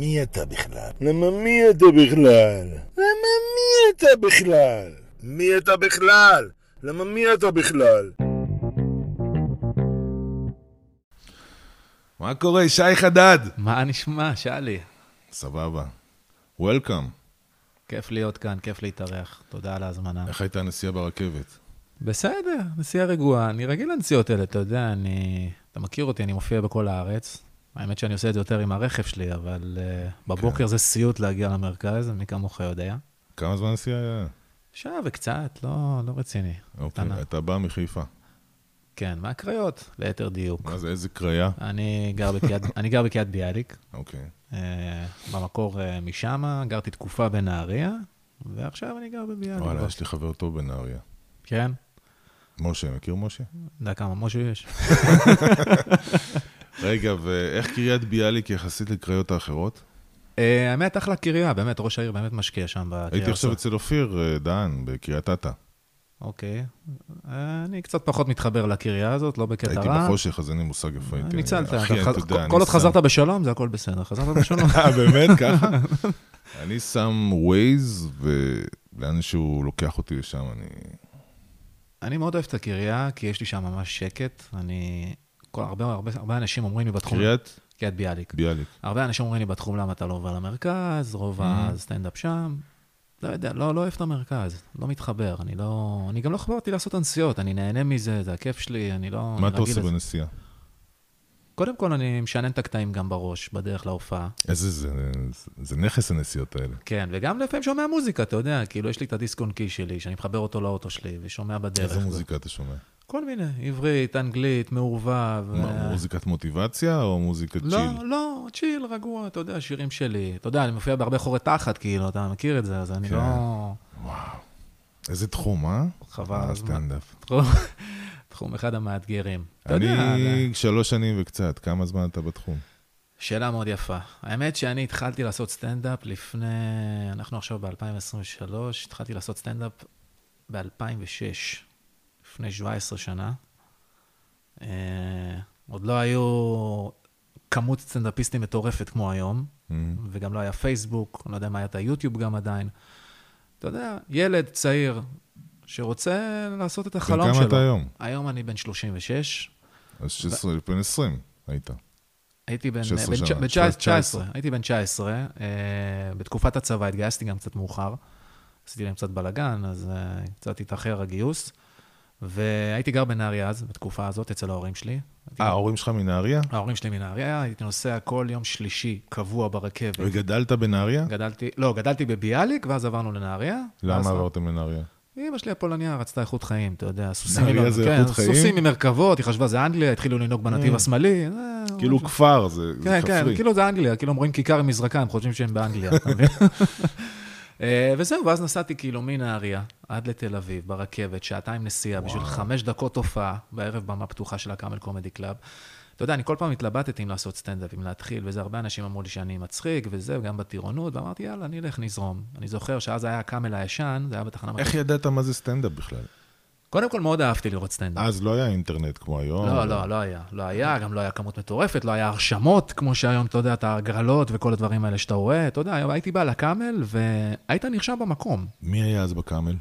מי אתה בכלל? למה מי אתה בכלל? למה מי אתה בכלל? מי אתה בכלל? למה מי אתה בכלל? מה קורה, שי חדד? מה נשמע, שאלי? סבבה. וולקאם. כיף להיות כאן, כיף להתארח. תודה על ההזמנה. איך הייתה הנסיעה ברכבת? בסדר, נסיעה רגועה. אני רגיל לנסיעות האלה, אתה יודע, אני... אתה מכיר אותי, אני מופיע בכל הארץ. האמת שאני עושה את זה יותר עם הרכב שלי, אבל uh, בבוקר כן. זה סיוט להגיע למרכז, מי כמוך יודע. כמה זמן הנסיעה היה? שעה וקצת, לא, לא רציני. אוקיי, קטנה. אתה בא מחיפה. כן, מהקריות, ליתר דיוק. מה זה, איזה קריה? אני גר בקריית, אני גר בקריית ביאליק, אוקיי. uh, במקור uh, משם, גרתי תקופה בנהריה, ועכשיו אני גר בביאליק. וואלה, יש לי חבר טוב בנהריה. כן? משה, מכיר משה? יודע כמה משה יש? רגע, ואיך קריית ביאליק יחסית לקריות האחרות? אה, האמת, אחלה קריה, באמת, ראש העיר באמת משקיע שם בקריה. הייתי עכשיו הזאת. אצל אופיר אה, דהן, בקריית אתא. אוקיי. אה, אני קצת פחות מתחבר לקריה הזאת, לא בקטע הייתי רע. בחושך, אז אין לי מושג איפה הייתי. ניצלת, יודע, אני כל עוד חזרת בשלום, זה הכל בסדר. חזרת בשלום. באמת? ככה? אני שם ווייז, ולאן שהוא לוקח אותי לשם, אני... אני מאוד אוהב את הקריה, כי יש לי שם ממש שקט. אני... כל, הרבה, הרבה, הרבה אנשים אומרים לי בתחום... קריית קריית ביאליק. ביאליק. הרבה אנשים אומרים לי בתחום, למה אתה לא עובר למרכז, רוב Mhm. הסטנדאפ שם. לא יודע, לא, לא אוהב את המרכז, לא מתחבר. אני לא... אני גם לא חברתי לעשות הנסיעות, אני נהנה מזה, זה הכיף שלי, אני לא... מה אני אתה עושה לזה. בנסיעה? קודם כל, אני משנן את הקטעים גם בראש, בדרך להופעה. איזה, זה, זה נכס הנסיעות האלה. כן, וגם לפעמים שומע מוזיקה, אתה יודע, כאילו, יש לי את הדיסק און קי שלי, שאני מחבר אותו לאוטו שלי, ושומע בדרך. איזה מוזיקה אתה שומע? כל מיני, עברית, אנגלית, מעורבב. מה, אה, מוזיקת מוטיבציה או מוזיקת לא, chill? לא, chill, רגוע, אתה יודע, שירים שלי. אתה יודע, אני מופיע בהרבה חורי תחת, כאילו, אתה מכיר את זה, אז אני כן. לא... איזה תחום, אה? חבל אה, הזמן. סטנדאפ. תחום- אחד המאתגרים. אתה יודע, אני שלוש שנים וקצת, כמה זמן אתה בתחום? שאלה מאוד יפה. האמת שאני התחלתי לעשות סטנדאפ לפני, אנחנו עכשיו ב-2023, התחלתי לעשות סטנדאפ ב-2006, לפני 17 שנה. אה, עוד לא היו כמות סטנדאפיסטים מטורפת כמו היום, Mm. וגם לא היה פייסבוק, לא יודע מה היה את היוטיוב גם עדיין. אתה יודע, ילד צעיר שרוצה לעשות את החלום בן שלו. כמה אתה היום? היום אני בן 36, אז 16, בן 20 היית. הייתי בן, 16 בן, שנה, בן 19. 19, הייתי בן 19, אה, בתקופת הצבא התגייסתי גם קצת מאוחר, עשיתי להם קצת בלאגן, אז אה, קצת התאחר הגיוס, והייתי גר בנהריה אז, בתקופה הזאת, אצל ההורים שלי. אה, ההורים שלך מנהריה? ההורים שלי מנהריה, הייתי נוסע כל יום שלישי, קבוע ברכבת. וגדלת בנהריה? גדלתי, לא, גדלתי בביאליק, ואז עברנו לנהריה. למה עברתם לנהריה? אמא שלי הפולניה רצתה איכות חיים, אתה יודע, סוסים זה כן, חיים? סוסים עם מרכבות, היא חשבה זה אנגליה, התחילו לנהוג בנתיב אה. השמאלי. זה כאילו כפר, זה זה כן, כן, כפרי. כאילו זה אנגליה, כאילו אומרים כיכר עם מזרקה, הם חושבים שהם באנגליה? אה, וזהו, ואז נסעתי כאילו מנהריה עד לתל אביב, ברכבת, שעתיים נסיעה, בשביל חמש דקות הופעה, בערב במה פתוחה של הקאמל קומדי קלאב. אתה יודע, אני כל פעם התלבטתי אם לעשות סטנדאפ, אם להתחיל, וזה, הרבה אנשים אמרו לי שאני מצחיק, וזה, גם בטירונות, ואמרתי, יאללה, אני אלך, נזרום. אני זוכר שאז היה הקאמל הישן, זה היה בתחנה... איך ידעת מה זה סטנדאפ בכלל? קודם כל, מאוד אהבתי לראות סטנדאפ. אז לא היה אינטרנט כמו היום. לא, לא, לא היה. לא היה, גם לא היה כמות מטורפת, לא היה הרשמות, כמו שהיום, אתה יודע, את ההגרלות וכל הדברים האלה שאתה רואה. אתה יודע, הייתי בא לקאמל, והיית נרשם במקום. מי היה אז בקאמל?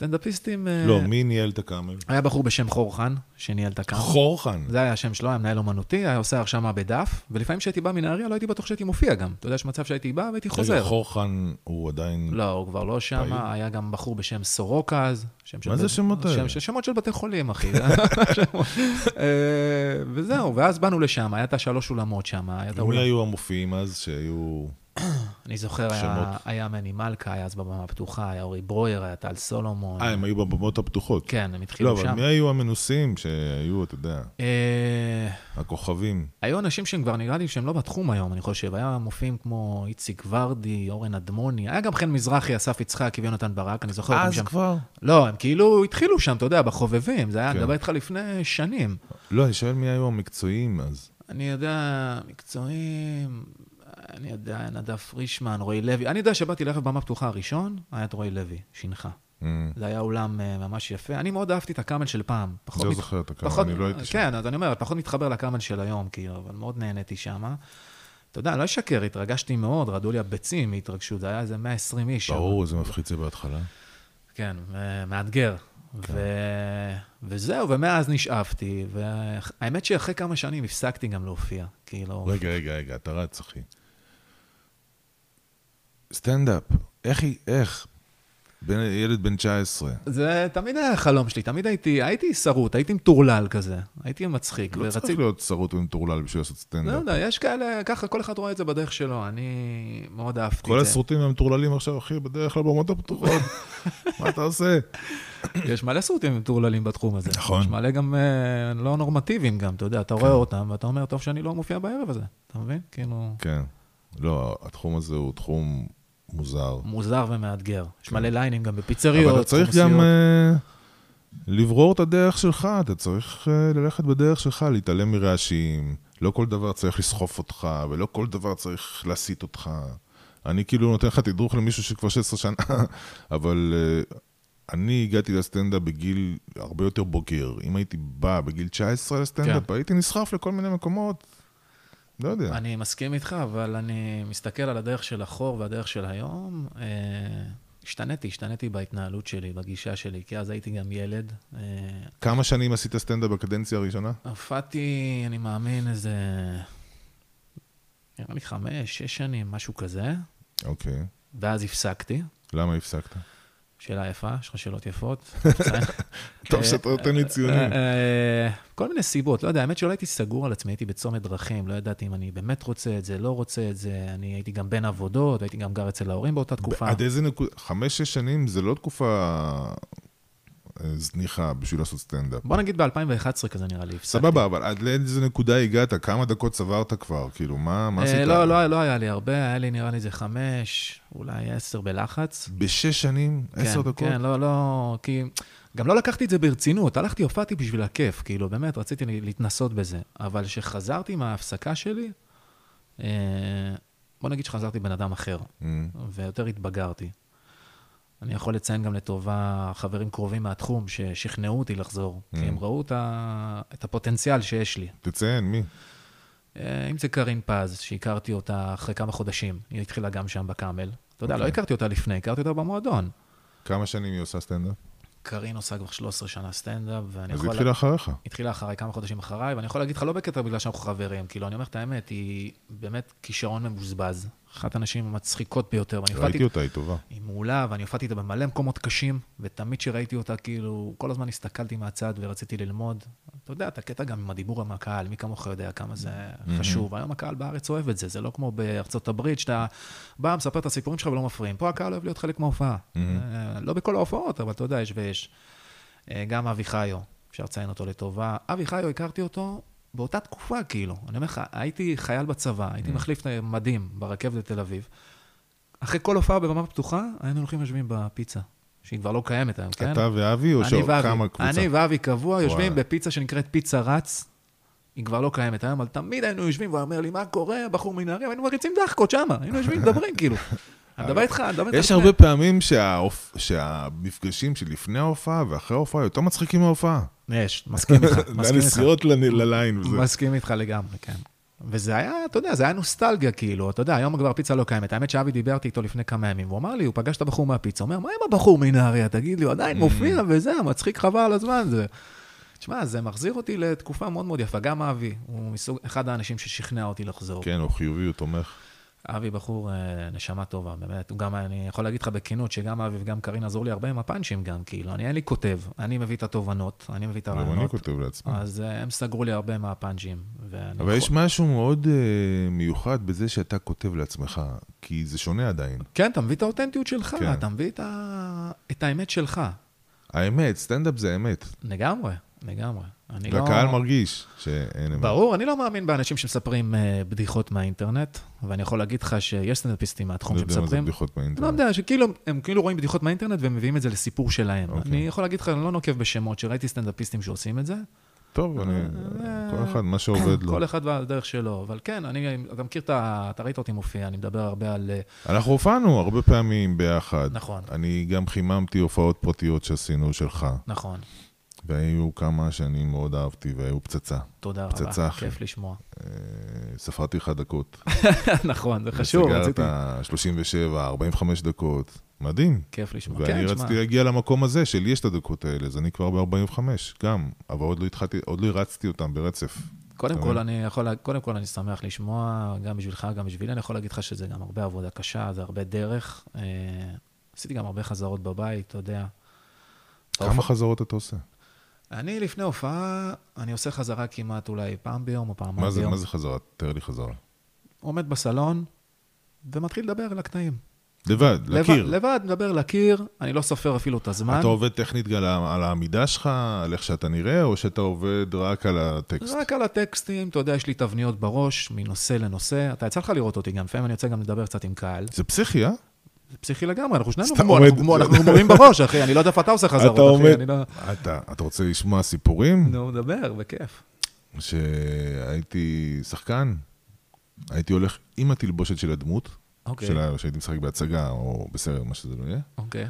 סטנדאפיסטים... אה, לא, מי ניהל את הקאמל? היה בחור בשם חורחן, שניהל את הקאמל. חורחן. זה היה השם שלו, היה מנהל אומנותי, היה עושה הרשמה בדף, ולפעמים כשהייתי בא מנהריה, לא הייתי בטוח שהייתי מופיע גם. אתה יודע, יש מצב שהייתי בא והייתי חוזר. חורחן הוא עדיין... לא, הוא כבר לא שם? היה גם בחור בשם סורוקה אז. מה זה השמות האלה? שמות של בתי חולים, אחי. שמות. אה, וזהו, ואז באנו לשם, היה את השלוש אולמות שם, האולם. היו המופיעים אז שהיו... אני זוכר, היה- מני מלכה, היה אז בבמה הפתוחה, היה אורי ברויר, היה טל סולומון. אה, הם היו בבמות הפתוחות. כן, הם לא, התחילו אבל שם. מי היו המנוסים שהיו, אתה יודע, אה, הכוכבים? היו אנשים שהם כבר נראה לי שהם לא בתחום היום, אני חושב. היה מופיעים כמו איציק ורדי, אורן אדמוני, היה גם חן מזרחי, אסף יצחק ויונתן ברק, אני זוכר אותם אז שם. כבר? לא, הם כאילו התחילו שם, אתה יודע, בחובבים, זה היה, אני כן. מדבר איתך לפני שנים. לא, אני שואל מי היו המקצועיים אז. אני יודע, מקצועיים, אני יודע, נדב פרישמן, רועי לוי. אני יודע שבאתי לערב במה פתוחה הראשון, היה את רועי לוי, שינך. Mm, זה היה אולם אה, ממש יפה. אני מאוד אהבתי את הקאמל של פעם. לא מת- זוכר את הקאמל, פחות- אני לא הייתי שם. כן, אז אני אומר, פחות מתחבר לקאמל של היום, כאילו, אבל מאוד נהניתי שם. אתה יודע, לא אשקר, התרגשתי מאוד, רעדו לי הביצים מהתרגשות, זה היה איזה 120 איש. ברור, זה מפחיד זה בהתחלה. כן, אה, מאתגר. ו... וזהו, ומאז נשאבתי, והאמת שאחרי כמה שנים הפסקתי גם להופיע, כאילו... רגע, רגע, רגע, אתה רץ, אחי. סטנדאפ, איך היא, איך? בן, ילד בן 19. זה תמיד היה החלום שלי, תמיד הייתי, הייתי שרוט, הייתי מטורלל כזה, הייתי מצחיק. לא צריך להיות שרוט ומטורלל בשביל לעשות לא סטנדאפ. יודע, יש כאלה, ככה, כל אחד רואה את זה בדרך שלו, אני מאוד אהבתי את זה. כל הסרוטים המטורללים עכשיו, אחי, בדרך כלל במות הפתוחות. מה אתה עושה? יש מלא סרוטים מטורללים בתחום הזה. נכון. יש מלא גם אה, לא נורמטיביים גם, אתה יודע, אתה רואה אותם, ואתה אומר, טוב שאני לא מופיע בערב הזה, אתה מבין? כאילו, כן. לא, התחום הזה הוא תחום מוזר. מוזר ומאתגר. יש מלא ליינים גם בפיצריות, כן. אבל אתה צריך חומסיות. גם אה, לברור את הדרך שלך, אתה צריך אה, ללכת בדרך שלך, להתעלם מרעשים. לא כל דבר צריך לסחוף אותך, ולא כל דבר צריך להסיט אותך. אני כאילו נותן לך תדרוך למישהו שכבר 16 שנה, אבל אה, אני הגעתי לסטנדאפ בגיל הרבה יותר בוגר. אם הייתי בא בגיל 19 לסטנדאפ, כן. הייתי נסחף לכל מיני מקומות. לא יודע. אני מסכים איתך, אבל אני מסתכל על הדרך של אחור והדרך של היום. אה, השתניתי, השתניתי בהתנהלות שלי, בגישה שלי, כי אז הייתי גם ילד. אה, כמה שנים עשית סטנדאפ בקדנציה הראשונה? הופעתי, אני מאמין, איזה... נראה לי חמש, שש שנים, משהו כזה, אוקיי. ואז הפסקתי. למה הפסקת? שאלה יפה, יש לך שאלות יפות. טוב שאתה נותן לי ציונים. אה, אה, כל מיני סיבות, לא יודע, האמת שלא הייתי סגור על עצמי, הייתי בצומת דרכים, לא ידעתי אם אני באמת רוצה את זה, לא רוצה את זה, אני הייתי גם בין עבודות, הייתי גם גר אצל ההורים באותה תקופה. עד איזה נקודה? חמש-שש שנים זה לא תקופה זניחה בשביל לעשות סטנדאפ. בוא נגיד ב-2011 כזה נראה לי, הפסקתי. סבבה, אבל עד לאיזה נקודה הגעת? כמה דקות צברת כבר? כאילו, מה מה אה, עשית? לא, לא, לא היה לי הרבה, היה לי נראה לי איזה חמש, אולי עשר בלחץ. בשש שנים? עשר כן, דקות? כן, לא, לא, כי גם לא לקחתי את זה ברצינות, הלכתי, הופעתי בשביל הכיף, כאילו, באמת, רציתי להתנסות בזה. אבל כשחזרתי מההפסקה שלי, אה, בוא נגיד שחזרתי בן אדם אחר, אמ, ויותר התבגרתי. אני יכול לציין גם לטובה חברים קרובים מהתחום ששכנעו אותי לחזור, כי הם ראו את ה- את הפוטנציאל שיש לי. תציין, מי? אה, אם זה קרין פז, שהכרתי אותה אחרי כמה חודשים, היא התחילה גם שם בקאמל. אתה יודע, לא אוקיי. הכרתי אותה לפני, הכרתי אותה במועדון. כמה שנים היא עושה סטנדאפ? קרין עושה כבר 13 שנה סטנדאפ, ואני אז יכול... היא התחילה אחריך. התחילה אחריי, כמה חודשים אחריי, ואני יכול להגיד לך, לא בקטע בגלל שאנחנו חברים, כאילו, אני אומר את האמת, היא באמת כישרון מבוזבז. אחת הנשים המצחיקות ביותר, ואני הופעתי... ראיתי אותה, היא טובה. היא מעולה, ואני הופעתי איתה במלא מקומות קשים, ותמיד כשראיתי אותה, כאילו, כל הזמן הסתכלתי מהצד ורציתי ללמוד. אתה יודע, את הקטע גם עם הדיבור עם הקהל, מי כמוך יודע כמה זה חשוב. היום הקהל בארץ אוהב את זה, זה לא כמו בארצות הברית, שאתה בא, מספר את הסיפורים שלך ולא מפריעים. פה הקהל אוהב להיות חלק מההופעה. אה, לא בכל ההופעות, אבל אתה יודע, יש ויש. אה, גם אבי חיו, אפשר לציין אותו לטובה. אבי חיו, הכרתי אותו באותה תקופה, כאילו. אני אומר לך, הייתי חייל בצבא, הייתי מחליף את המדים ברכבת לתל אביב. אחרי כל הופעה בבמה פתוחה, היינו הולכים יושבים בפיצה, שהיא כבר לא קיימת היום, כן? אתה ואבי, או אני שעוד ואבי. כמה קבוצה? אני ואבי קבוע יושבים. בפיצה שנקראת פיצה רץ. היא כבר לא קיימת היום, אבל תמיד היינו יושבים, והוא אומר לי, מה קורה, בחור מנהריה? והיינו מריצים דחקות שמה, היינו יושבים, מדברים, כאילו. אני מדבר איתך, אני מדבר איתך. יש הרבה פעמים שהמפגשים שלפני ההופעה ואחרי ההופעה יותר מצחיקים מההופעה. יש, מסכים איתך, מסכים איתך. מהנסיעות לנ- לליין. מסכים איתך לגמרי, כן. וזה היה, אתה יודע, זה היה נוסטלגיה, כאילו, אתה יודע, היום כבר פיצה לא קיימת. האמת שאבי דיברתי איתו לפני כמה ימים, והוא אמר לי, הוא פגש את הבחור מהפיצה, הוא אומר, מה עם הבחור מנהריה? תגיד לי, הוא עדיין Mm. מופיע וזה, מצחיק חבל על הזמן. זה... תשמע, זה מחזיר אותי לתקופה מאוד מאוד יפה. גם אבי, הוא מסוג, אחד האנשים ששכנע אותי לחזור. כן, הוא חיובי, הוא תומך. אבי בחור אה, נשמה טובה, באמת. הוא גם, אני יכול להגיד לך בכנות, שגם אבי וגם קארין עזרו לי הרבה עם הפאנצ'ים גם, כאילו. אני אין לי כותב, אני מביא את התובנות, אני מביא את גם אני הרעיונות. כותב לעצמי. אז אה, הם סגרו לי הרבה מהפאנצ'ים. אבל יש משהו מאוד אה, מיוחד בזה שאתה כותב לעצמך, כי זה שונה עדיין. כן, אתה מביא את האותנטיות שלך, כן. אתה מביא את, ה... את האמת שלך. האמת, סטנדאפ זה אמת. לגמרי, לגמרי. אני לא... והקהל מרגיש שאין. ברור, אני לא מאמין באנשים שמספרים uh, בדיחות מהאינטרנט, ואני יכול להגיד לך שיש סטנדאפיסטים מהתחום לא יודע מה זה שמספרים... בדיחות לא באינטרנט. יודע, שכאילו, הם כאילו רואים בדיחות מהאינטרנט והם מביאים את זה לסיפור שלהם. אוקיי. אני יכול להגיד לך, אני לא נוקב בשמות, שראיתי סטנדאפיסטים שעושים את זה. טוב, אני... אה, כל אחד, מה שעובד לו. כל אחד והדרך שלו. אבל כן, אני, אתה מכיר את ה... אתה ראית אותי מופיע, אני מדבר הרבה על... אה, אנחנו הופענו הרבה פעמים ביחד. נכון, אני גם חיממתי הופעות פרטיות שעשינו שלך. נכון. והיו כמה שאני מאוד אהבתי, והיו פצצה. תודה פצצה, רבה, אחי. כיף לשמוע. אה, ספרתי לך דקות. נכון, זה חשוב, רציתי... וסגרת 37, 45 דקות. מדהים. כיף לשמוע. ואני כן, רציתי להגיע למקום הזה, שלי יש את הדקות האלה, אז אני כבר ב-45, גם. אבל עוד לא התחלתי, עוד לא הרצתי אותם ברצף. קודם כל? אני יכול, קודם כל אני שמח לשמוע, גם בשבילך, גם בשבילי, אני יכול להגיד לך שזה גם הרבה עבודה קשה, זה הרבה דרך. אה, עשיתי גם הרבה חזרות בבית, אתה יודע. כמה חזרות אתה עושה? אני לפני הופעה, אני עושה חזרה כמעט אולי פעם ביום או פעמיים זה, ביום. מה זה חזרה? תאר לי חזרה. עומד בסלון ומתחיל לדבר על הקטעים. לבד, לקיר. לבד, לבד, מדבר לקיר, אני לא סופר אפילו את הזמן. אתה עובד טכנית על על העמידה שלך, על איך שאתה נראה, או שאתה עובד רק על הטקסט? רק על הטקסטים, אתה יודע, יש לי תבניות בראש, מנושא לנושא. אתה יצא לך לראות אותי גם, לפעמים אני יוצא גם לדבר קצת עם קהל. זה פסיכי, אה? זה פסיכי לגמרי, אנחנו שנינו כמו, עומד- אנחנו אנחנו גמורים בראש, אחי, אני לא יודע איפה אתה עושה חזרות, אתה עומד- אחי, אני לא... אתה, אתה רוצה לשמוע סיפורים? נו, מדבר, בכיף. שהייתי שחקן, הייתי הולך עם התלבושת של הדמות, אוקיי, של שהייתי משחק בהצגה או בסרט, מה שזה לא יהיה, אוקיי.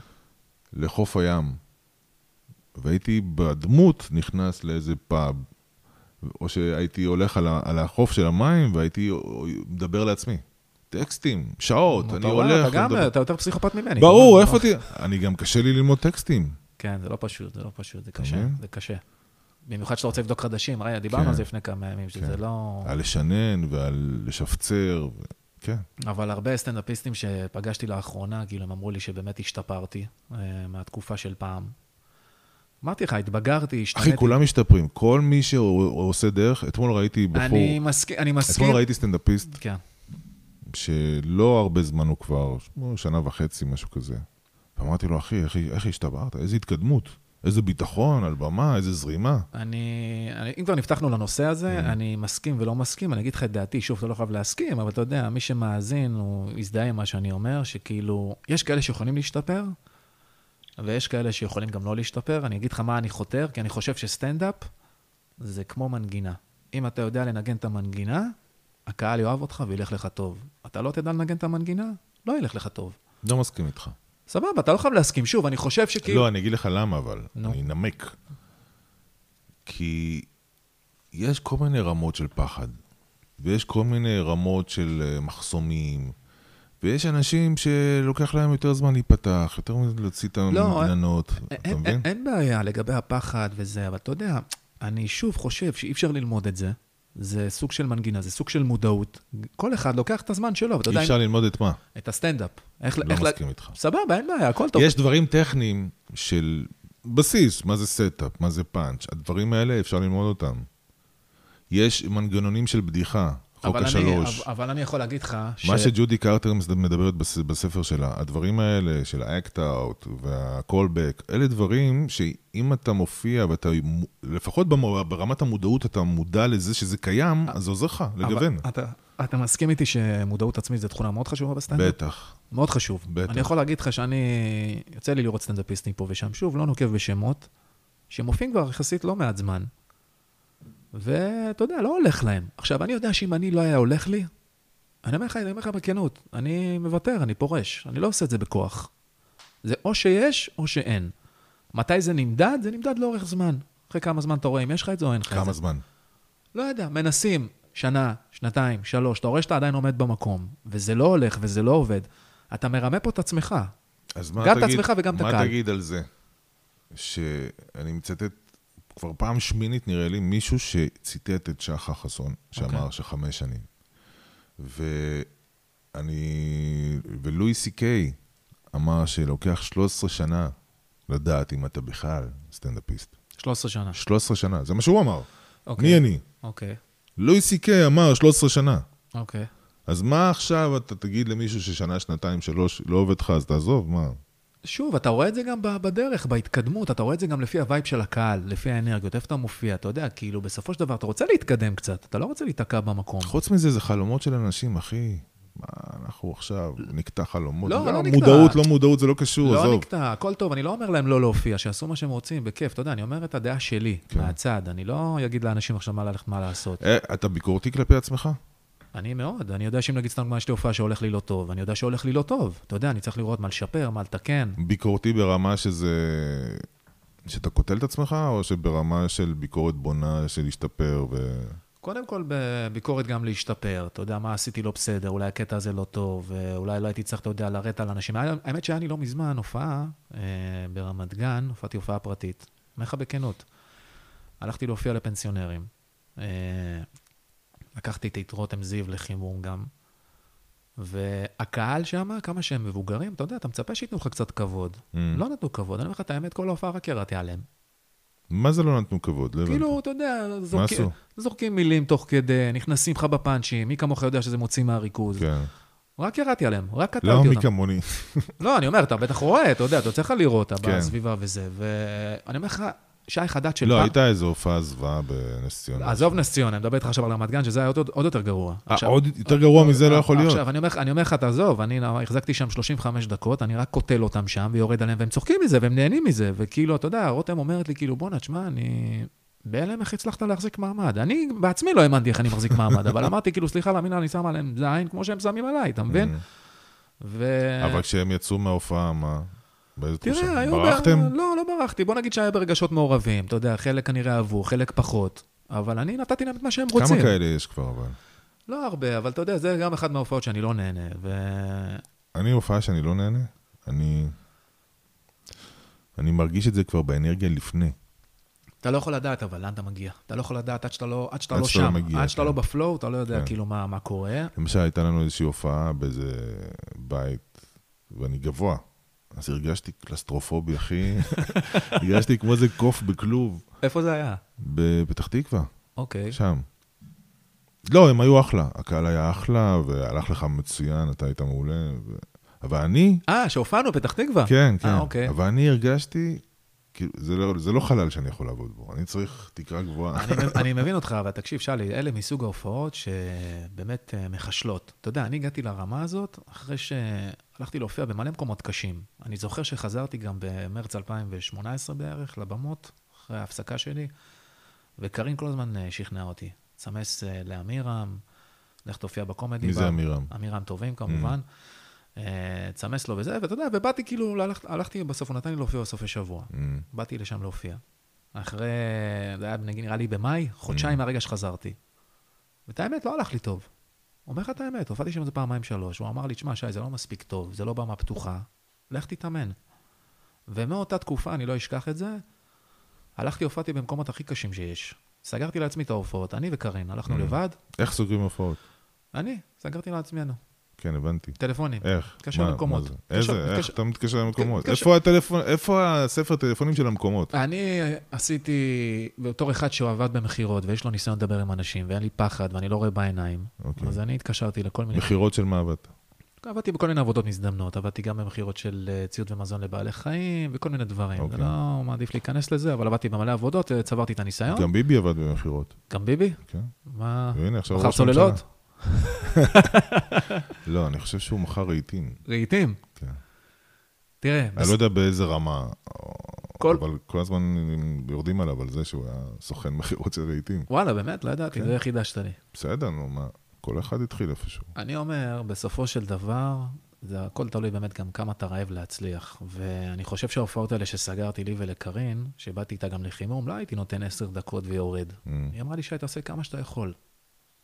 לחוף הים. והייתי בדמות נכנס לאיזה פאב, או שהייתי הולך על, ה, על החוף של המים והייתי מדבר לעצמי. טקסטים, שעות, אני הולך... אתה גם. אתה יותר פסיכופת ממני. ברור. איפה תהיה? אני גם קשה לי ללמוד טקסטים. כן, זה לא פשוט, זה לא פשוט, זה קשה? זה קשה. במיוחד שאתה רוצה לבדוק חדשים, דיברנו כן. על זה לפני כמה ימים, שזה כן. לא... על לשנן ועל לשפצר. כן. אבל הרבה סטנדאפיסטים שפגשתי לאחרונה, כאילו, הם אמרו לי שבאמת השתפרתי אה, מהתקופה של פעם. אמרתי לך, התבגרתי, השתניתי. אחי, כולם משתפרים. כל מי שעושה דרך, אתמול ראיתי בחור, אני מסכים, אני מסכים. אתמול ראיתי סטנדאפיסט כן. שלא הרבה זמן הוא כבר, שנה וחצי, משהו כזה. ואמרתי לו, אחי, איך, איך השתברת? איזה התקדמות, איזה ביטחון על במה, איזה זרימה. אני, אני, אם כבר נפתחנו לנושא הזה, Mm. אני מסכים ולא מסכים, אני אגיד לך את דעתי, שוב, אתה לא חייב להסכים, אבל אתה יודע, מי שמאזין, הוא יזדהה עם מה שאני אומר, שכאילו, יש כאלה שיכולים להשתפר, ויש כאלה שיכולים גם לא להשתפר. אני אגיד לך מה אני חותר, כי אני חושב שסטנדאפ זה כמו מנגינה. אם אתה יודע לנגן את המנגינה, הקהל יאהב אותך וילך לך טוב. אתה לא תדע לנגן את המנגינה, לא ילך לך טוב. לא מסכים איתך. סבבה, אתה לא חייב להסכים. שוב, אני חושב שכאילו... לא, אני אגיד לך למה, אבל. נו. אני אנמק. כי יש כל מיני רמות של פחד, ויש כל מיני רמות של אה, מחסומים, ויש אנשים שלוקח להם יותר זמן להיפתח, יותר מזה להוציא את לא, המגננות, אתה אין, מבין? אין, אין בעיה לגבי הפחד וזה, אבל אתה יודע, אני שוב חושב שאי אפשר ללמוד את זה. זה סוג של מנגינה, זה סוג של מודעות. כל אחד לוקח את הזמן שלו, ואתה אי יודע, אפשר ללמוד את מה? את הסטנדאפ. איך, לא איך, מסכים איתך. סבבה, אין בעיה, הכל טוב. יש דברים טכניים של בסיס, מה זה setup, מה זה פאנץ', הדברים האלה אפשר ללמוד אותם. יש מנגנונים של בדיחה, חוק אבל השלוש. אני, אבל, אני יכול להגיד לך ש... מה שג'ודי קרטר מדברת בס- בספר שלה, הדברים האלה של ה act-out וה callback, אלה דברים שאם אתה מופיע ואתה, לפחות ברמת המודעות אתה מודע לזה שזה קיים, אז זה עוזר לך לגוון. אתה, אתה מסכים איתי שמודעות עצמית זו תכונה מאוד חשובה בסטנדאפ? בטח. מאוד חשוב. בטח. אני יכול להגיד לך שאני... יוצא לי לראות סטנדאפיסטים פה ושם, שוב, לא נוקב בשמות, שמופיעים כבר יחסית לא מעט זמן, ואתה יודע, לא הולך להם. עכשיו, אני יודע שאם אני לא היה הולך לי, אני אומר לך, אני אומר לך בכנות, אני מוותר, אני פורש, אני לא עושה את זה בכוח. זה או שיש או שאין. מתי זה נמדד? זה נמדד לאורך זמן. אחרי כמה זמן אתה רואה אם יש לך את זה או אין לך את זה. כמה זמן? לא יודע, מנסים שנה, שנתיים, שלוש, אתה רואה שאתה עדיין עומד במקום, וזה לא הולך וזה לא עובד, אתה מרמה פה את עצמך. אז מה גם את תגיד, עצמך וגם את מה הקהל. תגיד על זה? שאני מצטט כבר פעם שמינית, נראה לי, מישהו שציטט את שחר חסון, שאמר אוקיי. שחמש שנים. ואני... ולואי סי קיי אמר שלוקח 13 שנה לדעת אם אתה בכלל סטנדאפיסט. 13 שנה. 13 שנה, זה מה שהוא אמר. אוקיי. מי אני? אוקיי, לואי סי קיי אמר 13 שנה. אוקיי. אז מה עכשיו אתה תגיד למישהו ששנה, שנתיים, שלוש, לא עובד לך, אז תעזוב, מה? שוב, אתה רואה את זה גם בדרך, בהתקדמות, אתה רואה את זה גם לפי ה vibe של הקהל, לפי האנרגיות, איפה אתה מופיע, אתה יודע, כאילו, בסופו של דבר, אתה רוצה להתקדם קצת, אתה לא רוצה להיתקע במקום. חוץ מזה, זה חלומות של אנשים, אחי. מה, אנחנו עכשיו נקטע חלומות. לא, לא נקטע. מודעות, לא מודעות, זה לא קשור, לא עזוב. נקטע, הכל טוב, אני לא אומר להם לא להופיע, שיעשו מה שהם רוצים, בכיף, אתה יודע, אני אומר את הדעה שלי, כן. מהצד, אני לא אגיד לאנשים עכשיו מה ללכת, מה לעשות. אה, אתה ביקורתי כלפי עצמך? אני מאוד, אני יודע שאם נגיד סתם יש לי הופעה שהולך לי לא טוב, אני יודע שהולך לי לא טוב. אתה יודע, אני צריך לראות מה לשפר, מה לתקן. ביקורתי ברמה שזה... שאתה קוטל את עצמך, או שברמה של ביקורת בונה, של להשתפר ו... קודם כל, בביקורת גם להשתפר. אתה יודע, מה עשיתי לא בסדר, אולי הקטע הזה לא טוב, אולי לא הייתי צריך, אתה יודע, לרדת על אנשים. האמת שהיה לי לא מזמן הופעה אה, ברמת גן, הופעתי הופעה פרטית. אומר לך בכנות. הלכתי להופיע לפנסיונרים. אה, לקחתי את רותם זיו לחימום גם. והקהל שם, כמה שהם מבוגרים, אתה יודע, אתה מצפה שייתנו לך קצת כבוד. Mm. לא נתנו כבוד, אני אומר לך את האמת, כל ההופעה רק ירדתי עליהם. מה זה לא נתנו כבוד? לא כאילו, אתה יודע, זורקים, זורקים מילים תוך כדי, נכנסים לך בפאנצ'ים, מי כמוך יודע שזה מוציא מהריכוז. כן. רק ירדתי עליהם, רק קטעתי לא אותם. לא מי כמוני. לא, אני אומר, אתה בטח רואה, אתה יודע, אתה יוצא לך לראות כן. בסביבה וזה, ואני אומר לך, שי חדד של לא, פעם... לא, הייתה איזו הופעה זוועה בנס ציונה. עזוב נס ציונה, אני מדבר איתך עכשיו על רמת גן, שזה היה עוד, עוד יותר גרוע. 아, עכשיו, עוד יותר גרוע מזה לא יכול להיות. עכשיו, אני אומר, לך, תעזוב, אני החזקתי שם 35 דקות, אני רק קוטל אותם שם ויורד עליהם, והם צוחקים מזה, והם נהנים מזה, וכאילו, אתה יודע, רותם אומרת לי, כאילו, בואנה, תשמע, אני... בהלם איך הצלחת להחזיק מעמד. אני בעצמי לא האמנתי איך אני מחזיק מעמד, אבל אמרתי, כאילו, סליחה, למינה, אני שם עליהם זין כמו שהם שמים עליי, אתה מבין? Mm. אבל כשהם יצאו מההופעה, מה? באיזה תחושה? תראה, היו... ברחתם? לא, לא ברחתי. בוא נגיד שהיה ברגשות מעורבים. אתה יודע, חלק כנראה אהבו, חלק פחות. אבל אני נתתי להם את מה שהם רוצים. כמה כאלה יש כבר, אבל? לא הרבה, אבל אתה יודע, זה גם אחת מההופעות שאני לא נהנה. ו... אני הופעה שאני לא נהנה, אני... אני מרגיש את זה כבר באנרגיה לפני. אתה לא יכול לדעת, אבל לאן אתה מגיע. אתה לא יכול לדעת עד שאתה לא, עד שאתה עד לא שאתה לא שם. לא מגיע, עד שאתה כן. לא בפלואו, אתה לא יודע כן. כאילו מה, מה קורה. למשל, הייתה לנו איזושהי הופעה באיזה בית, ואני גבוה. אז הרגשתי קלסטרופובי, אחי. הרגשתי כמו איזה קוף בכלוב. איפה זה היה? בפתח תקווה. אוקיי. שם. לא, הם היו אחלה. הקהל היה אחלה, והלך לך מצוין, אתה היית מעולה. ו... אבל אני... אה, שהופענו בפתח תקווה? כן, כן. 아, אוקיי. אבל אני הרגשתי כאילו, זה לא, זה לא חלל שאני יכול לעבוד בו, אני צריך תקרה גבוהה. אני, אני מבין אותך, אבל תקשיב, שלי, אלה מסוג ההופעות שבאמת אה, מחשלות. אתה יודע, אני הגעתי לרמה הזאת אחרי שהלכתי להופיע במלא מקומות קשים. אני זוכר שחזרתי גם במרץ 2018 בערך לבמות, אחרי ההפסקה שלי, וקארין כל הזמן אה, שכנעה אותי. סמס אה, לאמירם, לך תופיע בקומדי. מי זה אמירם? אמירם טובים כמובן. Mm. אה, תסמס לו וזה, ואתה יודע, ובאתי כאילו, הלכ, הלכתי בסוף, הוא נתן לי להופיע בסופי שבוע. Mm. באתי לשם להופיע. אחרי, זה היה נראה לי במאי, חודשיים mm. מהרגע שחזרתי. ואת האמת, לא הלך לי טוב. אומר לך את האמת, הופעתי שם איזה פעמיים שלוש, הוא אמר לי, תשמע, שי, זה לא מספיק טוב, זה לא במה פתוחה, לך תתאמן. ומאותה תקופה, אני לא אשכח את זה, הלכתי, הופעתי במקומות הכי קשים שיש. סגרתי לעצמי את ההופעות, אני וקארין, הלכנו mm. לבד. איך סוגרים הופעות? אני, סגרתי לעצמנו. כן, הבנתי. טלפונים. איך? מתקשר למקומות. איזה? איך אתה מתקשר למקומות? איפה הטלפון, איפה הספר טלפונים של המקומות? אני עשיתי, בתור אחד שעבד במכירות, ויש לו ניסיון לדבר עם אנשים, ואין לי פחד, ואני לא רואה בעיניים, אוקיי. אז אני התקשרתי לכל מיני... מכירות של מה עבדת? עבדתי בכל מיני עבודות מזדמנות, עבדתי גם במכירות של אה, ציוד ומזון לבעלי חיים, וכל מיני דברים. אוקיי. זה לא מעדיף להיכנס לזה, אבל עבדתי במלא עבודות, אה, צברתי את הניסיון. גם ביבי עבד במכירות. גם ביבי? כן. מה? והנה, עכשיו ראש הממשלה. לא, אני חושב שהוא מכר רהיטים. רהיטים? כן. תראה... אני לא יודע באיזה רמה. אבל כל הזמן יורדים עליו על זה שהוא היה סוכן מכירות של רהיטים. וואלה, באמת? לא ידעתי, כן. זה חידשת לי. בסדר, נו, מה, כל אחד התחיל איפשהו. אני אומר, בסופו של דבר, זה הכל תלוי באמת גם כמה אתה רעב להצליח. ואני חושב שההופעות האלה שסגרתי לי ולקארין, שבאתי איתה גם לחימום, לא הייתי נותן עשר דקות ויורד. Mm. היא אמרה לי שי, תעשה כמה שאתה יכול.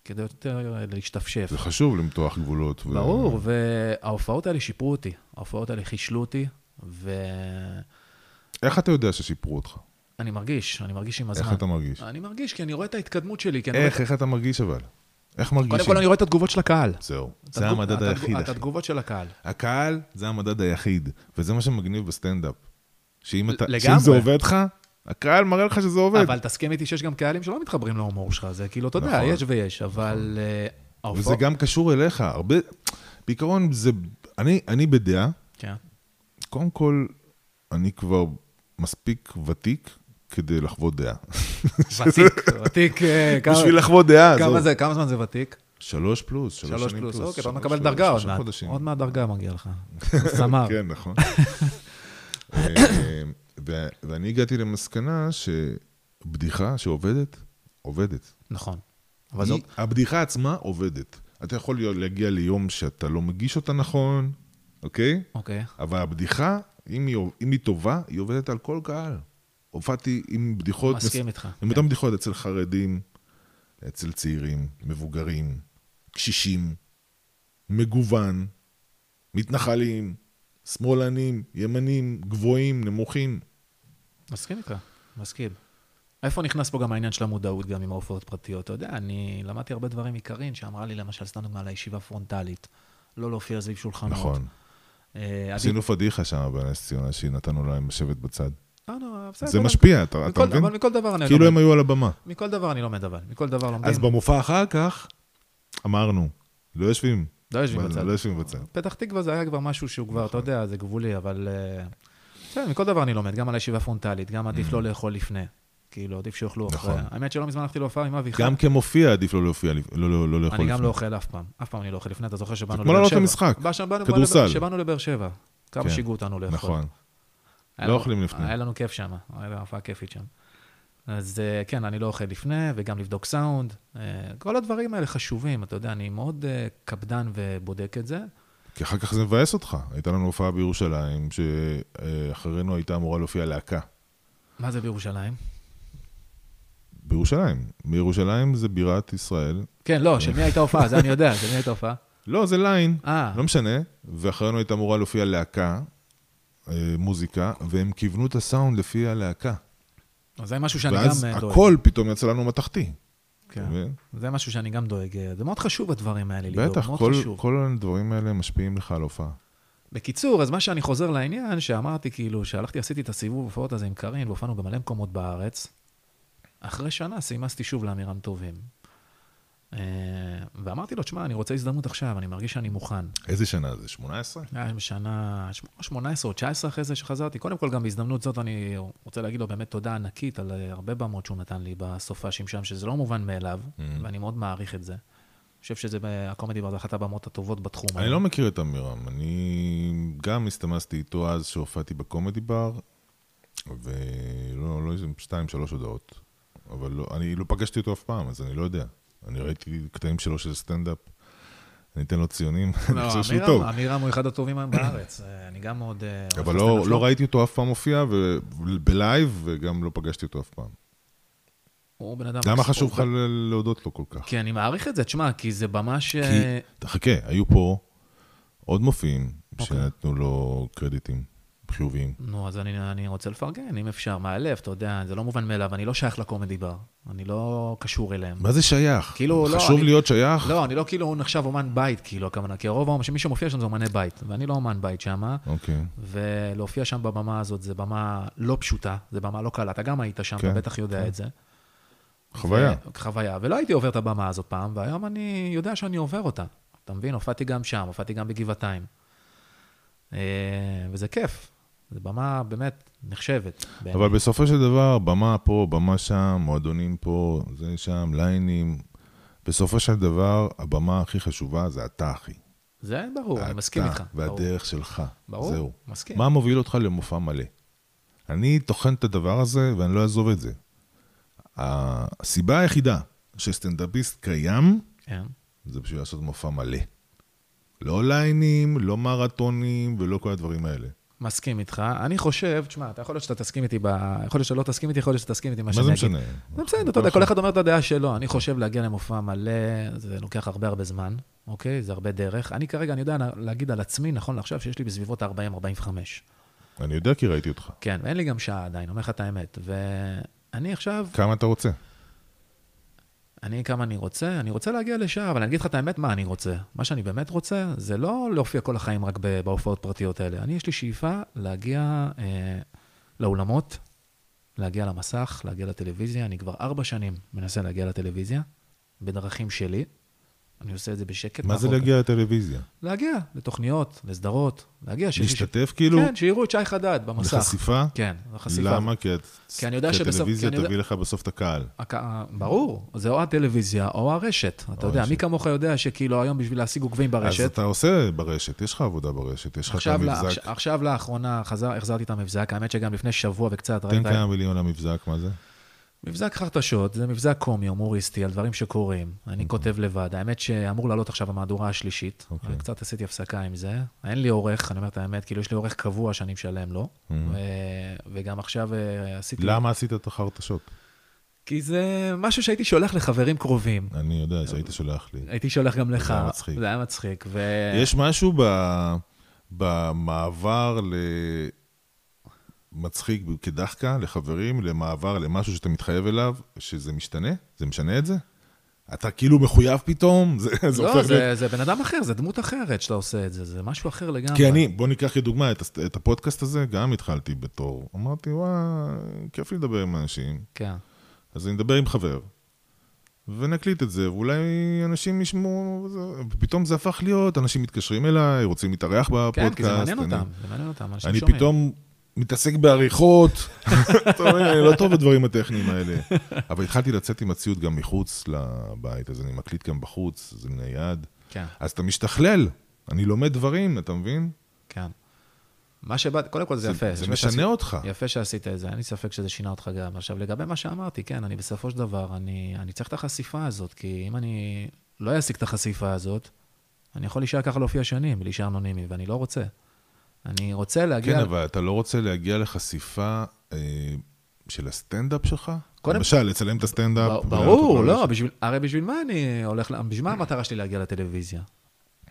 כדי יותר להשתפשף. זה חשוב למתוח גבולות. ברור, ו... וההופעות האלה שיפרו אותי. ההופעות האלה חישלו אותי, ו... איך אתה יודע ששיפרו אותך? אני מרגיש, אני מרגיש עם הזמן. איך אתה מרגיש? אני מרגיש, כי אני רואה את ההתקדמות שלי. איך, רואה... איך אתה מרגיש אבל? איך מרגישים? קודם כל אני רואה את התגובות של הקהל. זהו, זה. המדד היחיד. את התגובות של הקהל. הקהל זה המדד היחיד, וזה מה שמגניב בסטנדאפ. שאם, אתה, שאם זה עובד לך, הקהל מראה לך שזה עובד. אבל תסכים איתי שיש גם קהלים שלא מתחברים להומור שלך, זה כאילו, אתה יודע, נכון. יש ויש, אבל... נכון. וזה גם קשור אליך, הרבה... בעיקרון, זה... אני, אני בדעה, כן. קודם כל, אני כבר מספיק ותיק כדי לחוות דעה. ותיק, ותיק... אה, בשביל לחוות דעה. כמה זה, כמה זמן זה ותיק? שלוש פלוס, שלוש שנים פלוס. אוקיי, אתה מקבל דרגה עוד מעט. עוד מעט דרגה מגיע לך. סמר. כן, נכון. ו- ואני הגעתי למסקנה שבדיחה שעובדת, עובדת. נכון. אבל היא, זאת... הבדיחה עצמה עובדת. אתה יכול להגיע ליום שאתה לא מגיש אותה נכון, אוקיי? אוקיי. אבל הבדיחה, אם היא, אם היא טובה, היא עובדת על כל קהל. הופעתי עם בדיחות... מסכים איתך. עם אותן בדיחות אצל חרדים, אצל צעירים, מבוגרים, קשישים, מגוון, מתנחלים, שמאלנים, ימנים, גבוהים, נמוכים. מסכים איתך, מסכים. איפה נכנס פה גם העניין של המודעות, גם עם ההופעות פרטיות? אתה יודע, אני למדתי הרבה דברים מקרין, שאמרה לי, למשל, סתם דוגמה, על הישיבה פרונטלית. לא להופיע סביב שולחנות. נכון. אה, עשינו פדיחה שם בנס ציונה, שנתנו להם לשבת בצד. אה, לא, בסדר, זה משפיע, אתה מבין? אבל מכל דבר אני כאילו לומד. הם היו על הבמה. מכל דבר אני לומד, אבל. מכל דבר לומדים. אז במופע אחר כך, אמרנו, לא יושבים. לא יושבים בצד. לא יושבים בצד. פתח תקווה זה היה כבר משהו שהוא כבר, אתה יודע, זה גבולי, אבל... בסדר, מכל דבר אני לומד, גם על הישיבה פרונטלית, גם עדיף לא לאכול לפני. כאילו, עדיף שיאכלו אחרי. Mm. נכון. האמת שלא מזמן הלכתי להופעה עם אבי חי. גם כמופיע עדיף לא לא- לא לא לאכול אני גם לפני. לא אוכל אף פעם. אף פעם אני לא אוכל לפני, אתה זוכר שבאנו כמו לבאר לעלות שבע. למשחק, בא שם, באנו- כדורסל. באנו- שבאנו לבאר שבע. כמה כן. שיגעו אותנו לאכול. נכון. לא אוכלים לפני. היה לנו כיף שם, הייתה הופעה כיפית שם. אז אה, כן, אני לא אוכל לפני, וגם לבדוק סאונד. אה, כל הדברים האלה חשובים, אתה יודע, אני מאוד אה, קפדן ובודק את זה. כי אחר כך זה מבאס אותך. הייתה לנו הופעה בירושלים, שאחרינו הייתה אמורה להופיע להקה. מה זה בירושלים? בירושלים. בירושלים זה בירת ישראל. כן, לא, של מי הייתה הופעה? זה אני יודע, של מי הייתה הופעה? לא, זה ליין, אה, לא משנה. ואחרינו הייתה אמורה להופיע להקה, אה, מוזיקה, והם כיוונו את הסאונד לפי הלהקה. אז זה משהו שאני ואז גם אה, דואג. הכל פתאום יצא לנו מתכתי. כן. אתה מבין? זה משהו שאני גם דואג. אה, זה מאוד חשוב הדברים האלה, לדאוג, בטח, כל-. כל הדברים האלה משפיעים לך על הופעה. בקיצור, אז מה שאני חוזר לעניין, שאמרתי כאילו, שהלכתי, עשיתי את הסיבוב הופעות הזה עם קארין, והופענו במלא מקומות בארץ. אחרי שנה סיימסתי שוב לאמירם טובים. אה, ואמרתי לו, תשמע, אני רוצה הזדמנות עכשיו, אני מרגיש שאני מוכן. איזה שנה זה? 18? היה בשנה 18 או 19 אחרי זה שחזרתי. קודם כל, גם בהזדמנות זאת אני רוצה להגיד לו באמת תודה ענקית על אה, הרבה במות שהוא נתן לי בסופ"שים שם, שזה לא מובן מאליו, Mm. ואני מאוד מעריך את זה. אני חושב שזה, הקומדי בר זה אחת הבמות הטובות בתחום. אני לא מכיר את עמירם. אני גם הסתמסתי איתו אז שהופעתי בקומדי בר, ולא, לא שתיים, שלוש הודעות. אבל לא, אני לא פגשתי אותו אף פעם, אז אני לא יודע. אני ראיתי קטעים שלו של סטנדאפ, אני אתן לו ציונים, אני לא, חושב שהוא טוב. עמירם הוא אחד הטובים היום בארץ. אה, אני גם מאוד... אה, אבל לא. לא ראיתי אותו אף פעם מופיע, בלייב, וגם לא פגשתי אותו אף פעם. הוא בן אדם... למה. חשוב לך להודות לו כל כך? כי אני מעריך את זה, תשמע, כי זה במה ש... כי, תחכה, היו פה עוד מופיעים אוקיי. שנתנו לו קרדיטים חיוביים. נו, אז אני, אני רוצה לפרגן, אם אפשר, מהלב, אתה יודע, זה לא מובן מאליו, אני לא שייך לקומדי בר, אני לא קשור אליהם. מה זה שייך? כאילו, לא, חשוב אני- להיות שייך? לא, אני לא כאילו נחשב אומן בית, כאילו, הכוונה, כי הרוב, מי שמופיע שם זה אומני בית, ואני לא אומן בית שם, אוקיי. ולהופיע שם בבמה הזאת זה במה לא פשוטה, זה במה לא קלה, אתה גם היית שם, כן, אתה בטח יודע כן. את זה. חוויה. ו- חוויה, ולא הייתי עובר את הבמה הזאת פעם, והיום אני יודע שאני עובר אותה. אתה מבין? הופעתי גם שם, הופעתי גם בגבעתיים. אה, וזה כיף. זו במה באמת נחשבת. בעיניי. אבל בסופו של דבר, במה פה, במה שם, מועדונים פה, זה שם, ליינים. בסופו של דבר, הבמה הכי חשובה זה אתה, אחי. זה ברור, אני מסכים אתה איתך. ברור. והדרך שלך. ברור, זהו. מסכים. מה מוביל אותך למופע מלא? אני טוחן את הדבר הזה ואני לא אעזוב את זה. הסיבה היחידה שסטנדאפיסט קיים, כן. זה בשביל לעשות מופע מלא. לא ליינים, לא מרתונים ולא כל הדברים האלה. מסכים איתך. אני חושב, תשמע, אתה יכול להיות שאתה תסכים איתי, ב... יכול להיות שלא תסכים איתי, יכול להיות שאתה תסכים איתי מה מה שאני זה אגיד. משנה? זה בסדר, אתה יודע, כל אחד אומר את הדעה שלו. אני חושב להגיע למופע מלא, זה לוקח הרבה הרבה זמן, אוקיי? זה הרבה דרך. אני כרגע, אני יודע להגיד על עצמי, נכון לעכשיו, שיש לי בסביבות 40-45. אני יודע כי ראיתי אותך. כן, ואין לי גם שעה עדיין, אומר לך את האמת. ואני עכשיו, כמה אתה רוצה? אני כמה אני רוצה, אני רוצה להגיע לשעה, אבל אני אגיד לך את האמת, מה אני רוצה. מה שאני באמת רוצה, זה לא להופיע כל החיים רק בהופעות פרטיות האלה. אני, יש לי שאיפה להגיע אה, לאולמות, להגיע למסך, להגיע לטלוויזיה. אני כבר ארבע שנים מנסה להגיע לטלוויזיה, בדרכים שלי. אני עושה את זה בשקט. מה זה להגיע לטלוויזיה? להגיע לתוכניות, לסדרות, להגיע. להשתתף כאילו? כן, שיראו את שי חדד במסך. לחשיפה? כן, לחשיפה. למה? כי את- כי אני יודע כי שבסוף- הטלוויזיה אני יודע- תביא לך בסוף את הקהל. הק- ברור, זה או הטלוויזיה או הרשת. אתה יודע, הרשת. מי כמוך יודע שכאילו היום בשביל להשיג עוקבים אז ברשת, אתה עושה ברשת, יש לך עבודה ברשת, יש לך את עכשיו, לה- המבזק. עכשיו- לאחרונה חזר, החזרתי את המבזק, האמת שגם לפני שבוע וקצת, תן כמה מיליון למבזק, מה זה? מבזק חרטשות, זה מבזק קומי, הומוריסטי, על דברים שקורים. אני כותב לבד. האמת שאמור לעלות עכשיו המהדורה השלישית. אוקיי. אני קצת עשיתי הפסקה עם זה. אין לי עורך, אני אומר את האמת, כאילו יש לי עורך קבוע שאני משלם לו. ו- וגם עכשיו אה, עשיתי... למה עשית את החרטשות? כי זה משהו שהייתי שולח לחברים קרובים. אני יודע שהיית שולח לי. הייתי שולח גם לך. היה מצחיק. זה היה מצחיק. ו... יש משהו ב... במעבר ל... מצחיק כדחקה לחברים, למעבר למשהו שאתה מתחייב אליו, שזה משתנה? זה משנה את זה? אתה כאילו מחויב פתאום? זה, זה לא, הופך זה, להיות... זה בן אדם אחר, זה דמות אחרת שאתה עושה את זה, זה משהו אחר לגמרי. כי אני, בוא ניקח כדוגמה את, את הפודקאסט הזה, גם התחלתי בתור. אמרתי, וואי, כיף לי לדבר עם אנשים. כן. אז אני אדבר עם חבר, ונקליט את זה, ואולי אנשים ישמעו, ופתאום זה הפך להיות, אנשים מתקשרים אליי, רוצים להתארח בפודקאסט. כן, כי זה מעניין אני- אותם, זה מעניין אותם, אנשים אני שומעים. פתאום מתעסק בעריכות, אתה אני לא טוב בדברים הטכניים האלה. אבל התחלתי לצאת עם הציוד גם מחוץ לבית, אז אני מקליט גם בחוץ, זה נייד. כן, אז אתה משתכלל, אני לומד דברים, אתה מבין? כן. מה שבאת, קודם כל זה יפה. זה יפה משנה שעשית- אותך. יפה שעשית את זה, אין לי ספק שזה שינה אותך גם. עכשיו, לגבי מה שאמרתי, כן, אני בסופו של דבר, אני, אני צריך את החשיפה הזאת, כי אם אני לא אשיג את החשיפה הזאת, אני יכול להישאר ככה להופיע שנים, להישאר אנונימי, ואני לא רוצה. אני רוצה להגיע... כן, אבל אתה לא רוצה להגיע לחשיפה אה, של הסטנדאפ שלך? קודם- למשל, לצלם את הסטנדאפ. ברור, לא. בשביל, הרי בשביל מה אני הולך, בשביל מה המטרה שלי להגיע לטלוויזיה?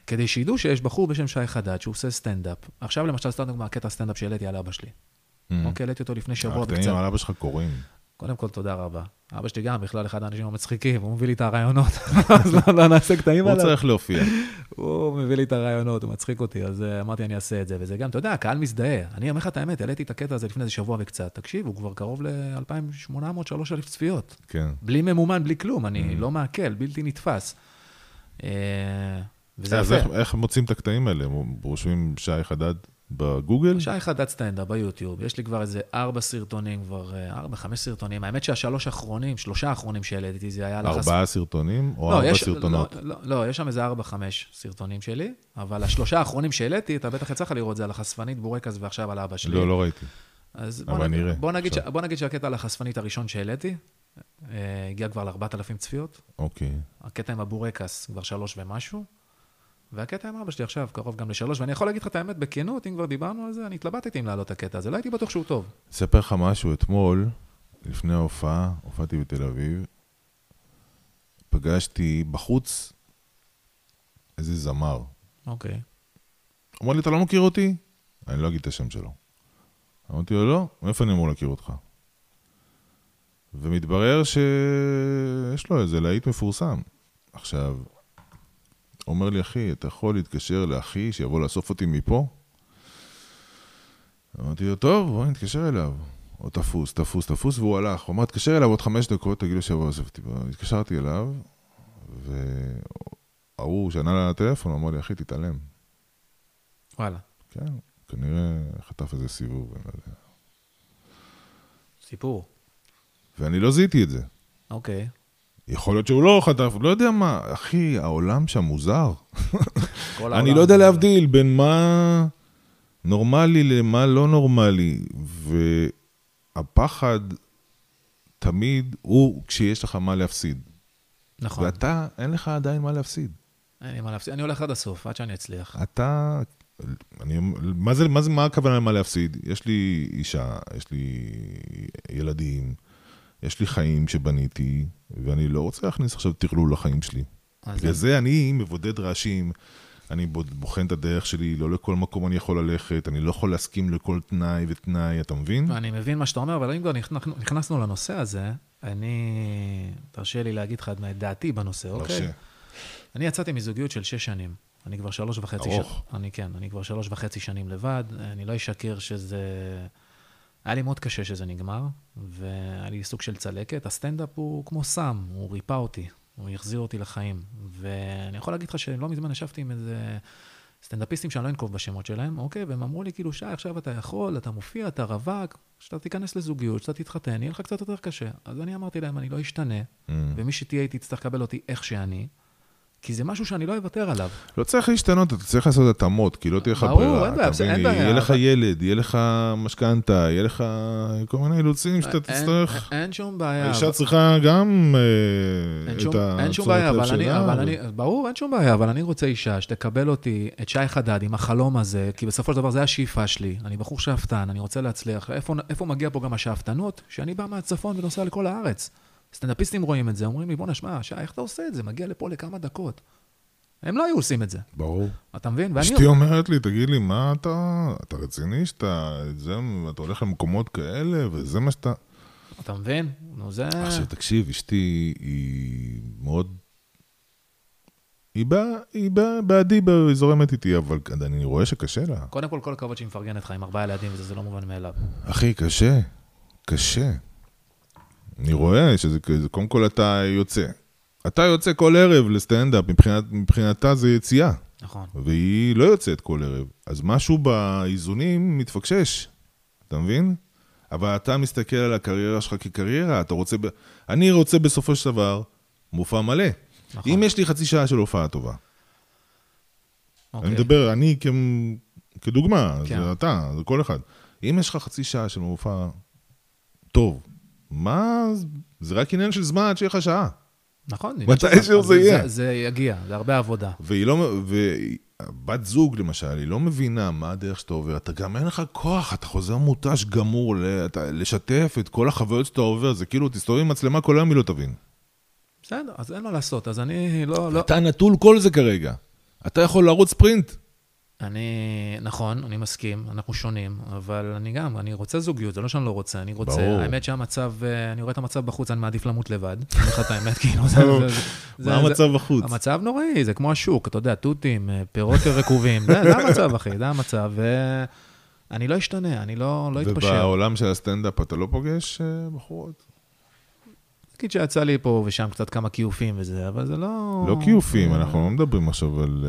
כדי שידעו שיש בחור בשם שי חדד שהוא עושה סטנדאפ. עכשיו למשל, סתם דוגמא, הקטע הסטנדאפ שהעליתי על אבא שלי. Mm. אוקיי, העליתי אותו לפני שבוע הקטעים וקצת. על אבא שלך קורים. קודם כל, תודה רבה. אבא שלי גם בכלל אחד האנשים המצחיקים, הוא מביא לי את הרעיונות. אז לא- לא נעשה קטעים הוא עליו. צריך להופיע. הוא מביא לי את הרעיונות, הוא מצחיק אותי, אז אה, אמרתי, אני אעשה את זה. וזה גם, אתה יודע, הקהל מזדהה. אני אומר לך את האמת, העליתי את הקטע הזה לפני איזה שבוע וקצת. תקשיב, הוא כבר קרוב ל-2,800-3,000 צפיות. כן. בלי ממומן, בלי כלום, Mm. אני לא מעכל, בלתי נתפס. אה, וזה אז יפה. איך- איך מוצאים את הקטעים האלה? רושמים שי חדד בגוגל? שי חדד סטנדאפ ביוטיוב, יש לי כבר איזה ארבע סרטונים, כבר אה, ארבע, חמש סרטונים. האמת שהשלוש האחרונים, שלושה האחרונים שהעליתי, זה היה ארבעה סרטונים או לא, ארבע יש- סרטונות? לא, לא, לא, יש שם איזה ארבע, חמש סרטונים שלי, אבל השלושה האחרונים שהעליתי, אתה בטח יצא לך לראות, זה על החשפנית בורקס ועכשיו על אבא שלי. לא, לא ראיתי. אז בוא, נ... נראה, בוא, נגיד ש... בוא נגיד שהקטע על החשפנית הראשון שהעליתי, אה, הגיע כבר ל-4,000 צפיות. אוקיי. הקטע עם הבורקס כבר שלוש ומשהו, והקטע עם אבא שלי עכשיו קרוב גם לשלוש, ואני יכול להגיד לך את האמת, בכנות, אם כבר דיברנו על זה, אני התלבטתי אם להעלות את הקטע הזה, לא הייתי בטוח שהוא טוב. אספר לך משהו, אתמול, לפני ההופעה, הופעתי בתל אביב, פגשתי בחוץ איזה זמר. אוקיי. אמר לי, אתה לא מכיר אותי? אני לא אגיד את השם שלו. אמרתי לו, לא, מאיפה אני אמור להכיר אותך? ומתברר שיש לו איזה להיט מפורסם. עכשיו, אומר לי, אחי, אתה יכול להתקשר לאחי שיבוא לאסוף אותי מפה? אמרתי לו, טוב, בוא נתקשר אליו. או תפוס, תפוס, תפוס, והוא הלך. הוא אמר, תתקשר אליו עוד חמש דקות, תגיד לו שיבוא לאסוף אותי. התקשרתי אליו, וההוא שענה לטלפון, הוא אמר לי, אחי, תתעלם. וואלה, כן, כנראה חטף איזה סיבוב, אני לא יודע. סיפור. ואני לא זיהיתי את זה. אוקיי. יכול להיות שהוא לא חטף, לא יודע מה. אחי, העולם שם מוזר. אני לא יודע להבדיל בין מה נורמלי למה לא נורמלי. והפחד תמיד הוא כשיש לך מה להפסיד. נכון. ואתה, אין לך עדיין מה להפסיד. אין לי מה להפסיד, אני הולך עד הסוף, עד שאני אצליח. אתה... אני, מה זה, מה זה, מה הכוונה למה להפסיד? יש לי אישה, יש לי ילדים, יש לי חיים שבניתי, ואני לא רוצה להכניס עכשיו טרלול לחיים שלי. בגלל זה אני מבודד רעשים, אני בוחן את הדרך שלי, לא לכל מקום אני יכול ללכת, אני לא יכול להסכים לכל תנאי ותנאי, אתה מבין? אני מבין מה שאתה אומר, אבל אם כבר נכנ- נכנסנו לנושא הזה, אני... תרשה לי להגיד לך את דעתי בנושא, אוקיי? מרשה. אני יצאתי מזוגיות של שש שנים. אני כבר שלוש וחצי... ארוך. ש... אני כן, אני כבר שלוש וחצי שנים לבד. אני לא אשקר שזה... היה לי מאוד קשה שזה נגמר, והיה לי סוג של צלקת. הסטנדאפ הוא כמו סם, הוא ריפא אותי, הוא החזיר אותי לחיים. ואני יכול להגיד לך שלא מזמן ישבתי עם איזה סטנדאפיסטים שאני לא אנקוב בשמות שלהם, אוקיי? והם אמרו לי, כאילו, שי, עכשיו אתה יכול, אתה מופיע, אתה רווק, כשאתה תיכנס לזוגיות, כשאתה תתחתן, יהיה לך קצת יותר קשה. אז אני אמרתי להם, אני לא אשתנה, Mm. ומי שתהיה איתי תצטרך לקבל אותי איך שאני, כי זה משהו שאני לא אוותר עליו. לא צריך להשתנות, אתה צריך לעשות התאמות, כי לא תהיה לך ברור, ברירה. אין בעיה? אין בעיה, יהיה לך ילד, יהיה לך משכנתה, יהיה לך כל מיני אילוצים שאתה תצטרך. אין שום בעיה. האישה צריכה גם אה, את שום, אין שום בעיה, אבל אני, ברור, אין שום בעיה, אבל אני רוצה אישה שתקבל אותי, את שי חדד, עם החלום הזה, כי בסופו של דבר זה השאיפה שלי. אני בחור שאפתן, אני רוצה להצליח. איפה מגיע פה גם השאפתנות? שאני בא מהצפון ונוסע לכל הארץ. סטנדאפיסטים רואים את זה, אומרים לי, בואנה, שמע, שי, איך אתה עושה את זה? מגיע לפה לכמה דקות. הם לא היו עושים את זה, ברור. אתה מבין? ואני... אשתי אומרת לי, תגיד לי, מה אתה, אתה רציני שאתה, את זה, אתה הולך למקומות כאלה, וזה מה שאתה... אתה מבין? נו, זה... עכשיו, תקשיב, אשתי היא מאוד... היא באה, היא באה בעדי, היא זורמת איתי, אבל אני רואה שקשה לה. קודם כל, כל הכבוד שהיא מפרגנת לך עם ארבעה ילדים, וזה זה לא מובן מאליו. אחי, קשה, קשה. אני רואה שזה כזה, קודם כל אתה יוצא. אתה יוצא כל ערב לסטנדאפ, מבחינת, מבחינתה זה יציאה, נכון. והיא לא יוצאת כל ערב. אז משהו באיזונים מתפקשש, אתה מבין? אבל אתה מסתכל על הקריירה שלך כקריירה, אתה רוצה... ב... אני רוצה בסופו של דבר מופע מלא. נכון. אם יש לי חצי שעה של הופעה טובה, אוקיי. אני מדבר, אני כ... כדוגמה, כן. זה אתה, זה כל אחד. אם יש לך חצי שעה של מופע טוב, מה... זה רק עניין של זמן עד שיהיה לך שעה. נכון. מתישהו זה יהיה. זה, זה יגיע, זה הרבה עבודה. והיא לא... ובת זוג, למשל, היא לא מבינה מה הדרך שאתה עובר. אתה גם אין לך כוח, אתה חוזר מותש גמור, אתה- לשתף את כל החוויות שאתה עובר. זה כאילו, תסתובב עם מצלמה כל היום, היא לא תבין. בסדר, אז אין מה לעשות, אז אני לא... לא... אתה נטול כל זה כרגע. אתה יכול לרוץ ספרינט. אני, נכון, אני מסכים, אנחנו שונים, אבל אני גם, אני רוצה זוגיות, זה לא שאני לא רוצה, אני רוצה. ברור. האמת שהמצב, אה, אני רואה את המצב בחוץ, אני מעדיף למות לבד. אני אומר לך את האמת, כאילו, זה... זה- מה המצב בחוץ? המצב נוראי, זה כמו השוק, אתה יודע, תותים, אה, פירות רקובים, זה זה המצב, אחי, זה המצב, ואני לא אשתנה, אני לא לא אתפשר. ובעולם של הסטנדאפ אתה לא פוגש אה, בחורות? נגיד שיצא לי פה ושם קצת כמה כיופים וזה, אבל זה לא... לא כיופים, אנחנו לא מדברים עכשיו על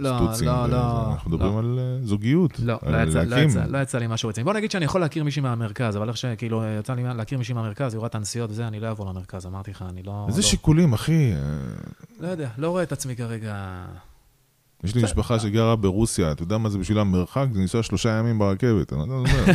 לא, סטוצים. לא, לא, אנחנו מדברים לא. על אה, זוגיות. לא, על לא יצא, לא, להקים. יצא, לא יצא לי משהו רציני. בוא נגיד שאני יכול להכיר מישהי מהמרכז, אבל איך שכאילו יצא לי להכיר מישהי מהמרכז, היא רואה את הנסיעות וזה, אני לא אעבור למרכז, אמרתי לך, אני לא... איזה לא, שיקולים, אחי. אה, לא יודע, לא רואה את עצמי כרגע... יש לי משפחה שגרה ברוסיה, אתה יודע מה זה בשביל המרחק? זה לנסוע שלושה ימים ברכבת. אני לא יודע.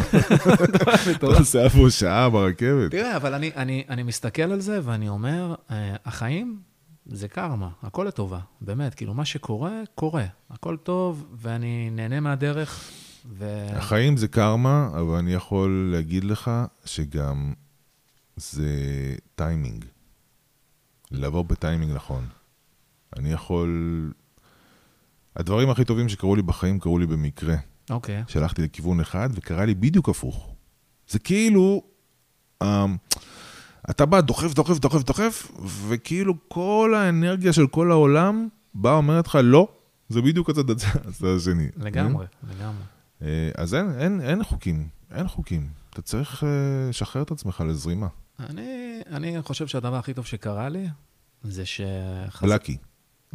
אתה נוסע פה שעה ברכבת. תראה, אבל אני, מסתכל על זה ואני אומר, אה, החיים זה קרמה, הכל לטובה, באמת, כאילו, מה שקורה, קורה. הכל טוב, ואני נהנה מהדרך, ו... החיים זה קרמה, אבל אני יכול להגיד לך שגם זה טיימינג. לעבור בטיימינג נכון. אני יכול... הדברים הכי טובים שקרו לי בחיים קרו לי במקרה. אוקיי, שהלכתי לכיוון אחד וקרה לי בדיוק הפוך. זה כאילו, אה, אתה בא, דוחף, דוחף, דוחף, דוחף, וכאילו כל האנרגיה של כל העולם באה אומרת לך, לא, זה בדיוק הצד השני. לגמרי, לגמרי. אה, אז אין, אין, אין חוקים, אין חוקים. אתה צריך אה, לשחרר את עצמך לזרימה. אני, אני חושב שהדבר הכי טוב שקרה לי, זה ש... בלקי.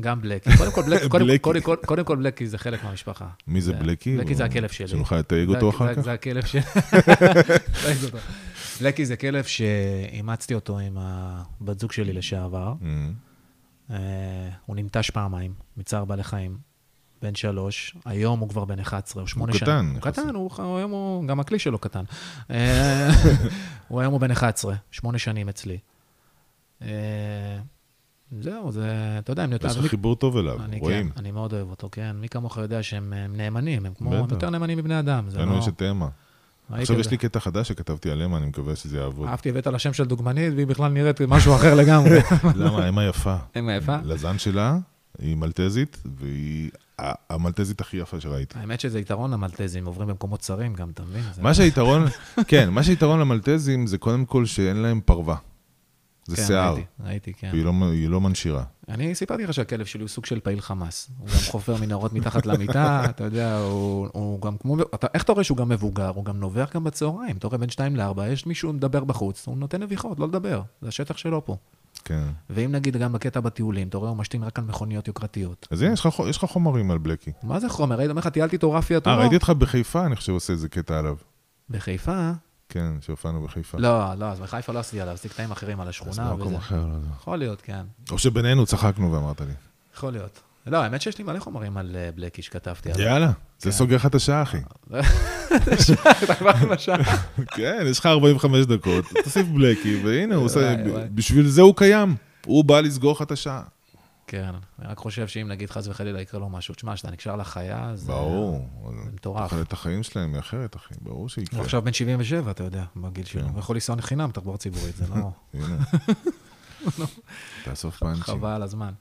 גם בלקי. קודם כל, בלקי, קודם, בלקי. קודם, קודם, קודם כל בלקי זה חלק מהמשפחה. מי זה זה- בלקי? בלקי זה או- הכלב שלי. שנוכל לתייג זה- אותו אחר זה- כך? זה הכלב שלי. בלקי זה כלב שאימצתי אותו עם הבת זוג שלי לשעבר. אה, אה, הוא ננטש פעמיים, מצער בעלי חיים. בן שלוש, היום הוא כבר בן 11, הוא שמונה הוא שנים. קטן, הוא. קטן, הוא, הוא היום הוא, גם הכלי שלו קטן. אה, הוא היום הוא בן 11, שמונה שנים אצלי. אה, זהו, זה, אתה יודע, הם יש לך חיבור טוב אליו, אני, רואים. כן, אני מאוד אוהב אותו, כן. מי כמוך יודע שהם הם נאמנים, הם כמו, הם. יותר נאמנים מבני אדם. לנו לא... יש את תמה. עכשיו יש. לי קטע חדש שכתבתי על אמה, אני מקווה שזה יעבוד. אהבתי, הבאת לה שם של דוגמנית, והיא בכלל נראית משהו אחר לגמרי. למה? אמה יפה. אמה יפה? לזן שלה היא מלטזית, והיא המלטזית הכי יפה שראיתי. האמת שזה יתרון למלטזים, עוברים במקומות צרים גם, אתה מבין? מה שהיתרון, כן, מה שהיתרון למלטזים זה קודם כל שאין להם פרווה. זה כן, שיער, ראיתי, ראיתי, כן. והיא לא- לא מנשירה. אני סיפרתי לך שהכלב שלי הוא סוג של פעיל חמאס. הוא גם חופר מנהרות מתחת למיטה, אתה יודע, הוא, הוא גם כמו... אתה, איך אתה רואה שהוא גם מבוגר? הוא גם נובח גם בצהריים. אתה רואה בין 2 ל-4, יש מישהו מדבר בחוץ, הוא נותן נביחות, לא לדבר. זה השטח שלו פה. כן. ואם נגיד גם בקטע בטיולים, אתה רואה, הוא משתין רק על מכוניות יוקרתיות. אז הנה, יש לך חומרים על בלקי. מה זה חומר? ראית, אומר לך, טיילתי איתו רפי אה, אתונו. ראיתי אותך בחיפה, אני חושב עושה איזה קטע עליו. בחיפה? כן, שהופענו בחיפה. לא, לא, אז בחיפה לא עשיתי עליו, עשיתי קטעים אחרים על אז השכונה במקום וזה. אחר, לא יודע. יכול להיות, כן. או שבינינו צחקנו ואמרת לי. יכול להיות. לא, האמת שיש לי מלא חומרים על אה, בלקי שכתבתי. עליו. יאללה, כן. זה סוגר לך את השעה, אחי. אתה כבר עם השעה. כן, יש לך 45 דקות, תוסיף בלקי, והנה. בשביל זה הוא קיים. הוא בא לסגור לך את השעה. כן, אני רק חושב שאם נגיד חס וחלילה יקרה לו משהו, תשמע, כשאתה נקשר לחיה, זה ברור. זה מטורף. תוחלת החיים שלהם היא אחרת, אחי, ברור הוא שיקרה. עכשיו בן 77, אתה יודע, בגיל שלו. כן. הוא יכול לנסוע חינם בתחבורה ציבורית, זה לא... תאסוף פאנצ'ים. חבל על הזמן.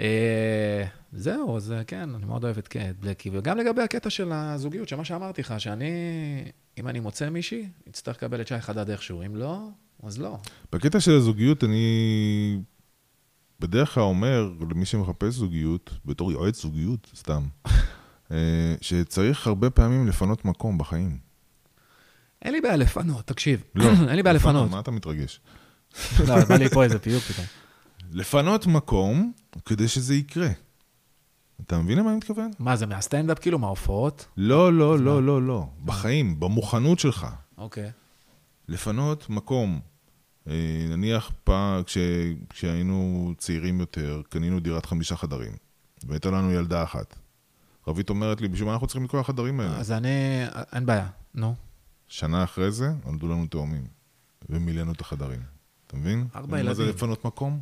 אה, זהו, אז אה, כן, אני מאוד אוהב את את בלקי. וגם לגבי הקטע של הזוגיות, שמה שאמרתי לך, שאני, אם אני מוצא מישהי, אצטרך לקבל את שי חדד איכשהו. אם לא, אז לא. בקטע של הזוגיות, אני בדרך כלל אומר למי שמחפש זוגיות, בתור יועץ זוגיות, סתם, אה, שצריך הרבה פעמים לפנות מקום בחיים. אין לי בעיה לפנות, תקשיב. לא. אין לי בעיה לפנות. מה אתה מתרגש? לא, בא לי פה איזה פיוק פתאום. לפנות מקום כדי שזה יקרה. אתה מבין למה אני מתכוון? מה, זה מהסטנדאפ כאילו, מההופעות? לא, לא, לא, לא, לא. בחיים, במוכנות שלך. אוקיי. לפנות מקום. אה, נניח פעם, כש, כשהיינו צעירים יותר, קנינו דירת חמישה חדרים, והייתה לנו ילדה אחת. רבית אומרת לי, בשביל מה אנחנו צריכים את כל החדרים האלה? אז אני, אין בעיה, נו. שנה אחרי זה, נולדו לנו תאומים, ומילאנו את החדרים. אתה מבין? ארבע מה זה ילדים. לפנות מקום?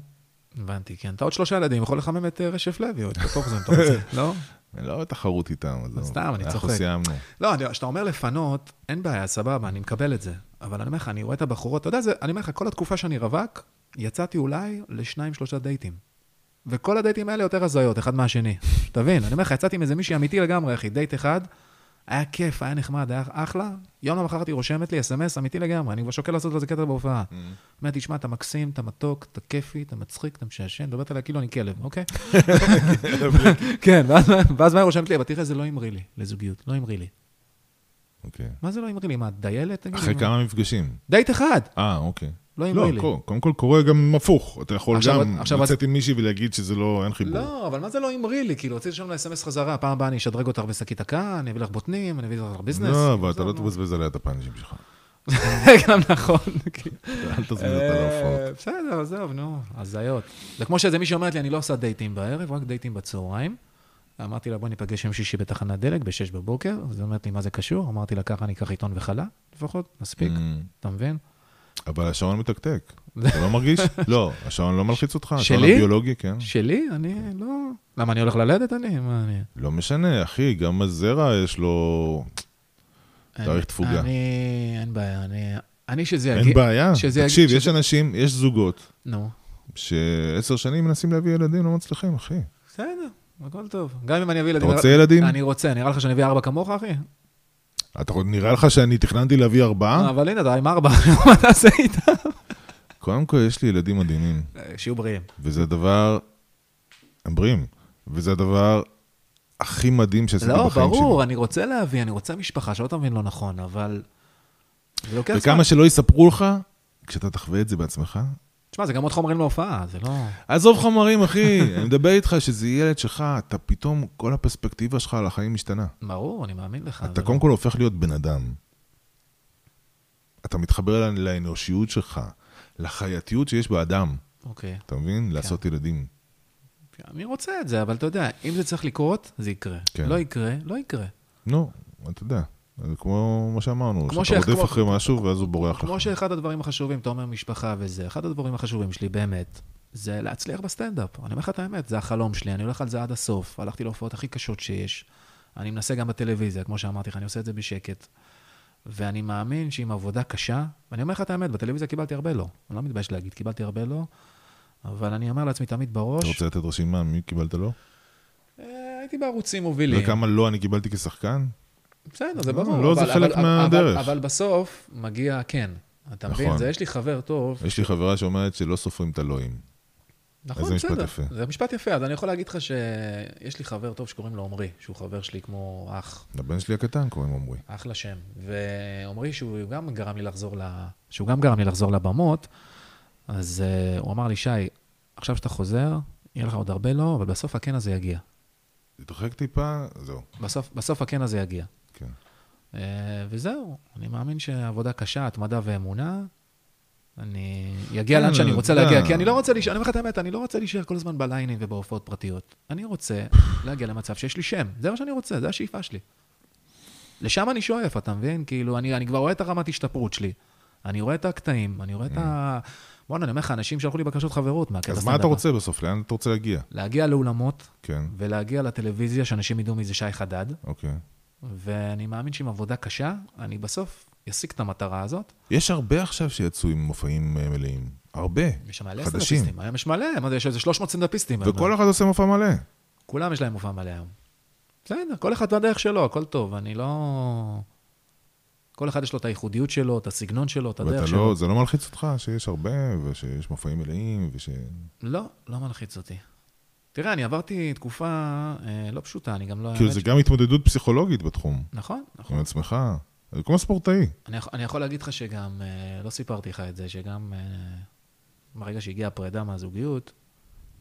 הבנתי, כן. אתה עוד שלושה ילדים, יכול לחמם את אה, רשף לוי, או את אם אתה רוצה, לא? אני לא בתחרות איתם, אז לא. סתם, אני אנחנו צוחק. סיימנו. לא, כשאתה אומר לפנות, אין בעיה, סבבה, אני מקבל את זה. אבל אני אומר לך, אני רואה את הבחורות, אתה יודע, זה, אני אומר לך, כל התקופה שאני רווק, יצאתי אולי לשניים, שלושה דייטים. וכל הדייטים האלה יותר הזיות, אחד מהשני. תבין, אני אומר לך, יצאתי עם איזה מישהי אמיתי לגמרי, אחי, דייט אחד, היה כיף, היה נחמד, היה אחלה. יום למחרת היא רושמת לי אס.אם.אס אמיתי לגמרי, אני כבר שוקל לעשות לזה קטע בהופעה. אומרת, תשמע, אתה מקסים, אתה מתוק, אתה כיפי, אתה מצחיק, אתה משעשן, מדברת עליי כאילו אני כלב, אוקיי? כן, ואז מה היא רושמת לי? אבל תראה, זה לא המריא לי, לזוגיות, לא המריא לי. אוקיי. מה זה לא המריא לי? מה, דיילת? אחרי מה? כמה מפגשים? דייט אחד, אה, אוקיי. לא לא, המריא לי. קו- קודם כל קורה גם הפוך. אתה יכול גם לצאת עם מישהי ולהגיד שזה לא, אין חיבור. לא, אבל מה זה לא המריא לי? כאילו, רציתי לשלם לה אס.אם.אס חזרה, פעם הבאה אני אשדרג אותך בשקית הקאה, אני אביא לך בוטנים, אני אביא לך ביזנס. לא, אבל אתה לא. תבזבז עליה את הפאנצ'ים שלך. גם נכון. כאילו. אל תזמין אותה להופעות. אה, בסדר, עזוב, נו, הזיות. זה כמו שאיזה מישהי אומרת לי, אני לא עושה דייטים בערב, רק דייטים בצהריים. אמרתי לה, בוא ניפגש יום שישי בתחנת דלק ב-6 בבוקר. אז היא אומרת לי, מה זה קשור? אמרתי לה, ככה אני אקח עיתון וחלה, לפחות, מספיק, Mm, אתה מבין? אבל השעון מתקתק. אתה לא מרגיש? לא, השעון לא מלחיץ אותך? השעון? הביולוגי, כן. שלי? אני לא... למה, אני הולך ללדת אני? מה אני... לא משנה, אחי, גם הזרע יש לו... תאריך תפוגה. אני, אין בעיה, אני... אני שזה יגיע... אין בעיה. תקשיב, יש אנשים, יש זוגות, נו, שעשר שנים מנסים להביא ילדים, לא מצליחים, אחי. בסדר, הכל טוב. גם אם אני אביא אתה ילדים... רוצה ילדים? אני רוצה, נראה לך שאני אביא ארבע כמוך, אחי? אתה נראה לך שאני תכננתי להביא ארבעה? אבל הנה, אתה עם ארבע, מה תעשה איתם? קודם כל, יש לי ילדים מדהימים, אה, שיהיו בריאים. וזה הדבר... הם בריאים. וזה הדבר הכי מדהים שעשיתי לא, בחיים שלי. ברור, אני רוצה להביא, אני רוצה משפחה, שלא תבין לא נכון, אבל... זה לוקח זמן. וכמה שלא יספרו לך, כשאתה תחווה את זה בעצמך, תשמע, זה גם עוד חומרים להופעה, זה לא... עזוב חומרים, אחי. אני מדבר איתך שזה ילד שלך, אתה פתאום, כל הפרספקטיבה שלך על החיים משתנה. ברור, אני מאמין לך. אתה קודם לא- כל הופך להיות בן אדם. אתה מתחבר לא- לאנושיות שלך, לחייתיות שיש באדם, אוקיי. אתה מבין? לעשות ילדים. אני רוצה את זה, אבל אתה יודע, אם זה צריך לקרות, זה יקרה. כן. לא יקרה, לא יקרה. נו, אתה יודע. כמו מה שאמרנו, כמו שאתה רודף אחרי משהו ואז הוא בורח לך. כמו שאחד הדברים החשובים, אתה אומר משפחה וזה, אחד הדברים החשובים שלי באמת, זה להצליח בסטנדאפ. אני אומר לך את האמת, זה החלום שלי, אני הולך על זה עד הסוף. הלכתי להופעות הכי קשות שיש. אני מנסה גם בטלוויזיה, כמו שאמרתי לך, אני עושה את זה בשקט. ואני מאמין שעם עבודה קשה, ואני אומר לך את האמת, בטלוויזיה קיבלתי הרבה לא. אני לא מתבייש להגיד, קיבלתי הרבה לא, אבל אני אומר לעצמי תמיד בראש, אתה רוצה לתת רשימה, מי קיבלת לו? אה, הייתי בערוצים מובילים. וכמה לא אני קיבלתי כשחקן? בסדר, זה ברור. לא, זה חלק אבל- מהדרך. אבל, אבל בסוף מגיע כן. אתה מבין? נכון. זה יש לי חבר טוב. יש לי חברה שאומרת שלא סופרים את הלואים. נכון, איזה משפט בסדר. יפה. זה משפט יפה, אז אני יכול להגיד לך שיש לי חבר טוב שקוראים לו עמרי, שהוא חבר שלי כמו אח, לבן שלי הקטן קוראים עמרי. אחלה שם. ועמרי, שהוא גם גרם לי לחזור ל... שהוא גם גרם לי לחזור לבמות, אז uh, הוא אמר לי, שי, עכשיו שאתה חוזר, יהיה לך עוד הרבה לא, אבל בסוף הקן הזה יגיע. תתרחק טיפה, זהו. בסוף, בסוף הקן הזה יגיע. כן. Uh, וזהו, אני מאמין שעבודה קשה, התמדה ואמונה, אני אגיע כן, לאן שאני רוצה. להגיע, כי אני לא רוצה להישאר, אני אומר לך את האמת, אני לא רוצה להישאר כל הזמן בליינים ובהופעות פרטיות. אני רוצה להגיע למצב שיש לי שם, זה מה שאני רוצה, זה השאיפה שלי. לשם אני שואף, אתה מבין? כאילו, אני, אני כבר רואה את הרמת השתפרות שלי. אני רואה את הקטעים, אני רואה את ה... בוא'נה, אני אומר לך, אנשים שלחו לי בקשות חברות מהקטע אז מה. אתה רוצה בסוף? לאן אתה רוצה להגיע? להגיע לאולמות כן, ולהגיע לטלוויזיה, שאנשים ידעו מי זה שי חדד, אוקיי. ואני מאמין שעם עבודה קשה, אני בסוף אשיג את המטרה הזאת. יש הרבה עכשיו שיצאו עם מופעים אה, מלאים. הרבה. יש מלא. סטנדאפיסטים, היום יש מלא, מה זה, יש איזה 300 סטנדאפיסטים. וכל אחד עושה מופע מלא. כולם יש להם מופע מלא היום. בסדר, כל אחד בדרך שלו, הכל טוב, אני לא... כל אחד יש לו את הייחודיות שלו, את הסגנון שלו, את הדרך ואתה שלו. לא, זה לא מלחיץ אותך שיש הרבה, ושיש מופעים מלאים, וש... לא, לא מלחיץ אותי. תראה, אני עברתי תקופה אה, לא פשוטה, אני גם לא... כאילו זה ש- גם התמודדות פסיכולוגית בתחום, נכון, נכון. עם עצמך. זה כמו ספורטאי. אני, אני יכול להגיד לך שגם, אה, לא סיפרתי לך את זה, שגם אה, ברגע שהגיעה הפרידה מהזוגיות,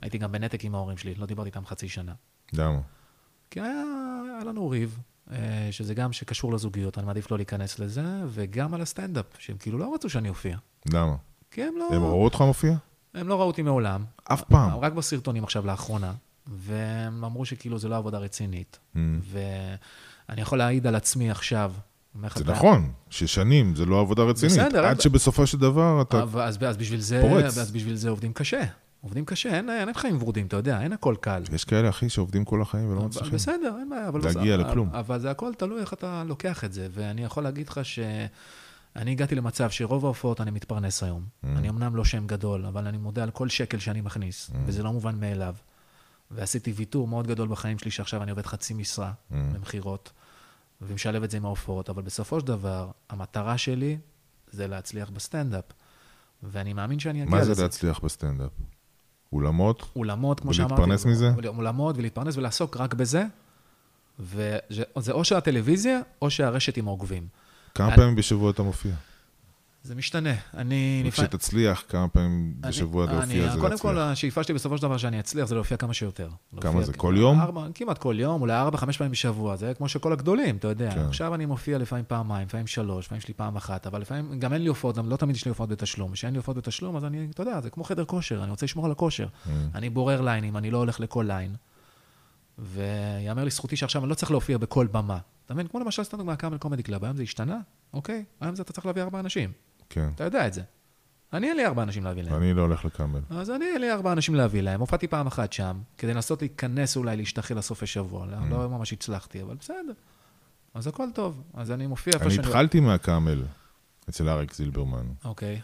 הייתי גם בנתק עם ההורים שלי, לא דיברתי איתם חצי שנה. למה? כי היה, היה לנו ריב, אה, שזה גם שקשור לזוגיות, אני מעדיף לא להיכנס לזה, וגם על הסטנדאפ, שהם כאילו לא רצו שאני אופיע. למה? כי הם לא, הם ראו אותך מופיע? הם לא ראו אותי מעולם. אף פעם. רק בסרטונים עכשיו לאחרונה, והם אמרו שכאילו זה לא עבודה רצינית. Mm. ואני יכול להעיד על עצמי עכשיו. זה אתה- נכון, ששנים זה לא עבודה רצינית. בסדר, עד שבסופו של דבר אתה... אבל- אז, אז, בשביל זה, פורץ. אז בשביל זה עובדים קשה. עובדים קשה, אין, אין חיים ורודים, אתה יודע, אין הכל קל. יש כאלה, אחי, שעובדים כל החיים ולא מצליחים. בסדר, אין בעיה, אבל... להגיע לכלום. אבל זה הכל תלוי איך אתה לוקח את זה, ואני יכול להגיד לך שאני הגעתי למצב שרוב ההופעות אני מתפרנס היום. Mm. אני אמנם לא שם גדול, אבל אני מודה על כל שקל שאני מכניס, Mm. וזה לא מובן מאליו. ועשיתי ויתור מאוד גדול בחיים שלי, שעכשיו אני עובד חצי משרה Mm. במכירות, ומשלב את זה עם ההופעות, אבל בסופו של דבר, המטרה שלי זה להצליח בסטנדאפ. ואני מאמין שאני אגיע מה לזה. זה להצליח בסטנדאפ? אולמות? אולמות, כמו שאמרתי. ולהתפרנס מזה? אולמות ולהתפרנס ולעסוק רק בזה. וזה זה או שהטלוויזיה, או שהרשת עם העוקבים. כמה אני- פעמים בשבוע אתה מופיע? זה משתנה. אני... וכשתצליח, כמה פעמים אני- בשבוע אני- להופיע זה קודם כל, להצליח? השאיפה שלי בסופו של דבר שאני אצליח זה להופיע כמה שיותר. כמה זה, כל יום? ארבע, כמעט כל יום, אולי ארבע, חמש פעמים בשבוע. זה כמו שכל הגדולים, אתה יודע. כן. עכשיו אני מופיע לפעמים פעמיים, לפעמים שלוש, לפעמים יש לי פעם אחת, אבל לפעמים גם אין לי הופעות, גם לא תמיד יש לי הופעות בתשלום. כשאין לי הופעות בתשלום, אז אני, אתה יודע, זה כמו חדר כושר, אני רוצה לשמור על הכושר. Mm. אני בורר ליינים, אני לא הולך לכל ליין. ויאמר לזכותי שעכשיו אני לא צריך להופיע בכל במה. אתה מבין? כמו למשל סטנדאפ מה-Camel Comedy Club, היום זה השתנה, אוקיי? היום זה אתה צריך להביא ארבעה אנשים. כן. אתה יודע את זה. אני אין לי ארבעה אנשים להביא להם. אני לא הולך לקאמל. אז אני, אין לי ארבעה אנשים להביא להם. הופעתי פעם אחת שם, כדי לנסות להיכנס אולי, להשתחל לסופי שבוע. לא, Mm. לא ממש הצלחתי, אבל בסדר. אז הכל טוב. אז אני מופיע איפה אני שאני... התחלתי מהקאמל, אצל אריק זילברמן, אוקיי.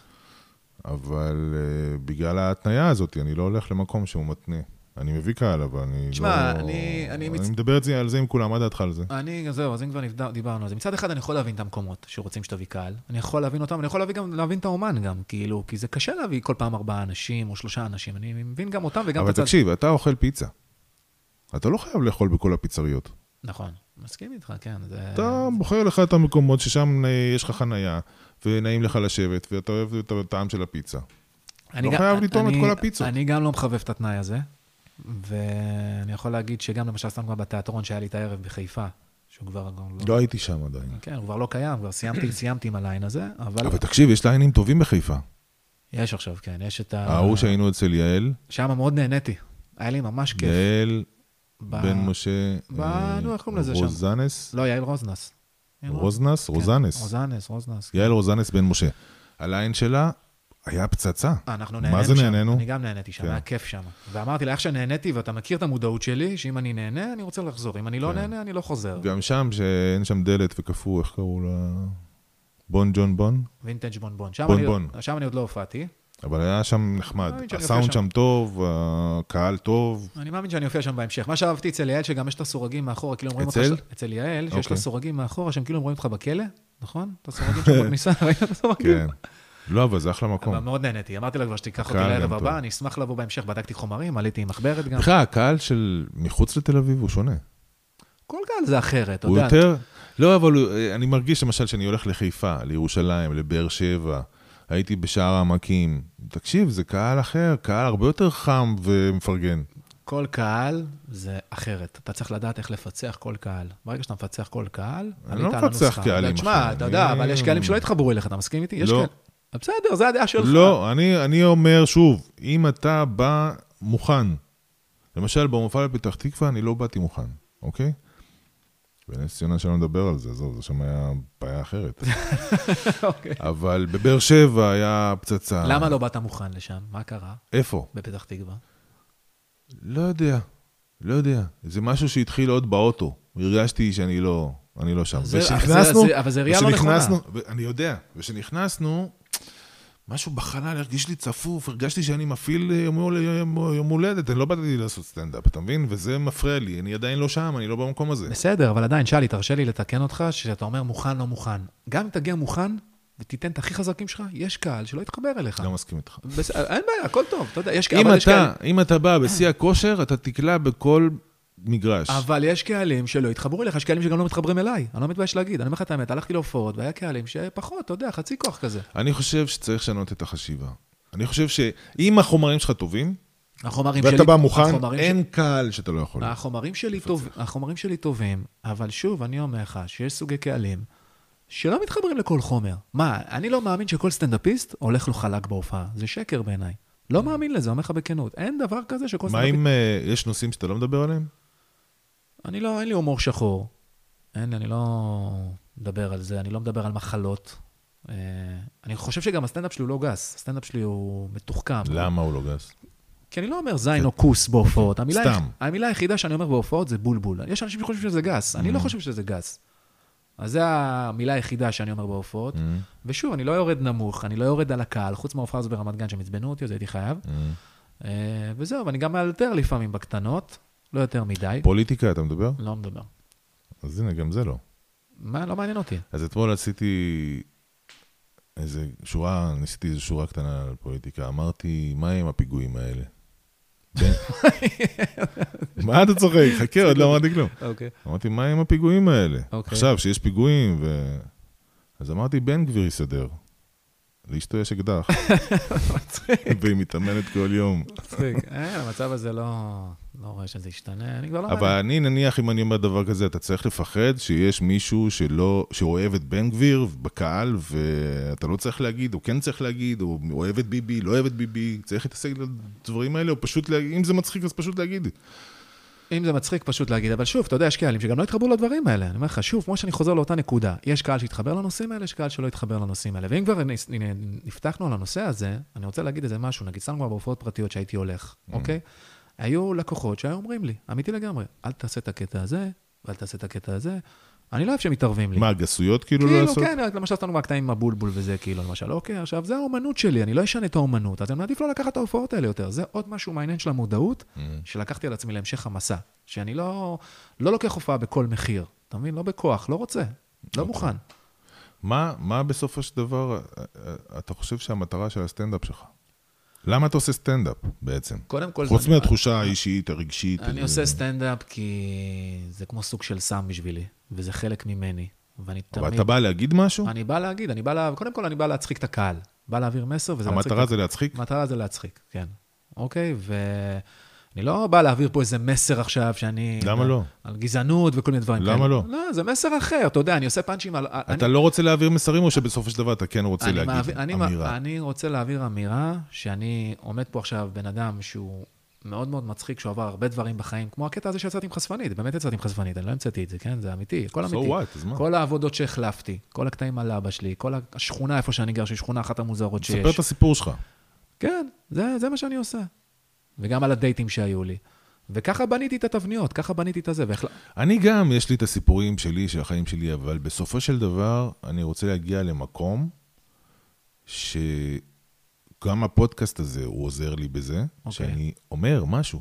אבל uh, בגלל ההתניה הזאת, אני לא הולך למקום שהוא מתנה. אני מביא קהל, אבל אני תשמע, לא... אני- אני אני מצ- מדבר זה, על זה עם כולם, מה דעתך על זה? אני, זהו, אז אם כבר דיברנו על זה. מצד אחד אני יכול להבין את המקומות שרוצים שתביא קהל. אני יכול להבין אותם, אני יכול להביא גם, להבין את האומן גם, כאילו, כי זה קשה להביא כל פעם ארבעה אנשים או שלושה אנשים. אני מבין גם אותם וגם את אבל הצד... תקשיב, אתה אוכל פיצה. אתה לא חייב לאכול בכל הפיצריות. נכון, מסכים איתך, כן. זה... אתה בוחר לך את המקומות ששם אה, יש לך חנייה, ונעים לך לשבת, ואתה אוהב את הטעם של הפיצה. לא גם- חייב לטעום את כל הפיצות. אני גם לא מחבב את התנאי הזה, ואני יכול להגיד שגם למשל סתם כבר בתיאטרון שהיה לי את הערב בחיפה, שהוא כבר לא... לא הייתי שם עדיין. כן, הוא כבר לא קיים, כבר סיימתי, סיימתי עם הליין הזה, אבל אבל תקשיב, יש ליינים טובים בחיפה. יש עכשיו, כן, יש את ה... ההוא שהיינו אצל יעל, שם מאוד נהניתי, היה לי ממש כיף. יעל ב- בן משה, ב- אה, נו, איך קוראים לזה שם? רוזנס, לא, יעל רוזנס. יעל רוז- רוזנס, כן, רוזנס. רוזנס, רוזנס. יעל רוזנס בן משה. הליין שלה היה פצצה. אה, אנחנו מה נהנינו זה שם. נהנינו? אני גם נהניתי שם, כן. היה כיף שם. ואמרתי לה, איך שנהניתי, ואתה מכיר את המודעות שלי, שאם אני נהנה, אני רוצה לחזור. אם אני לא כן. נהנה, אני לא חוזר. גם שם, שאין שם דלת וקפוא, איך קראו לה? בון ג'ון בון? וינטג'. שם בון אני- בון. שם אני עוד לא הופעתי. אבל היה שם נחמד. הסאונד שם. טוב, הקהל טוב. אני מאמין שאני אופיע שם בהמשך. מה שאהבתי אצל יעל, שגם יש את הסורגים מאחורה, כאילו אומרים אותך... אצל? אצל יעל, שיש את אוקיי. הסורגים מאחורה, שהם כאילו אומרים אותך בכלא, נכון? את הסורגים שם בכניסה, ראית את הסורגים? כן. לא, אבל זה אחלה מקום. אבל מאוד נהניתי. אמרתי לה כבר שתיקח אותי לערב. הבא, אני אשמח לבוא בהמשך. בדקתי חומרים, עליתי עם מחברת גם. בכלל, הקהל של מחוץ לתל אביב הוא שונה. כל קהל זה אחרת, אתה הוא יודע. יותר... לא, אבל הוא- אני מרגיש למשל שאני הולך לחיפה, לירושלים, לבאר שבע, הייתי בשער העמקים. תקשיב, זה קהל אחר, קהל הרבה יותר חם ומפרגן. כל קהל זה אחרת. אתה צריך לדעת איך לפצח כל קהל. ברגע שאתה מפצח כל קהל, אני לא מפצח. קהלים, תשמע, אחי. אתה יודע, אבל יש קהלים שלא יתחברו אליך, אתה מסכים איתי? יש לא. כאלה. בסדר, זה הדעה שלך. לא, אני, אני אומר שוב, אם אתה בא מוכן, למשל במופע בפתח תקווה אני לא באתי מוכן, אוקיי? בנס ציונה שלא נדבר על זה, עזוב, זה שם היה בעיה אחרת. אוקיי. אבל בבאר שבע היה פצצה. למה לא באת מוכן לשם? מה קרה איפה? בפתח תקווה? לא יודע, לא יודע. זה משהו שהתחיל עוד באוטו. הרגשתי שאני לא, אני לא שם. זה- ושנכנסנו, אבל זה- ראייה לא נכונה. אני יודע, ושנכנסנו, משהו בחלל הרגיש לי צפוף, הרגשתי שאני מפעיל אה, יום, הול- יום, יום הולדת, אני לא באתי לעשות סטנדאפ, אתה מבין? וזה מפריע לי, אני עדיין לא שם, אני לא במקום הזה. בסדר, אבל עדיין, שאלי, תרשה לי לתקן אותך, שאתה אומר מוכן, לא מוכן. גם אם תגיע מוכן, ותיתן את הכי חזקים שלך, יש קהל שלא יתחבר אליך. לא מסכים איתך. בס... אין בעיה, הכל טוב, אתה יודע, יש קהל, אם אבל יש אתה, קהל... אם אתה בא בשיא הכושר, אתה תקלע בכל מגרש. אבל יש קהלים שלא יתחברו אליך, יש קהלים שגם לא מתחברים אליי. אני לא מתבייש להגיד, אני אומר לך את האמת, הלכתי להופעות, והיה קהלים שפחות, אתה יודע, חצי כוח כזה. אני חושב שצריך לשנות את החשיבה. אני חושב שאם החומרים שלך טובים, החומרים ואתה שלי... בא מוכן, אין קהל שאתה לא יכול. החומרים שלי, טוב, החומרים שלי טובים, אבל שוב, אני אומר לך שיש סוגי קהלים שלא מתחברים לכל חומר. מה, אני לא מאמין שכל סטנדאפיסט הולך לו חלק בהופעה. זה שקר בעיניי. לא מאמין לזה, אומר לך בכנות. אין דבר כזה שכל מה סטנדאפיסט... אם אה, יש נושאים שאתה לא מדבר עליהם? אני לא, אין לי הומור שחור. אין לי, אני לא מדבר על זה, אני לא מדבר על מחלות. אה, אני חושב שגם הסטנדאפ שלי הוא לא גס. הסטנדאפ שלי הוא מתוחכם. למה הוא לא גס? כי אני לא אומר זין או כוס בהופעות. המילה, סתם. המילה היחידה שאני אומר בהופעות זה בולבול. יש אנשים שחושבים שזה גס, אני לא חושב שזה גס. אז זו המילה היחידה שאני אומר בהופעות. ושוב, אני לא יורד נמוך, אני לא יורד על הקהל, חוץ מההופעה הזו ברמת גן שהם עצבנו אותי, אז הייתי חייב. אה, וזהו, ואני גם מאלתר לפעמים בקטנות, לא יותר מדי. פוליטיקה אתה מדבר? לא מדבר. אז הנה, גם זה לא. מה, לא מעניין אותי. אז אתמול עשיתי איזה שורה, ניסיתי איזו שורה קטנה על פוליטיקה. אמרתי, מה עם הפיגועים האלה? כן. מה אתה צוחק? חכה, עוד לא אמרתי כלום. אוקיי. אמרתי, מה עם הפיגועים האלה? אוקיי. עכשיו, שיש פיגועים ו... אז אמרתי, בן גביר יסדר. לאשתו יש אקדח. והיא מתאמנת כל יום. מצחיק. אין, המצב הזה לא... לא רואה שזה ישתנה, אני כבר לא... אבל אני, נניח, אם אני אומר דבר כזה, אתה צריך לפחד שיש מישהו שלא, שאוהב את בן גביר בקהל, ואתה לא צריך להגיד, או כן צריך להגיד, או אוהב את ביבי, לא אוהב את ביבי, צריך להתעסק בדברים האלה, או פשוט להגיד, אם זה מצחיק, אז פשוט להגיד. אם זה מצחיק, פשוט להגיד, אבל שוב, אתה יודע, יש קהלים שגם לא יתחברו לדברים האלה. אני אומר לך, שוב, כמו שאני חוזר לאותה נקודה, יש קהל שיתחבר לנושאים האלה, יש קהל שלא יתחבר לנושאים האלה. ואם כבר נפתחנו על הנושא הזה, אני רוצה להגיד איזה משהו, נגיד, סתם כבר בהופעות פרטיות שהייתי הולך, אוקיי? היו לקוחות שהיו אומרים לי, אמיתי לגמרי, אל תעשה את הקטע הזה, ואל תעשה את הקטע הזה. אני לא אוהב שמתערבים לי. מה, גסויות כאילו לא כאילו, לעשות? כן, למשל, עשינו מהקטעים עם הבולבול וזה, כאילו, למשל, אוקיי, עכשיו, זה האומנות שלי, אני לא אשנה את האומנות, אז אני מעדיף לא לקחת את ההופעות האלה יותר. זה עוד משהו מעניין של המודעות, Mm. שלקחתי על עצמי להמשך המסע. שאני לא, לא לוקח הופעה בכל מחיר, אתה מבין? לא בכוח, לא רוצה, אוקיי. לא מוכן. מה, מה בסופו של דבר, אה, אה, אתה חושב שהמטרה של הסטנדאפ שלך? למה אתה עושה סטנדאפ בעצם? קודם כל, חוץ מהתחושה האישית, הרגשית. אני אה, עושה סטנדאפ כי זה כמו סוג של סם בשבילי, וזה חלק ממני. ואני תמיד... אבל אתה בא להגיד משהו? אני בא להגיד, אני בא לה... קודם כל, אני בא להצחיק את הקהל. בא להעביר מסר, וזה להצחיק את המטרה זה להצחיק? המטרה זה להצחיק, כן. אוקיי? ואני לא בא להעביר פה איזה מסר עכשיו שאני... למה לא? על גזענות וכל מיני דברים למה כאלה. לא? לא, זה מסר אחר, אתה יודע, אני עושה פאנצ'ים על... אתה לא רוצה להעביר מסרים, או שבסופו של דבר אתה כן רוצה אני להגיד מעביר- אני, אמירה? אני רוצה להעביר אמירה שאני עומד פה עכשיו בן אדם שהוא מאוד מאוד מצחיק, שהוא עבר הרבה דברים בחיים, כמו הקטע הזה שיצאתי עם חשפנית, באמת יצאתי עם חשפנית, אני לא המצאתי את זה, כן? זה אמיתי, הכל So אמיתי. what, אז מה? כל העבודות שהחלפתי, כל הקטעים על אבא שלי, כל השכונה איפה שאני גר, שהיא שכונה אחת המוזרות שיש. ספר את הסיפור שלך. כן, זה, זה מה שאני עושה. וגם על הדייטים שהיו לי. וככה בניתי את התבניות, ככה בניתי את הזה. והחל... אני גם, יש לי את הסיפורים שלי, של החיים שלי, אבל בסופו של דבר, אני רוצה להגיע למקום שגם הפודקאסט הזה, הוא עוזר לי בזה, אוקיי. שאני אומר משהו.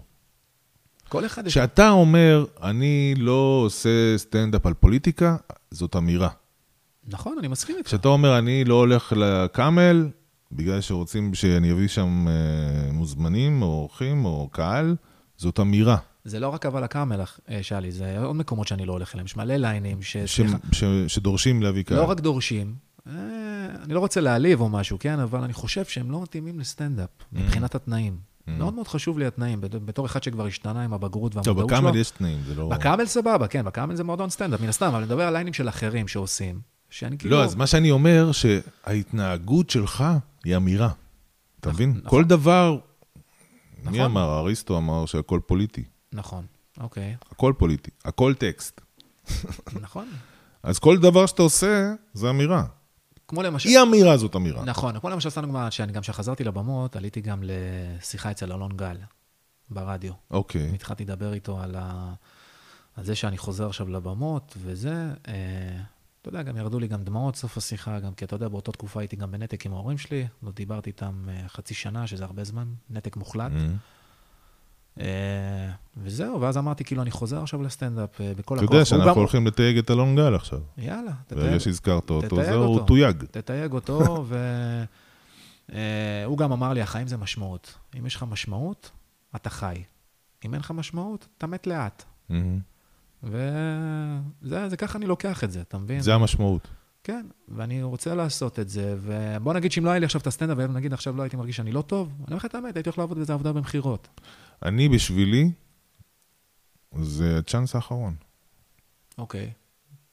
כל אחד. כשאתה אומר, אני לא עושה סטנדאפ על פוליטיקה, זאת אמירה. נכון, אני מסכים איתך. כשאתה אומר, אני לא הולך לקאמל, בגלל שרוצים שאני אביא שם אה, מוזמנים, או אורחים, או קהל, זאת אמירה. זה לא רק אבל הקאמל, אה, שאלי, זה עוד מקומות שאני לא הולך אליהם. יש מלא ליינים ש... ש- ש- שדורשים להביא קהל. לא רק דורשים, אה, אני לא רוצה להעליב או משהו, כן? אבל אני חושב שהם לא מתאימים לסטנדאפ, Mm. מבחינת התנאים. מאוד מאוד חשוב לי התנאים, בת- בתור אחד שכבר השתנה עם הבגרות טוב, והמודעות שלו. בקאמל יש תנאים, זה לא... בקאמל סבבה, כן, בקאמל זה מועדון סטנדאפ, מן הסתם, אבל אני מדבר על ליינים של אחרים שעושים, שאני כאילו... לא, אז מה שאני אומר, שההתנהגות שלך היא אמירה. אתה מבין? נכון. כל דבר... מי נכון. אמר? אריסטו אמר שהכל פוליטי. נכון, אוקיי, הכל פוליטי. הכל טקסט. נכון. אז כל דבר שאתה עושה, זה אמירה. כמו למשל... אי אמירה זאת אמירה. נכון, כמו למשל, סתם דוגמא, שאני גם כשחזרתי לבמות, עליתי גם לשיחה אצל אלון גל, ברדיו. אוקיי. התחלתי לדבר איתו על, ה... על זה שאני חוזר עכשיו לבמות, וזה, אה, אתה יודע, גם ירדו לי גם דמעות סוף השיחה, גם כי אתה יודע, באותה תקופה הייתי גם בנתק עם ההורים שלי, לא דיברתי איתם אה, חצי שנה, שזה הרבה זמן, נתק מוחלט. Mhm. אה, וזהו, ואז אמרתי, כאילו, אני חוזר עכשיו לסטנדאפ אה, בכל אתה הכוח. יודע והוא שאנחנו הולכים לתייג את אלון גל עכשיו. יאללה, ברגע תתייג, שהזכרת אותו, זהו, הוא. תויג. תתייג אותו, והוא גם אמר לי, החיים זה משמעות. אם יש לך משמעות, אתה חי. אם אין לך משמעות, אתה מת לאט. וזה זה ככה אני לוקח את זה, אתה מבין? זה המשמעות. כן, ואני רוצה לעשות את זה, ובוא נגיד שאם לא היה לי עכשיו את הסטנדאפ, ונגיד עכשיו לא הייתי מרגיש שאני לא טוב, אני אומר לך את האמת, הייתי הולך לעבוד באיזה עבודה במכירות. אני בשבילי, זה הצ'אנס האחרון. אוקיי.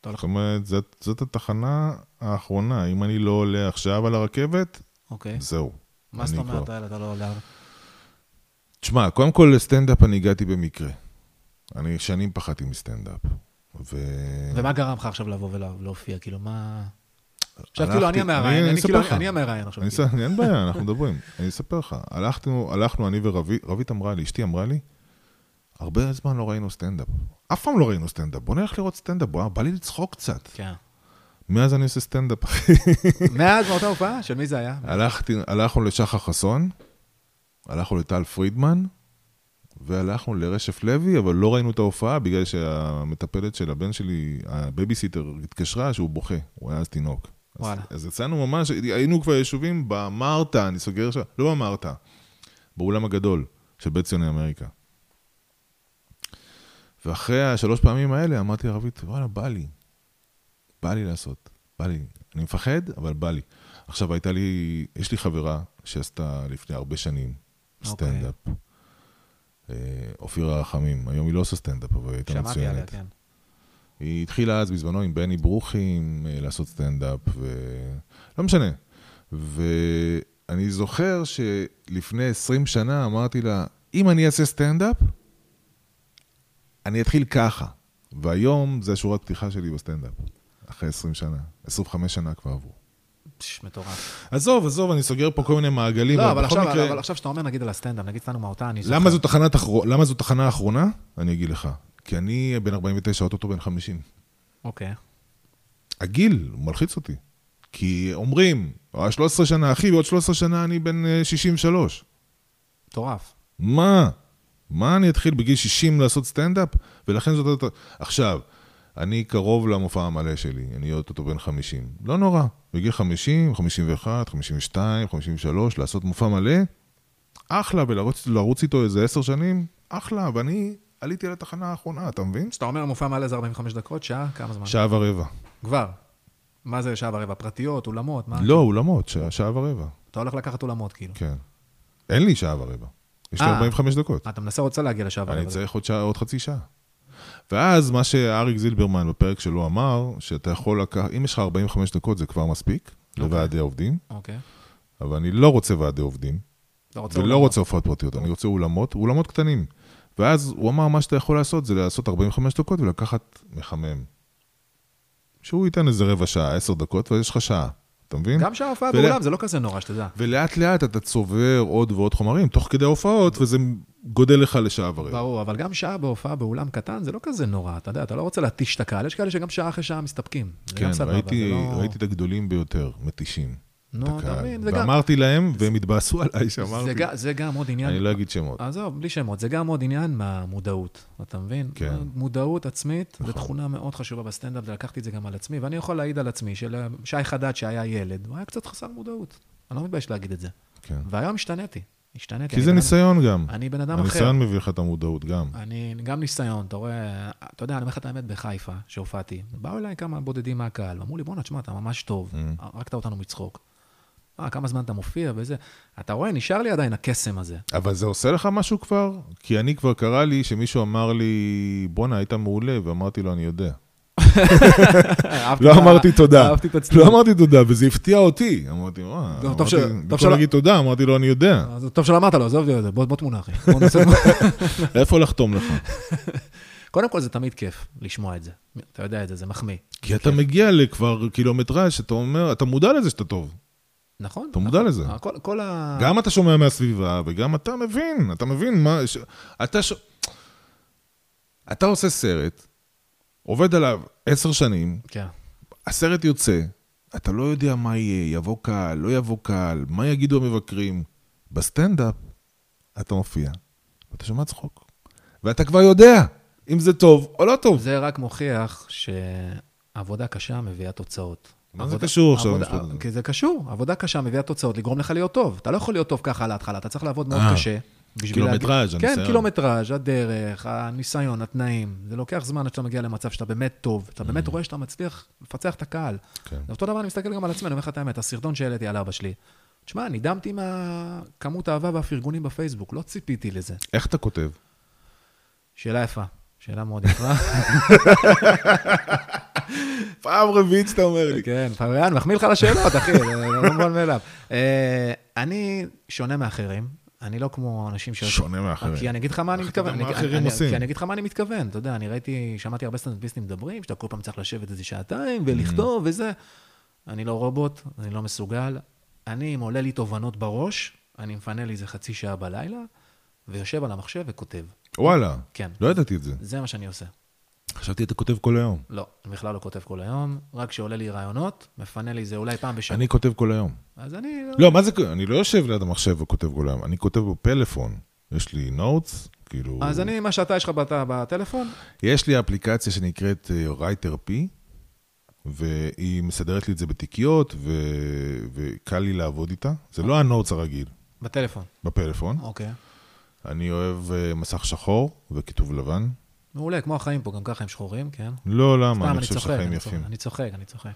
זאת אומרת, זאת, זאת התחנה האחרונה. אם אני לא עולה עכשיו על הרכבת, אוקיי. זהו. מה זאת אומרת, כבר- אתה לא עולה? תשמע, קודם כל לסטנדאפ אני הגעתי במקרה. אני שנים פחדתי מסטנדאפ. ו... ומה גרם לך עכשיו לבוא ולהופיע? כאילו, מה... עכשיו כאילו אני המראיין, אני כאילו. אני המראיין עכשיו. כאילו. אין בעיה, אנחנו מדברים. אני אספר לך. הלכנו, אני וערבית, ערבית אמרה לי, אשתי אמרה לי, הרבה זמן לא ראינו סטנדאפ. אף פעם לא ראינו סטנדאפ. בוא נלך לראות סטנדאפ, בא לי לצחוק קצת. כן. מאז אני עושה סטנדאפ, אחי. מאז מאותה הופעה? של מי זה היה? הלכתי, הלכנו לשחר חסון, הלכנו לטל פרידמן, והלכנו לרשף לוי, אבל לא ראינו את ההופעה בגלל שהמטפלת של הבן שלי, הבייביסיטר, התקשרה שהוא בוכה, הוא היה אז תינוק. וואלה. אז יצאנו ממש, היינו כבר ישובים במרתה, אני סוגר עכשיו, לא במרתה, באולם הגדול של בית ציוני אמריקה. ואחרי השלוש פעמים האלה אמרתי לערבית, וואלה, בא לי. בא לי לעשות, בא לי. אני מפחד, אבל בא לי. עכשיו, הייתה לי, יש לי חברה שעשתה לפני הרבה שנים אוקיי. סטנדאפ. אה, אופירה רחמים, היום היא לא עושה סטנדאפ, אבל היא הייתה שמעתי עליה, מצוינת. כן. היא התחילה אז בזמנו עם בני ברוכים אה, לעשות סטנדאפ, ו... לא משנה. ואני זוכר שלפני 20 שנה אמרתי לה, אם אני אעשה סטנדאפ, אני אתחיל ככה. והיום זה השורת פתיחה שלי בסטנדאפ. אחרי 20 שנה. 25 שנה כבר עברו. מטורף. עזוב, עזוב, אני סוגר פה כל מיני מעגלים. לא, אבל עכשיו, מקרה- אבל עכשיו שאתה אומר נגיד על הסטנדאפ, נגיד סתם מאותה, אני זוכר. למה זו תחנה אחרונה? אני אגיד לך. כי אני בן 49, אוטוטו בן 50. אוקיי. הגיל הוא מלחיץ אותי. כי אומרים, "אה, 13 שנה, אחי, בעוד 13 שנה אני בן אה, 63. מטורף. מה? מה אני אתחיל בגיל 60 לעשות סטנדאפ? ולכן זאת... עכשיו, אני קרוב למופע המלא שלי, אני אוטוטו בן 50. לא נורא. בגיל 50, 51, 52, 53, לעשות מופע מלא, אחלה, ולרוץ לרוץ איתו איזה 10 שנים, אחלה, ואני עליתי על התחנה האחרונה, אתה מבין? אז אתה אומר, מופע מלא זה 45 דקות, שעה? כמה זמן? שעה ורבע. כבר. מה זה שעה ורבע? פרטיות, אולמות? מה? לא, אולמות, שעה, שעה ורבע. אתה הולך לקחת אולמות, כאילו. כן. אין לי שעה ורבע. יש לי אה. 45 דקות. אתה מנסה רוצה להגיע לשעה ורבע. אני צריך עוד, שעה, עוד חצי שעה. ואז מה שאריק זילברמן בפרק שלו אמר, שאתה יכול לקחת, אם יש לך 45 דקות זה כבר מספיק, אוקיי. לוועדי עובדים, אוקיי. אבל אני לא רוצה ועדי עובדים, לא רוצה ולא אולמות. רוצה הופעות פרטיות, אני רוצה אולמות, אולמות קטנים. ואז הוא אמר, מה שאתה יכול לעשות זה לעשות 45 דקות ולקחת מחמם. שהוא ייתן איזה רבע שעה, 10 דקות, ויש לך שעה, אתה מבין? גם שעה הופעה ולה- באולם, זה לא כזה נורא, שתדע. ולאט לאט אתה צובר עוד ועוד חומרים, תוך כדי ההופעות, וזה גודל לך לשעה ורבע. ברור, אבל גם שעה בהופעה באולם קטן זה לא כזה נורא, אתה יודע, אתה לא רוצה להתיש את הקהל, יש כאלה שגם שעה אחרי שעה מסתפקים. כן, סבבה, ראיתי, זה לא- ראיתי את הגדולים ביותר, מתישים. נו, את אתה. מבין, זה גם... ואמרתי להם, והם התבאסו עליי זה שאמרתי, גם- זה גם עוד עניין... אני לא אגיד שמות. עזוב, בלי שמות, זה גם עוד עניין מהמודעות, אתה מבין? כן. מודעות עצמית, זו נכון. תכונה מאוד חשובה בסטנדאפ, ולקחתי את זה גם על עצמי, ואני יכול להעיד על עצמי, ששי חדד שהיה ילד, הוא היה קצת חסר מודעות. אני לא מתבייש להגיד את זה. כן. והיום השתניתי, השתניתי. כי זה ניסיון גם. אני בן אדם אחר. הניסיון מביא לך את המודעות גם. אני, גם ניסיון, אתה רואה, אתה יודע, אני אומר לך את האמת, בחיפה, שהופעתי, באו אליי כמה בודדים מהקהל, ואמרו לי, בואנה, תשמע, אתה ממש טוב, Mm. הרגת אותנו מצחוק. אה, כמה זמן אתה מופיע וזה. אתה רואה, נשאר לי עדיין הקסם הזה. אבל זה עושה לך משהו כבר? כי אני כבר קרה לי שמישהו אמר לי, בואנה, היית מעולה, ואמרתי לו, אני יודע. לא אמרתי תודה. לא אמרתי תודה, וזה הפתיע אותי. אמרתי, טוב במקום להגיד תודה, אמרתי לו, אני יודע. אז טוב שלא אמרת לו, עזוב את זה, בוא תמונה, אחי. איפה לחתום לך? קודם כל, זה תמיד כיף לשמוע את זה. אתה יודע את זה, זה מחמיא. כי אתה מגיע לכבר קילומטראז' שאתה אומר, אתה מודע לזה שאתה טוב. נכון. אתה מודע. לזה. כל- כל ה... גם אתה שומע מהסביבה, וגם אתה מבין, אתה מבין מה... ש... אתה ש... אתה עושה סרט, עובד עליו עשר שנים, כן. הסרט יוצא, אתה לא יודע מה יהיה, יבוא קהל, לא יבוא קהל, מה יגידו המבקרים. בסטנדאפ, אתה מופיע, ואתה שומע צחוק. ואתה כבר יודע אם זה טוב או לא טוב. זה רק מוכיח שעבודה קשה מביאה תוצאות. מה זה עבודה- קשור עכשיו עבודה- הזה? כי זה קשור, עבודה קשה מביאה תוצאות, לגרום לך להיות טוב. אתה לא יכול להיות טוב ככה על ההתחלה, אתה צריך לעבוד מאוד אה, קשה. קילומטראז', כן, הניסיון. קילומטראז', הדרך, הניסיון, התנאים. זה לוקח זמן עד שאתה מגיע למצב שאתה באמת טוב. אתה באמת רואה שאתה מצליח לפצח את הקהל. Mm. כן. אותו דבר, אני מסתכל גם על עצמי, אני אומר לך את האמת, הסרטון שהעליתי על אבא שלי. תשמע, נדהמתי מהכמות האהבה והפרגונים בפייסבוק, לא ציפיתי לזה. איך אתה כותב? שאלה יפה, שאלה מאוד יפה. פעם רביעית שאתה אומר לי. כן, פריאן, מחמיא לך לשאלות, אחי, זה לא מובן מאליו. אה, אני שונה מאחרים, אני לא כמו אנשים ש... שונה מאחרים. כי אני אגיד לך מה אני מתכוון. מה אחרים עושים? כי אני אגיד לך מה אני מתכוון, אתה יודע, אני ראיתי, שמעתי הרבה סטנדאפיסטים מדברים, שאתה כל פעם צריך לשבת איזה שעתיים ולכתוב וזה. אני לא רובוט, אני לא מסוגל. אני, אם עולה לי תובנות בראש, אני מפנה לי איזה חצי שעה בלילה, ויושב על המחשב וכותב. וואלה, כן, לא ידעתי את זה. זה מה שאני עושה. חשבתי אתה כותב כל היום. לא, אני בכלל לא כותב כל היום, רק כשעולה לי רעיונות, מפנה לי איזה אולי פעם בשבוע. אני כותב כל היום. אז אני... לא, מה זה, אני לא יושב ליד המחשב וכותב כל היום, אני כותב בפלאפון. יש לי notes, כאילו... אז אני, מה שאתה, יש לך בת- בטלפון, יש לי אפליקציה שנקראת אה, Writer P, והיא מסדרת לי את זה בתיקיות, ו... וקל לי לעבוד איתה. זה לא ה notes הרגיל, בטלפון. בפלאפון. אוקיי. אני אוהב אה, מסך שחור וכיתוב לבן. מעולה, כמו החיים פה, גם ככה הם שחורים, כן? לא, למה? אני חושב שהחיים יפים. אני צוחק, אני צוחק.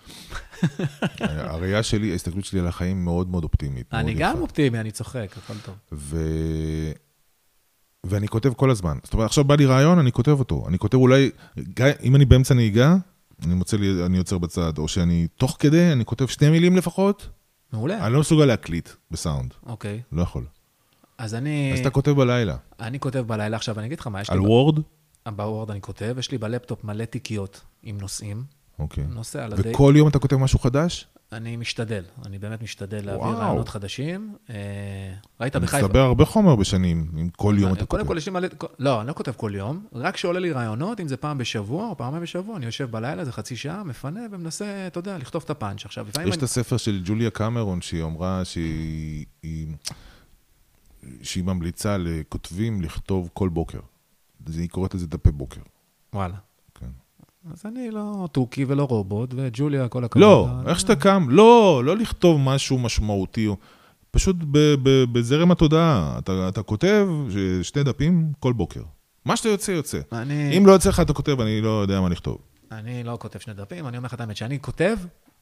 הראייה שלי, ההסתכלות שלי על החיים מאוד מאוד אופטימית. אני. גם אופטימי, אני צוחק, הכל טוב. ואני כותב כל הזמן. זאת אומרת, עכשיו בא לי רעיון, אני כותב אותו. אני כותב אולי, אם אני באמצע נהיגה, אני מוצא לי, אני עוצר בצד, או שאני תוך כדי, אני כותב שתי מילים לפחות, מעולה. אני לא מסוגל להקליט בסאונד, אוקיי. לא יכול. אז אני... אז אתה כותב בלילה. אני כותב בלילה, עכשיו אני אגיד לך מה, יש לי... על וורד? בוורד אני כותב, יש לי בלפטופ מלא תיקיות עם נושאים. אוקיי. נושא על הדי... וכל יום אתה כותב משהו חדש? אני משתדל, אני באמת משתדל להביא. רעיונות חדשים. אה, ראית בחיפה... מצטבר הרבה חומר בשנים, אם כל יום אתה קודם כותב. כל יש לי מלא... לא, אני לא כותב כל יום, רק כשעולה לי רעיונות, אם זה פעם בשבוע או פעמיים בשבוע, אני יושב בלילה, זה חצי שעה, מפנה ומנסה, אתה יודע, לכתוב את הפאנץ'. עכשיו, יש. את הספר של ג'וליה קמרון, שהיא אמרה שהיא היא- שהיא ממליצה לכותבים לכתוב כל בוקר. היא קוראת לזה דפי בוקר. וואלה. כן. אז אני לא תוכי ולא רובוט, וג'וליה, כל הכבוד. לא, לה. איך שאתה קם, לא, לא לכתוב משהו משמעותי, פשוט ב- ב- בזרם התודעה. אתה, אתה כותב שני דפים כל בוקר. מה שאתה יוצא, יוצא. אני, אם לא יוצא לך, אתה כותב, אני לא יודע מה לכתוב. אני לא כותב שני דפים, אני אומר לך את האמת, שאני כותב,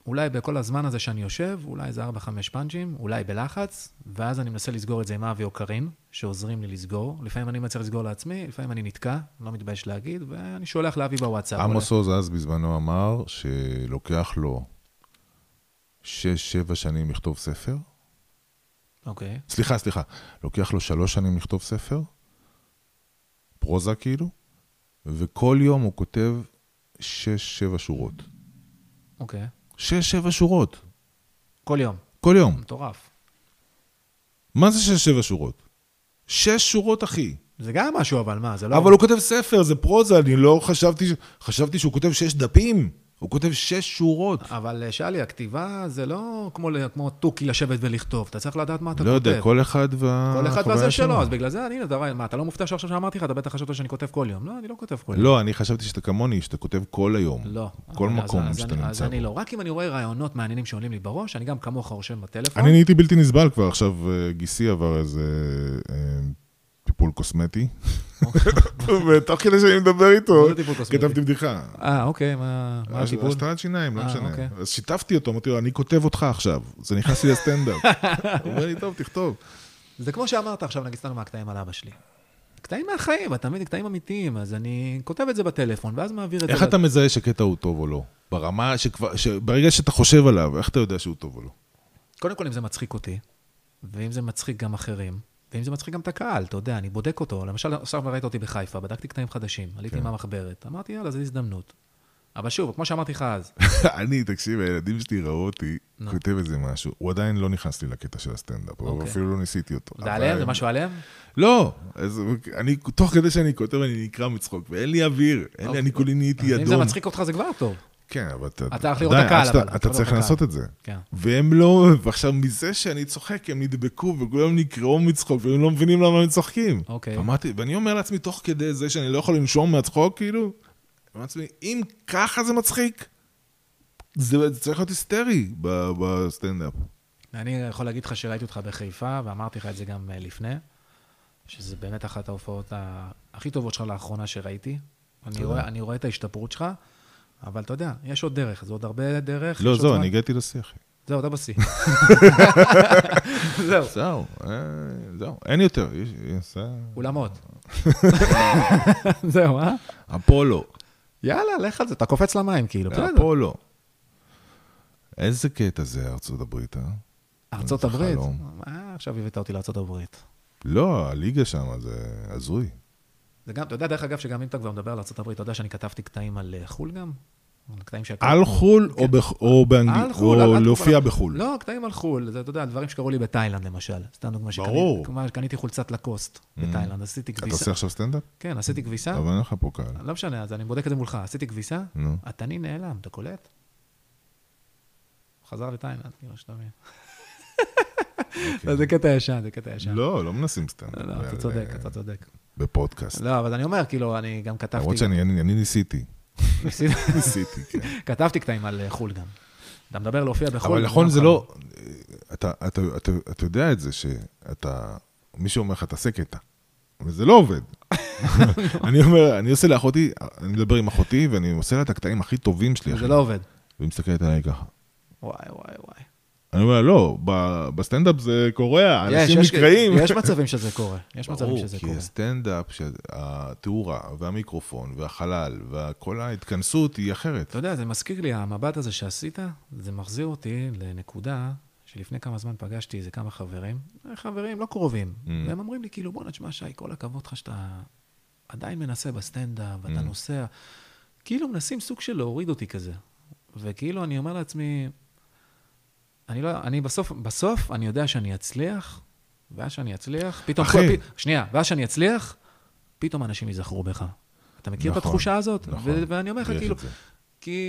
אולי בכל הזמן הזה שאני יושב, אולי איזה 4-5 פאנצ'ים, אולי בלחץ, ואז אני מנסה לסגור את זה עם אבי או קארין, שעוזרים לי לסגור. לפעמים אני מצליח לסגור לעצמי, לפעמים אני נתקע, לא מתבייש להגיד, ואני שולח לאבי בוואטסאפ. עמוס עוז אז בזמנו אמר שלוקח לו שש-שבע שנים לכתוב ספר. אוקיי. סליחה, סליחה. לוקח לו שלוש שנים לכתוב ספר, פרוזה כאילו, וכל יום הוא כותב שש-שבע שורות. אוקיי. שש-שבע שורות. כל יום. כל יום. מטורף. מה זה שש-שבע שורות? שש שורות, אחי. זה גם משהו, אבל מה, זה לא... אבל הוא כותב ספר, זה פרוזה, אני לא חשבתי, חשבתי שהוא כותב שש דפים. הוא כותב שש שורות. אבל אה, שאלי, הכתיבה זה לא כמו, תוכי לשבת ולכתוב, אתה צריך לדעת מה אתה לא כותב. יודע, כל אחד וה... כל אחד והזה שלו, אז בגלל זה אני, דבר, מה, אתה לא מופתע שעכשיו שאמרתי לך, אתה בטח חשבת שאני כותב כל יום. לא, אני לא כותב כל יום. לא, אני חשבתי שאתה כמוני, שאתה כותב כל היום. לא. כל אז- מקום אז שאתה אני- נמצא אז אני. לא. רק אם אני רואה רעיונות מעניינים שעולים לי בראש, אני גם כמוך רושם בטלפון. אני נהייתי בלתי נסבל כבר, עכשיו אה, גיסי עבר איזה אה, טיפול קוסמטי. ותוך כדי שאני מדבר איתו? כתבתי בדיחה. אה, אוקיי, מה מה הטיפול? השתלת שיניים, לא אה, משנה. אוקיי. אז שיתפתי אותו, אמרתי לו, אני כותב אותך עכשיו. זה נכנס לי לסטנדאפ. הוא אומר לי, טוב, תכתוב. זה כמו שאמרת עכשיו, נגיד סתם מהקטעים על אבא שלי. קטעים מהחיים, אתה מבין? קטעים אמיתיים, אז אני כותב את זה בטלפון, ואז מעביר את זה. איך אתה מזהה שקטע הוא טוב או לא? ברמה שכבר, ברגע שאתה חושב עליו, איך אתה יודע שהוא טוב או לא? קודם כל, אם זה מצחיק אותי, ואם זה מצחיק גם אחרים, ואם זה מצחיק גם את הקהל, אתה יודע, אני בודק אותו. למשל, עכשיו ראית אותי בחיפה, בדקתי קטעים חדשים, עליתי כן. מהמחברת, אמרתי, יאללה, זו הזדמנות. אבל שוב, כמו שאמרתי לך אז, אני, תקשיב, הילדים שלי ראו אותי. כותב איזה משהו. הוא עדיין לא נכנס לי לקטע של הסטנדאפ, אבל אוקיי. אפילו לא ניסיתי אותו. זה עליהם? זה משהו עליהם? לא, אז אני, תוך כדי שאני כותב, אני נקרע מצחוק, ואין לי אוויר, אין לי, אוקיי. אני כולי נהייתי אם זה אדום. מצחיק אותך, זה כבר טוב. כן, אבל אתה... אתה הולך לראות את הקהל, אבל, אתה צריך לעשות את זה. כן. והם לא, ועכשיו מזה שאני צוחק, הם נדבקו, וכולם נקרעו מצחוק, והם לא מבינים למה הם צוחקים. אוקיי. אמרתי, ואני אומר לעצמי, תוך כדי זה שאני לא יכול לנשום מהצחוק, כאילו, אמרתי לעצמי, אם ככה זה מצחיק, זה זה צריך להיות היסטרי בסטנדאפ. אני יכול להגיד לך שראיתי אותך בחיפה, ואמרתי לך את זה גם אה, לפני, שזה באמת אחת ההופעות הכי טובות שלך לאחרונה שראיתי. אני תודה. רואה, אני רואה את ההשתפרות שלך, אבל אתה יודע, יש עוד דרך, זה עוד הרבה דרך. לא, זהו. אני הגעתי לשיא, אחי. זהו, אתה בשיא. זהו, זהו, אה, זהו, אין יותר. זה- אולמות. זהו, אה? אפולו. יאללה, לך על זה, אתה קופץ למים, כאילו, בסדר. אפולו. איזה קטע זה ארצות הברית, אה? ארצות הברית? מה עכשיו הבאת אותי לארצות הברית? לא, הליגה שם זה הזוי. זה גם, אתה יודע, דרך אגב, שגם אם אתה כבר מדבר על הברית, אתה יודע שאני כתבתי קטעים על אה, חול גם? על חול או בח- או באנגלית? על חו"ל, על- או להופיע בחו"ל? לא, קטעים על חו"ל, זה, אתה יודע, דברים שקרו לי בתאילנד למשל. סתם דוגמה שקניתי, ברור. כמו שקניתי חולצת לקוסט בתאילנד, עשיתי אתה כביסה. עושה עכשיו סטנדאפ? כן, עשיתי כביסה. אבל אין לך פה קהל. לא משנה, אז אני בודק את זה מולך. עשיתי כביסה. התנין נעלם, אתה קולט? חזר לתאילנד, כאילו, שאתה מבין. זה קטע ישן, זה קטע ישן. לא, לא מנסים סטנדאפ. לא, אתה ב- צודק, אתה צודק. בפודקאסט. לא, אבל אני אומר, כאילו, אני גם כתבתי... למרות שאני אני- אני ניסיתי. ניסיתי- כן. כתבתי קטעים על חו"ל גם. אתה מדבר להופיע בחו"ל. אבל נכון, זה. לא... אתה, יודע את זה שאתה... מישהו אומר לך, תעשה קטע. וזה לא עובד. אני אומר, אני עושה לאחותי, אני מדבר עם אחותי, ואני עושה לה את הקטעים הכי טובים שלי. זה לא עובד. והיא מסתכלת עליי ככה. וואי, וואי, וואי. אני אומר, לא, בסטנדאפ זה קורה, אנשים נקרעים. יש מצבים שזה קורה. יש מצבים ברור, שזה כי קורה. הסטנדאפ, התאורה והמיקרופון והחלל וכל ההתכנסות היא אחרת. אתה יודע, זה מזכיר לי, המבט הזה שעשית, זה מחזיר אותי לנקודה שלפני כמה זמן פגשתי איזה כמה חברים, חברים לא קרובים, Mm. והם אומרים לי, כאילו, בואנה, תשמע, שי, כל הכבוד לך שאתה עדיין מנסה בסטנדאפ, ואתה Mm. נוסע. כאילו מנסים סוג של להוריד אותי כזה. וכאילו, אני אומר לעצמי, אני לא, אני בסוף, בסוף אני יודע שאני אצליח, ואז שאני אצליח, פתאום... אחי. כל- פ- שנייה, ואז שאני אצליח, פתאום אנשים ייזכרו בך. אתה מכיר את נכון, התחושה הזאת? נכון. ו- ואני אומר לך, יש כאילו, את. כי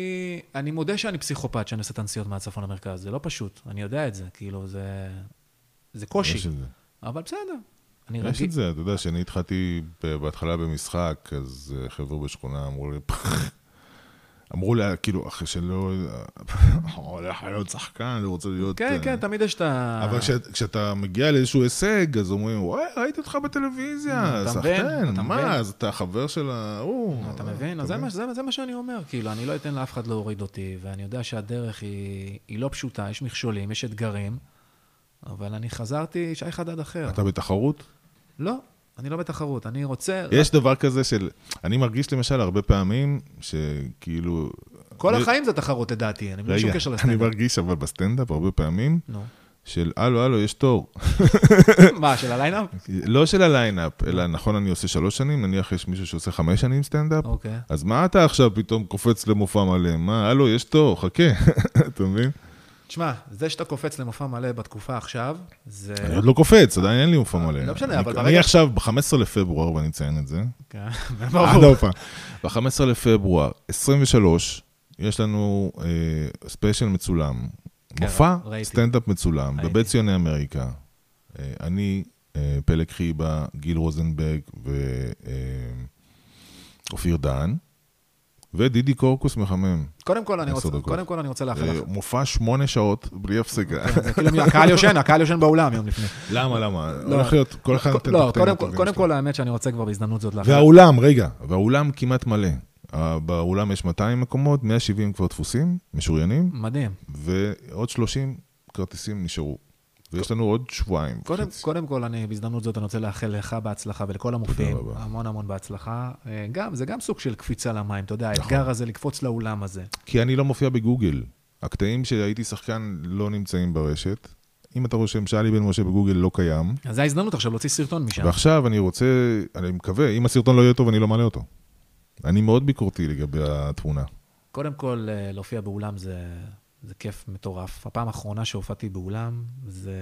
אני מודה שאני פסיכופת, שאני עושה את הנסיעות מהצפון למרכז, זה לא פשוט, אני יודע את זה, כאילו, זה, זה קושי, יש את זה. אבל בסדר. אני יש רגיל, את זה, אתה יודע, כשאני התחלתי בהתחלה במשחק, אז אה, חבר'ה בשכונה אמרו לי, אמרו לי, כאילו, אחרי שלא, הולך להיות שחקן, אני רוצה להיות... כן, אה, כן, תמיד יש את ה... אבל כש- כשאתה מגיע לאיזשהו הישג, אז אומרים, וואי, ראיתי אותך בטלוויזיה? שחקן, מה? אז אתה חבר של ההוא. אתה מבין? אז זה מה, שאני אומר, כאילו, אני לא אתן לאף אחד להוריד אותי, ואני יודע שהדרך היא לא פשוטה, יש מכשולים, יש אתגרים, אבל אני חזרתי שי חדד אחר. אתה בתחרות? לא, אני לא בתחרות, אני רוצה... יש דבר כזה של... אני מרגיש למשל הרבה פעמים שכאילו... כל אני- החיים זה תחרות לדעתי, אני בלי שום קשר אני לסטנדאפ. מרגיש אבל בסטנדאפ הרבה פעמים נו. של הלו, הלו, יש תור. מה, של הליינאפ? לא של הליינאפ, אלא נכון, אני עושה שלוש שנים, נניח יש מישהו שעושה חמש שנים סטנדאפ, אוקיי. אז מה אתה עכשיו פתאום קופץ למופע מלא? מה, הלו, יש תור, חכה, אתה מבין? תשמע, זה שאתה קופץ למופע מלא בתקופה עכשיו, זה... אני עוד לא קופץ, עדיין אין לי מופע מלא. לא משנה, אני- אבל אני ברגע- עכשיו ב-15 לפברואר, ואני אציין את זה. כן, עד ברור. ההופעה. ב-15 לפברואר, 23, יש לנו אה, ספיישל מצולם. כן, מופע. סטנדאפ מצולם. בבית ציוני אמריקה. אה, אני, אה, פלג חיבה, גיל רוזנברג ואופיר דהן, ודידי קורקוס מחמם. קודם כל, אני רוצה, דקות. קודם כל אני רוצה לאחל לך. אה, מופע שמונה שעות בלי הפסקה. כן, כאילו, הקהל יושן, הקהל יושן באולם יום לפני. למה, למה? לא. הולך להיות, כל אחד נותן את לא, קודם כל- האמת שאני רוצה כבר בהזדמנות זאת לאחל. והאולם, רגע, והאולם כמעט מלא. אה, באולם יש 200 מקומות, 170 כבר תפוסים, משוריינים, מדהים. ועוד 30 כרטיסים נשארו. ויש לנו עוד שבועיים. קודם. קודם כל, אני בהזדמנות זאת, אני רוצה לאחל לך בהצלחה ולכל המופיעים. המון המון בהצלחה. אה, גם, זה גם סוג של קפיצה למים, אתה יודע, נכון. האתגר הזה לקפוץ לאולם הזה. כי אני לא מופיע בגוגל. הקטעים שהייתי שחקן לא נמצאים ברשת. אם אתה רושם שאלי בן משה בגוגל לא קיים. אז זו ההזדמנות עכשיו להוציא סרטון משם. ועכשיו אני רוצה, אני מקווה, אם הסרטון לא יהיה טוב, אני לא מעלה אותו. אני מאוד ביקורתי לגבי התמונה. קודם כל, אה, להופיע באולם זה, זה כיף מטורף. הפעם האחרונה שהופעתי באולם, זה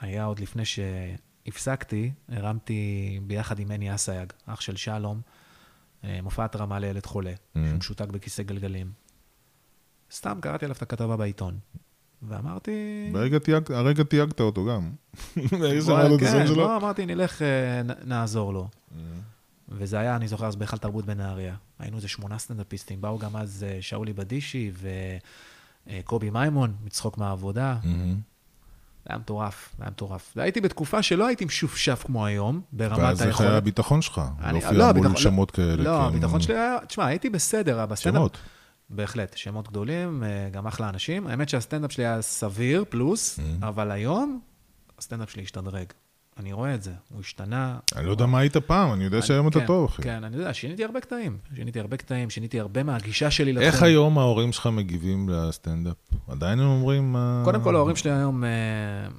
היה עוד לפני שהפסקתי, הרמתי ביחד עם מני אסייג, אח של שלום, אה, מופעת רמה לילד חולה, Mm. שהוא משותק בכיסא גלגלים. סתם קראתי עליו את הכתבה בעיתון, ואמרתי... ברגע תייג- הרגע תייגת אותו גם. כן. בוא, אמרתי, נלך, אה, נעזור לו. וזה היה, אני זוכר, אז בהיכל תרבות בנהריה. היינו איזה שמונה סטנדאפיסטים, באו גם אז אה, שאולי בדישי וקובי מימון, מצחוק מהעבודה. זה היה מטורף, זה היה מטורף. והייתי בתקופה שלא הייתי משופשף כמו היום, ברמת ואז איך היה היכולת. הביטחון שלך? אני- להופיע לא, מול הביטחון- שמות כאלה. לא. הביטחון שלי היה, תשמע, הייתי בסדר, בסטנדאפ, שמות. בהחלט, שמות גדולים, אה, גם אחלה אנשים. האמת שהסטנדאפ שלי היה סביר, פלוס. אבל היום הסטנדאפ שלי השתדרג. אני רואה את זה, הוא השתנה. אני לא יודע מה היית פעם, אני יודע שהיום אתה כן, טוב, אחי. כן, אני יודע, שיניתי הרבה קטעים. שיניתי הרבה קטעים, שיניתי הרבה מהגישה שלי לתחום. איך היום ההורים שלך מגיבים לסטנדאפ? עדיין הם אומרים... אה, קודם כל, ההורים שלי היום אה,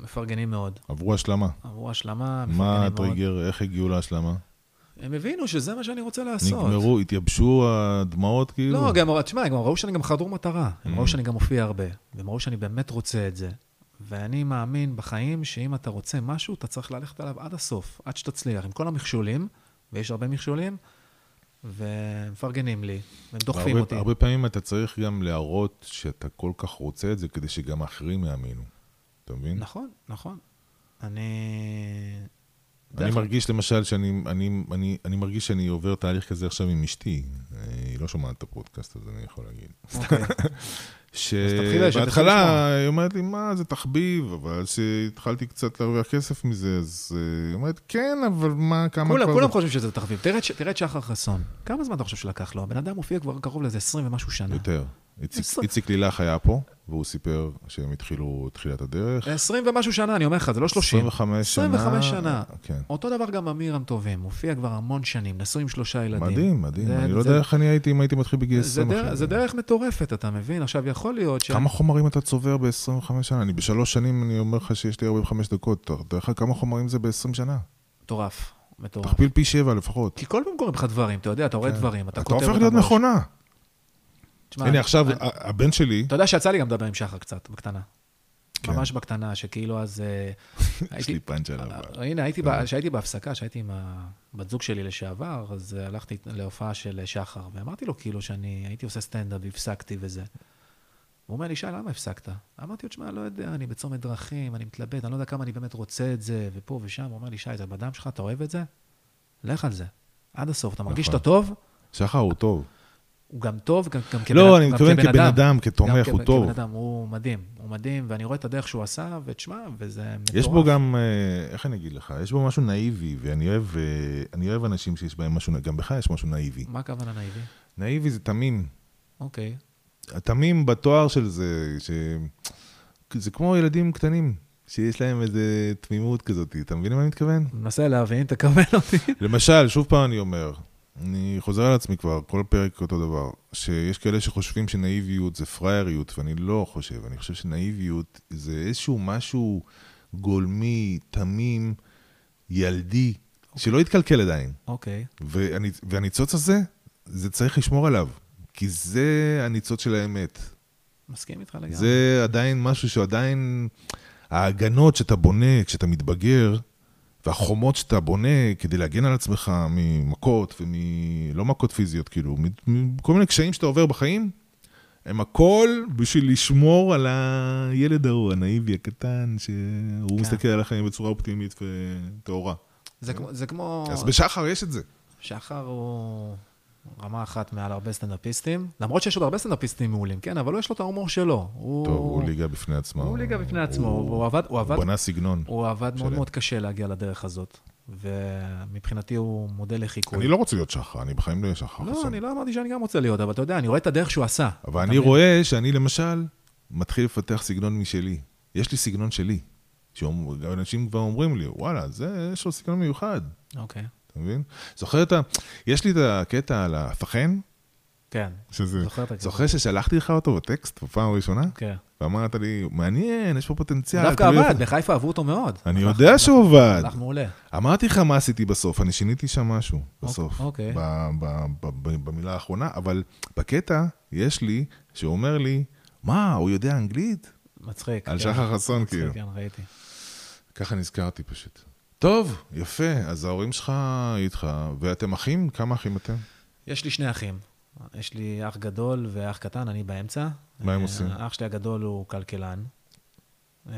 מפרגנים מאוד. עברו השלמה. עברו השלמה, מה מפרגנים מאוד. הטריגר, איך הגיעו להשלמה? הם הבינו שזה מה שאני רוצה לעשות. נגמרו, התייבשו הדמעות כאילו? לא, גם, תשמע, הם ראו שאני גם חדור מטרה. הם Mm. ראו שאני גם מופיע הרבה. והם ראו שאני באמת רוצה את זה. ואני מאמין בחיים שאם אתה רוצה משהו, אתה צריך ללכת עליו עד הסוף, עד שתצליח, עם כל המכשולים, ויש הרבה מכשולים, ומפרגנים לי, והם דוחפים הרבה- אותי. הרבה פעמים אתה צריך גם להראות שאתה כל כך רוצה את זה, כדי שגם האחרים יאמינו. אתה מבין? נכון, נכון. אני... אני מרגיש למשל שאני אני, אני, אני מרגיש שאני עובר תהליך כזה עכשיו עם אשתי. היא לא שומעת את הפודקאסט הזה, אני יכול להגיד. אוקיי. תתחיל- שתתחיל שבהתחלה. היא אומרת לי, מה, זה תחביב, אבל כשהתחלתי קצת להרוויח כסף מזה, אז אה, היא אומרת, כן, אבל מה, כמה כולם, כבר כולם זה?" חושבים שזה תחביב. תראה את שחר חסון. כמה זמן אתה חושב שלקח לו? הבן אדם מופיע כבר קרוב לאיזה 20 ומשהו שנה. יותר. איציק- לילך היה פה, והוא סיפר שהם התחילו תחילת הדרך. 20 ומשהו שנה, אני אומר לך, זה לא 30. 25 שנה. 25 שנה. כן. אותו דבר גם אמירם טובים, מופיע כבר המון שנים, נשוי עם שלושה ילדים. מדהים, מדהים. זה- אני לא זה- יודע איך אני הייתי אם הייתי מתחיל בגיל זה 20. דרך- אחי. זה דרך מטורפת, אתה מבין? עכשיו, יכול להיות ש... כמה חומרים אתה צובר ב-25 שנה? אני בשלוש שנים, אני אומר לך שיש לי 45 דקות. אתה יודע לך כמה חומרים זה ב-20 שנה? מטורף, מטורף. תכפיל פי שבע לפחות. כי כל פעם קורים לך דברים, אתה יודע, אתה רואה כן. דברים, אתה אתה כותב הופך אותם להיות. מכונה. תשמע, הנה, עכשיו, אני- הבן שלי, אתה יודע שיצא לי גם לדבר עם שחר קצת, בקטנה. כן. ממש בקטנה, שכאילו אז... אה, יש הייתי- לי פאנץ' עליו. אה, הנה, הייתי ב- כשהייתי בהפסקה, כשהייתי עם הבת זוג שלי לשעבר, אז אה, הלכתי להופעה של שחר, ואמרתי לו כאילו שאני הייתי עושה סטנדאפ והפסקתי וזה. הוא אומר לי, שי, למה הפסקת? אמרתי לו, תשמע, לא יודע, אני בצומת דרכים, אני מתלבט, אני לא יודע כמה אני באמת רוצה את זה, ופה ושם. הוא אומר לי, שי, זה בדם שלך, אתה אוהב את זה? לך על זה. עד הסוף. אתה מרגיש נכון. שאתה טוב? שחר הוא טוב. הוא גם טוב, גם, גם כבן לא, אני מתכוון כבן אדם, כתומך, הוא כבן- טוב. כבן אדם, הוא מדהים, הוא מדהים, ואני רואה את הדרך שהוא עשה, ותשמע, וזה מטורף. יש בו גם, אה, איך אני אגיד לך, יש בו משהו נאיבי, ואני אוהב, אה, אוהב אנשים שיש בהם משהו, גם בך יש משהו נאיבי. מה הכוונה נאיבי? נאיבי זה תמים. אוקיי. התמים בתואר של זה, ש... זה כמו ילדים קטנים, שיש להם איזה תמימות כזאת, אתה מבין למה אני מתכוון? מנסה להבין, תקבל אותי. למשל, שוב פעם אני אומר, אני חוזר על עצמי כבר, כל פרק אותו דבר, שיש כאלה שחושבים שנאיביות זה פראייריות, ואני לא חושב, אני חושב שנאיביות זה איזשהו משהו גולמי, תמים, ילדי, שלא יתקלקל עדיין. אוקיי. והני- והניצוץ הזה, זה צריך לשמור עליו, כי זה הניצוץ של האמת. מסכים איתך לגמרי. זה עדיין משהו שעדיין, ההגנות שאתה בונה כשאתה מתבגר, והחומות שאתה בונה כדי להגן על עצמך ממכות ומ... לא מכות פיזיות, כאילו, מכל מיני קשיים שאתה עובר בחיים, הם הכל בשביל לשמור על הילד ההוא, הנאיבי הקטן, שהוא כן. מסתכל על החיים בצורה אופטימית וטהורה. זה זה כמו... אז בשחר יש את זה. שחר הוא רמה אחת מעל הרבה סטנדאפיסטים, למרות שיש עוד הרבה סטנדאפיסטים מעולים, כן, אבל הוא יש לו את ההומור שלו. הוא... טוב, הוא ליגה בפני עצמו. הוא ליגה בפני עצמו, והוא עבד, הוא עבד, הוא בנה סגנון. הוא עבד מאוד שלם. מאוד קשה להגיע לדרך הזאת, ומבחינתי הוא מודל לחיקוי. אני לא רוצה להיות שחר, אני בחיים לא אהיה שחר. לא, חסון. אני לא אמרתי שאני גם רוצה להיות, אבל אתה יודע, אני רואה את הדרך שהוא עשה. אבל אני מבין? רואה שאני למשל מתחיל לפתח סגנון משלי. יש לי סגנון שלי. שאנשים כבר אומרים לי, וואלה, זה, יש לו סגנון מיוחד, אוקיי. אתה מבין? זוכר את ה... יש לי את הקטע על הפחן, כן. שזה... זוכר את הקטע. זוכר ששלחתי לך אותו בטקסט בפעם הראשונה? כן. ואמרת לי, מעניין, יש פה פוטנציאל. דווקא תלוי עבד, איפה." בחיפה אהבו אותו מאוד. אני יודע שהוא עבד. הלך מעולה. אמרתי לך מה עשיתי בסוף, אני שיניתי שם משהו בסוף. אוקיי. ב- ב- ב- ב- במילה האחרונה, אבל בקטע יש לי, שהוא אומר לי, מה, הוא יודע אנגלית? מצחיק. על כן. שחר חסון, מצחיק, כאילו. כן, ראיתי. ככה נזכרתי פשוט. טוב, יפה, אז ההורים שלך איתך, ואתם אחים? כמה אחים אתם? יש לי שני אחים. יש לי אח גדול ואח קטן, אני באמצע. מה הם אה, עושים? האח שלי הגדול הוא כלכלן. אה,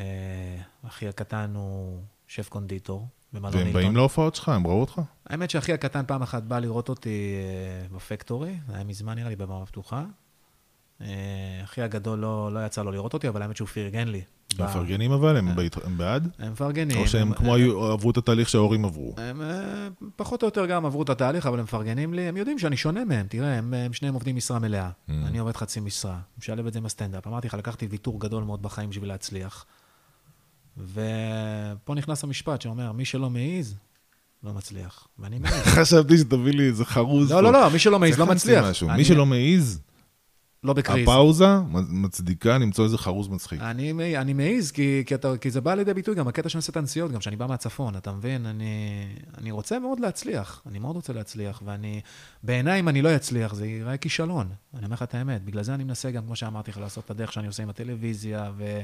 אחי הקטן הוא שף קונדיטור במלון והם הילטון. באים להופעות שלך, הם ראו אותך? האמת שאחי הקטן פעם אחת בא לראות אותי אה, בפקטורי, זה היה מזמן נראה לי בבמה פתוחה. אה, אחי הגדול לא, לא יצא לו לראות אותי, אבל האמת שהוא פרגן לי. הם מפרגנים אבל? הם בהת- הם בעד? הם מפרגנים. או שהם הם- כמו היו- עברו את התהליך שההורים עברו? הם אה, פחות או יותר גם עברו את התהליך, אבל הם מפרגנים לי, הם יודעים שאני שונה מהם, תראה, הם, הם שניהם עובדים משרה מלאה. Mm. אני עובד חצי משרה, משלב את זה עם הסטנדאפ. אמרתי לך, לקחתי ויתור גדול מאוד בחיים בשביל להצליח. ופה נכנס המשפט שאומר, מי שלא מעז, לא מצליח. ואני מעז. חשבתי שתביא לי איזה חרוז. לא. לא, לא, מי שלא מעז לא מצליח. מי שלא מעז, לא בקריז. הפאוזה מצדיקה למצוא איזה חרוז מצחיק. אני, אני מעז, כי, כי, אתה, כי זה בא לידי ביטוי גם הקטע שאני עושה את הנסיעות, גם שאני בא מהצפון, אתה מבין? אני, אני רוצה מאוד להצליח, אני מאוד רוצה להצליח, ואני, בעיניי, אם אני לא אצליח, זה ייראה כישלון. אני אומר לך את האמת. בגלל זה אני מנסה גם, כמו שאמרתי לך, לעשות את הדרך שאני עושה עם הטלוויזיה, ו...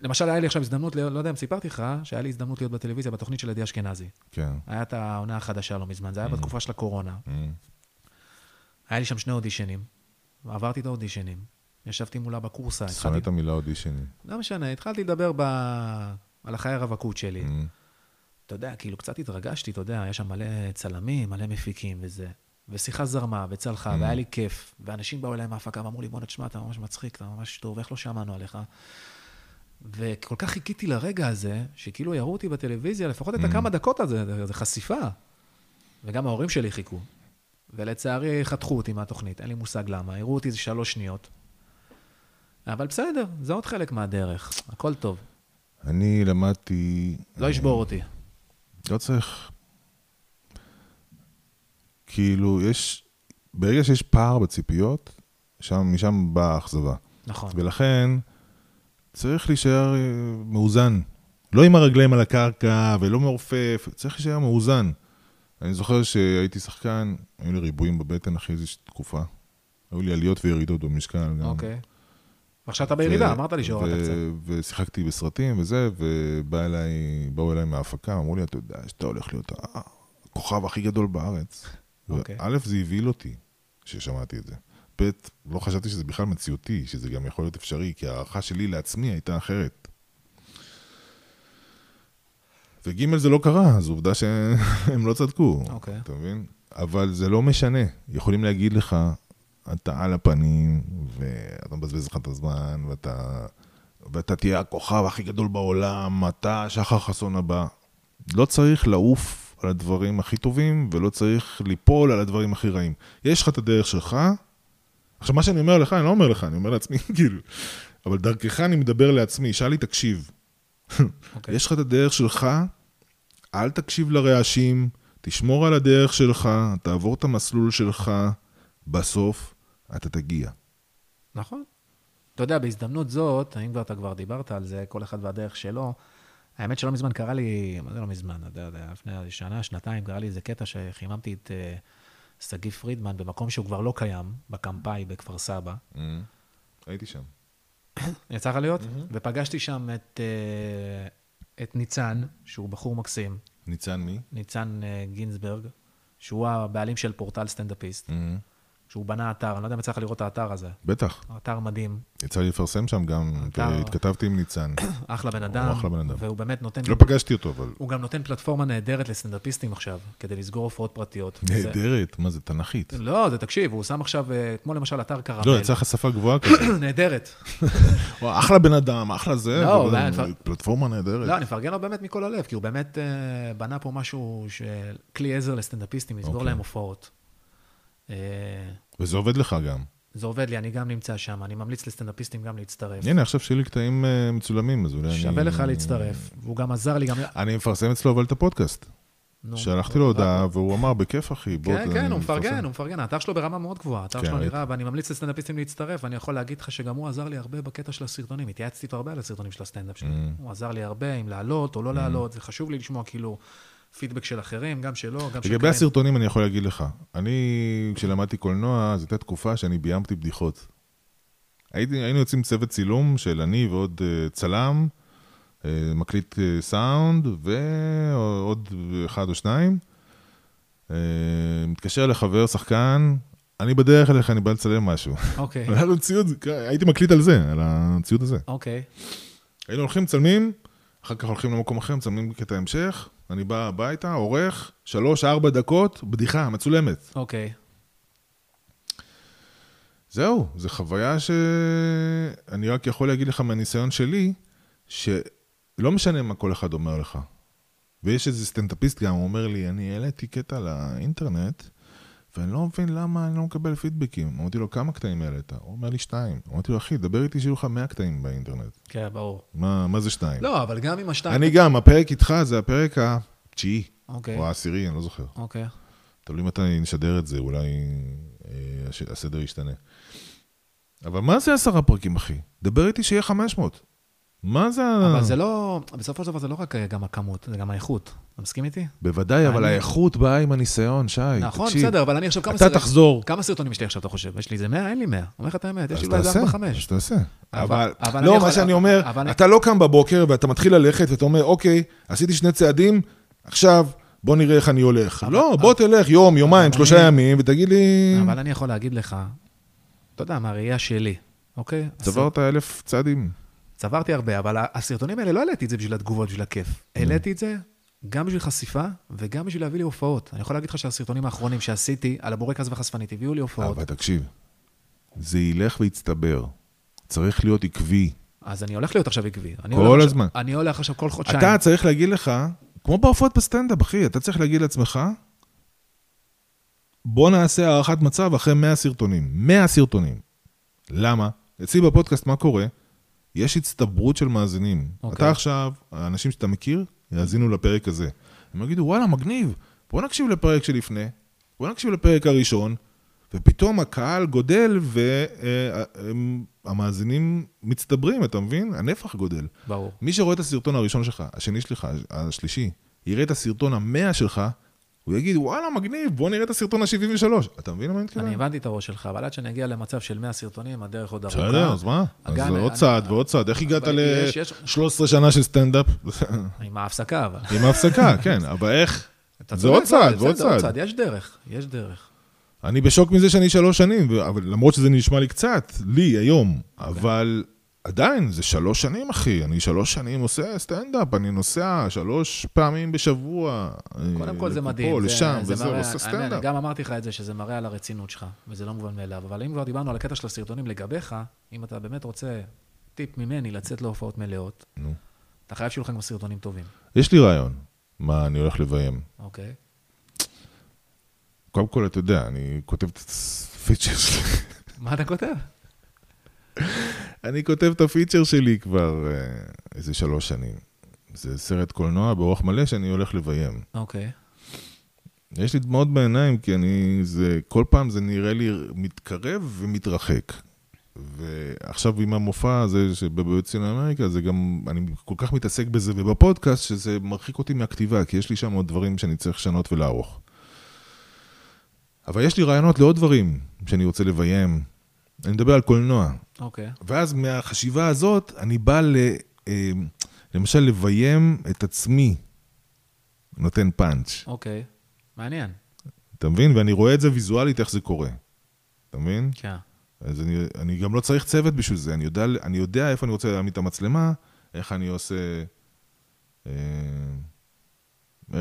למשל, היה לי עכשיו הזדמנות, לא יודע אם סיפרתי לך, שהיה לי הזדמנות להיות בטלוויזיה בתוכנית של עדי אשכנזי. כן. היה את העונה החדשה לא מזמן, זה היה בתקופה של הקורונה. Mm. היה לי שם שני אודישנים, עברתי את האודישנים, ישבתי מולה בקורסה, שונא את המילה אודישני. לא משנה, התחלתי לדבר ב... על החיי הרווקות שלי. Mm. אתה יודע, כאילו קצת התרגשתי, אתה יודע, היה שם מלא צלמים, מלא מפיקים וזה. ושיחה זרמה וצלחה, והיה לי כיף. ואנשים באו אליי מההפקה ואמרו לי, בוא'נה, תשמע, אתה ממש מצחיק, אתה ממש טוב, איך לא שמענו עליך? וכל כך חיכיתי לרגע הזה, שכאילו יראו אותי בטלוויזיה, לפחות את הכמה דקות הזה, זה חשיפה. וגם ההורים שלי חיכו. ולצערי חתכו אותי מהתוכנית, אין לי מושג למה, הראו אותי איזה שלוש שניות. אבל בסדר, זה עוד חלק מהדרך, הכל טוב. אני למדתי... לא ישבור אותי. לא צריך... כאילו, יש... ברגע שיש פער בציפיות, שם, משם באה האכזבה. נכון. ולכן, צריך להישאר אה, מאוזן. לא עם הרגליים על הקרקע ולא מעופף, צריך להישאר מאוזן. אני זוכר שהייתי שחקן, היו לי ריבועים בבטן אחרי איזושהי תקופה. היו לי עליות וירידות במשקל גם. אוקיי. ועכשיו אתה בירידה, אמרת לי שהורדת קצת. ושיחקתי בסרטים וזה, ובאו אליי, אליי מההפקה, אמרו לי, אתה יודע, שאתה הולך להיות הכוכב הכי גדול בארץ. אוקיי. א', זה הבהיל אותי כששמעתי את זה. ב', לא חשבתי שזה בכלל מציאותי, שזה גם יכול להיות אפשרי, כי ההערכה שלי לעצמי הייתה אחרת. וג' זה לא קרה, זו עובדה שהם לא צדקו, אוקיי. אתה מבין? אבל זה לא משנה, יכולים להגיד לך, אתה על הפנים, ואתה מבזבז לך את הזמן, ואתה, ואתה תהיה הכוכב הכי גדול בעולם, אתה שחר חסון הבא. לא צריך לעוף על הדברים הכי טובים, ולא צריך ליפול על הדברים הכי רעים. יש לך את הדרך שלך. עכשיו, מה שאני אומר לך, אני לא אומר לך, אני אומר לעצמי, כאילו. אבל דרכך אני מדבר לעצמי, שאלי, תקשיב. אוקיי. יש לך את הדרך שלך, אל תקשיב לרעשים, תשמור על הדרך שלך, תעבור את המסלול שלך, בסוף אתה תגיע. נכון. אתה יודע, בהזדמנות זאת, האם כבר אתה כבר דיברת על זה, כל אחד והדרך שלו, האמת שלא מזמן קרה לי, מה זה לא מזמן, אתה יודע, לפני שנה, שנתיים, קרה לי איזה קטע שחיממתי את אה, שגיא פרידמן במקום שהוא כבר לא קיים, בקמפאי בכפר סבא. הייתי שם. יצא לך להיות? ופגשתי שם את, אה, את ניצן, שהוא בחור מקסים, ניצן מי? ניצן אה, גינזברג, שהוא הבעלים של פורטל סטנדאפיסט, שהוא בנה אתר, אני לא יודע אם יצא לך לראות את האתר הזה. בטח. אתר מדהים, יצא לי לפרסם שם גם, אתה- התכתבתי עם ניצן. אחלה בן אדם, אחלה בן אדם. והוא באמת נותן, לא פגשתי אותו, אבל... הוא גם נותן פלטפורמה נהדרת לסטנדאפיסטים עכשיו, כדי לסגור הופעות פרטיות. נהדרת, מה זה, תנכית. לא, זה תקשיב, הוא שם עכשיו, אה, כמו למשל אתר קרמל. לא, יצא לך שפה גבוהה כזה. נהדרת. אחלה בן אדם, אחלה זה, לא, פלטפורמה נהדרת. לא, אני מפרגן לו באמת מכל הלב, כי הוא באמת אה, בנה פה משהו של כלי עזר לסטנדאפיסטים, לסגור אוקיי. להם הופעות. אה, וזה עובד לך גם. זה עובד לי, אני גם נמצא שם, אני ממליץ לסטנדאפיסטים גם להצטרף. הנה, עכשיו שיהיו לי קטעים אה, מצולמים, אז אולי אני... שווה לך להצטרף, והוא גם עזר לי גם... אני מפרסם אצלו אבל את הפודקאסט. שלחתי לו הודעה, והוא אמר, בכיף אחי, בוא... כן, כן, הוא מפרסם." מפרגן, הוא מפרגן, האתר שלו ברמה מאוד גבוהה, האתר כן, שלו. נראה, ואני ממליץ לסטנדאפיסטים להצטרף, ואני יכול להגיד לך שגם הוא עזר לי הרבה בקטע של הסרטונים, התייעצתי איתו הרבה על הסרטונים של הסטנדאפ שלי. Mm. הוא עזר לי הרבה אם לעלות או לא לעלות, זה חשוב לי לשמוע כאילו פידבק של אחרים, גם שלו, גם של לגבי הסרטונים אני יכול להגיד לך, אני, כשלמדתי קולנוע, זו הייתה תקופה שאני ביימתי בדיחות. הייתי, היינו יוצאים צוות צילום של אני ועוד אה, צלם, אה, מקליט אה, סאונד ועוד אחד או שניים. אה, מתקשר לחבר, שחקן, אני בדרך אליך, אני בא לצלם משהו. אוקיי, היה לו ציוד, הייתי מקליט על זה, על הציוד הזה. אוקיי, היינו הולכים, מצלמים, אחר כך הולכים למקום אחר, מצלמים קטע המשך, אני בא הביתה, עורך, שלוש, ארבע דקות, בדיחה, מצולמת. אוקיי. זהו, זו חוויה שאני רק יכול להגיד לך מהניסיון שלי, שלא משנה מה כל אחד אומר לך. ויש איזה סטנדאפיסט גם, הוא אומר לי, אני העליתי קטע לאינטרנט, ואני לא מבין למה אני לא מקבל פידבקים. אמרתי לו, כמה קטעים העלית? הוא אומר לי, שתיים. אמרתי לו, אחי, דבר איתי שיהיו לך 100 קטעים באינטרנט. כן, ברור. מה, מה זה שתיים? לא, אבל גם עם השתיים... אני גם, הפרק איתך זה הפרק התשיעי, אוקיי, או העשירי, אני לא זוכר. אוקיי. תלוי מתי נשדר את זה, אולי אה, הסדר ישתנה. אבל מה זה עשרה פרקים, אחי? דבר איתי שיהיה 500. מה זה ה... אבל זה לא, בסופו של דבר זה לא רק גם הכמות, זה גם האיכות. אתה מסכים איתי? בוודאי, אבל האיכות באה עם הניסיון, שי. נכון, תקשיב. בסדר, אבל אני עכשיו כמה אתה סרט- תחזור. כמה סרטונים יש לי עכשיו, אתה חושב? יש לי איזה 100? אין לי 100. אומר לך את האמת, יש לי אולי איזה תעשה, 4-5. אז תעשה. אבל- אבל, לא, מה שאני אומר, אבל אתה לא קם בבוקר ואתה מתחיל ללכת ואתה אומר, אוקיי, עשיתי שני צעדים, עכשיו בוא נראה איך אני הולך. לא, בוא תלך יום, יומיים, שלושה ימים, ותגיד לי, אבל אני יכול להגיד לך, אתה יודע, מהראייה שלי, אוקיי? צברת אלף צעדים. צברתי הרבה, אבל הסרטונים האלה, לא העליתי את זה בשביל התגובות, בשביל הכיף. העליתי את זה גם בשביל חשיפה וגם בשביל להביא לי הופעות. אני יכול להגיד לך שהסרטונים האחרונים שעשיתי על הבורקס והחשפנית הביאו לי הופעות. אבל תקשיב, זה ילך ויצטבר. צריך להיות עקבי. אז אני הולך להיות עכשיו עקבי. כל עכשיו- הזמן. אני הולך עכשיו כל חודשיים. אתה צריך להגיד לך, כמו בהופעות בסטנדאפ, אחי, אתה צריך להגיד לעצמך, בוא נעשה הערכת מצב אחרי 100 סרטונים. 100 סרטונים. למה? אצלי בפודקאסט, מה קורה? יש הצטברות של מאזינים. אוקיי. אתה עכשיו, האנשים שאתה מכיר, יאזינו לפרק הזה. הם יגידו, וואלה, מגניב, בוא נקשיב לפרק שלפני, בוא נקשיב לפרק הראשון, ופתאום הקהל גודל והמאזינים מצטברים, אתה מבין? הנפח גודל. ברור. מי שרואה את הסרטון הראשון שלך, השני שלך, השלישי, יראה את הסרטון המאה שלך, הוא יגיד, וואלה, מגניב, בוא נראה את הסרטון ה-73. אתה מבין למה אני מתכוון? אני הבנתי את הראש שלך, אבל עד שאני אגיע למצב של 100 סרטונים, הדרך עוד ארוכה. בסדר, אז מה? אז עוד צעד ועוד צעד. איך הגעת אבל יש- יש- ל-13 שנה של סטנדאפ? עם ההפסקה, אבל. עם ההפסקה, כן, אבל איך? זה עוד צעד, ועוד צעד. יש דרך, יש דרך. אני בשוק מזה שאני שלוש שנים, אבל למרות שזה נשמע לי קצת, לי היום, אבל עדיין, זה שלוש שנים, אחי. אני שלוש שנים עושה סטנדאפ, אני נוסע שלוש פעמים בשבוע. קודם כל זה לפה, מדהים. זה- לשם, זה וזהו, מראה- עושה סטנדאפ. גם אמרתי לך את זה, שזה מראה על הרצינות שלך, וזה לא מובן מאליו. אבל אם כבר דיברנו על הקטע של הסרטונים לגביך, אם אתה באמת רוצה טיפ ממני לצאת להופעות מלאות, נו. אתה חייב שיהיו לך גם סרטונים טובים, יש לי רעיון, מה אני הולך לביים. אוקיי? קודם כל, אתה יודע, אני כותב את הפיצ'ר שלי. מה אתה כותב? אני כותב את הפיצ'ר שלי כבר אה, איזה שלוש שנים. זה סרט קולנוע באורח מלא שאני הולך לביים. אוקיי. יש לי דמעות בעיניים, כי אני, זה, כל פעם זה נראה לי מתקרב ומתרחק. ועכשיו עם המופע הזה שבבית אמריקה, זה גם, אני כל כך מתעסק בזה, ובפודקאסט, שזה מרחיק אותי מהכתיבה, כי יש לי שם עוד דברים שאני צריך לשנות ולערוך. אבל יש לי רעיונות לעוד דברים שאני רוצה לביים. אני מדבר על קולנוע. אוקיי. ואז מהחשיבה הזאת, אני בא ל, אה, למשל לביים את עצמי, נותן פאנץ'. אוקיי. מעניין. אתה מבין? ואני רואה את זה ויזואלית, איך זה קורה. אתה מבין? כן. אז אני, אני גם לא צריך צוות בשביל זה, אני יודע, אני יודע איפה אני רוצה להעמיד את המצלמה, איך אני עושה... אה,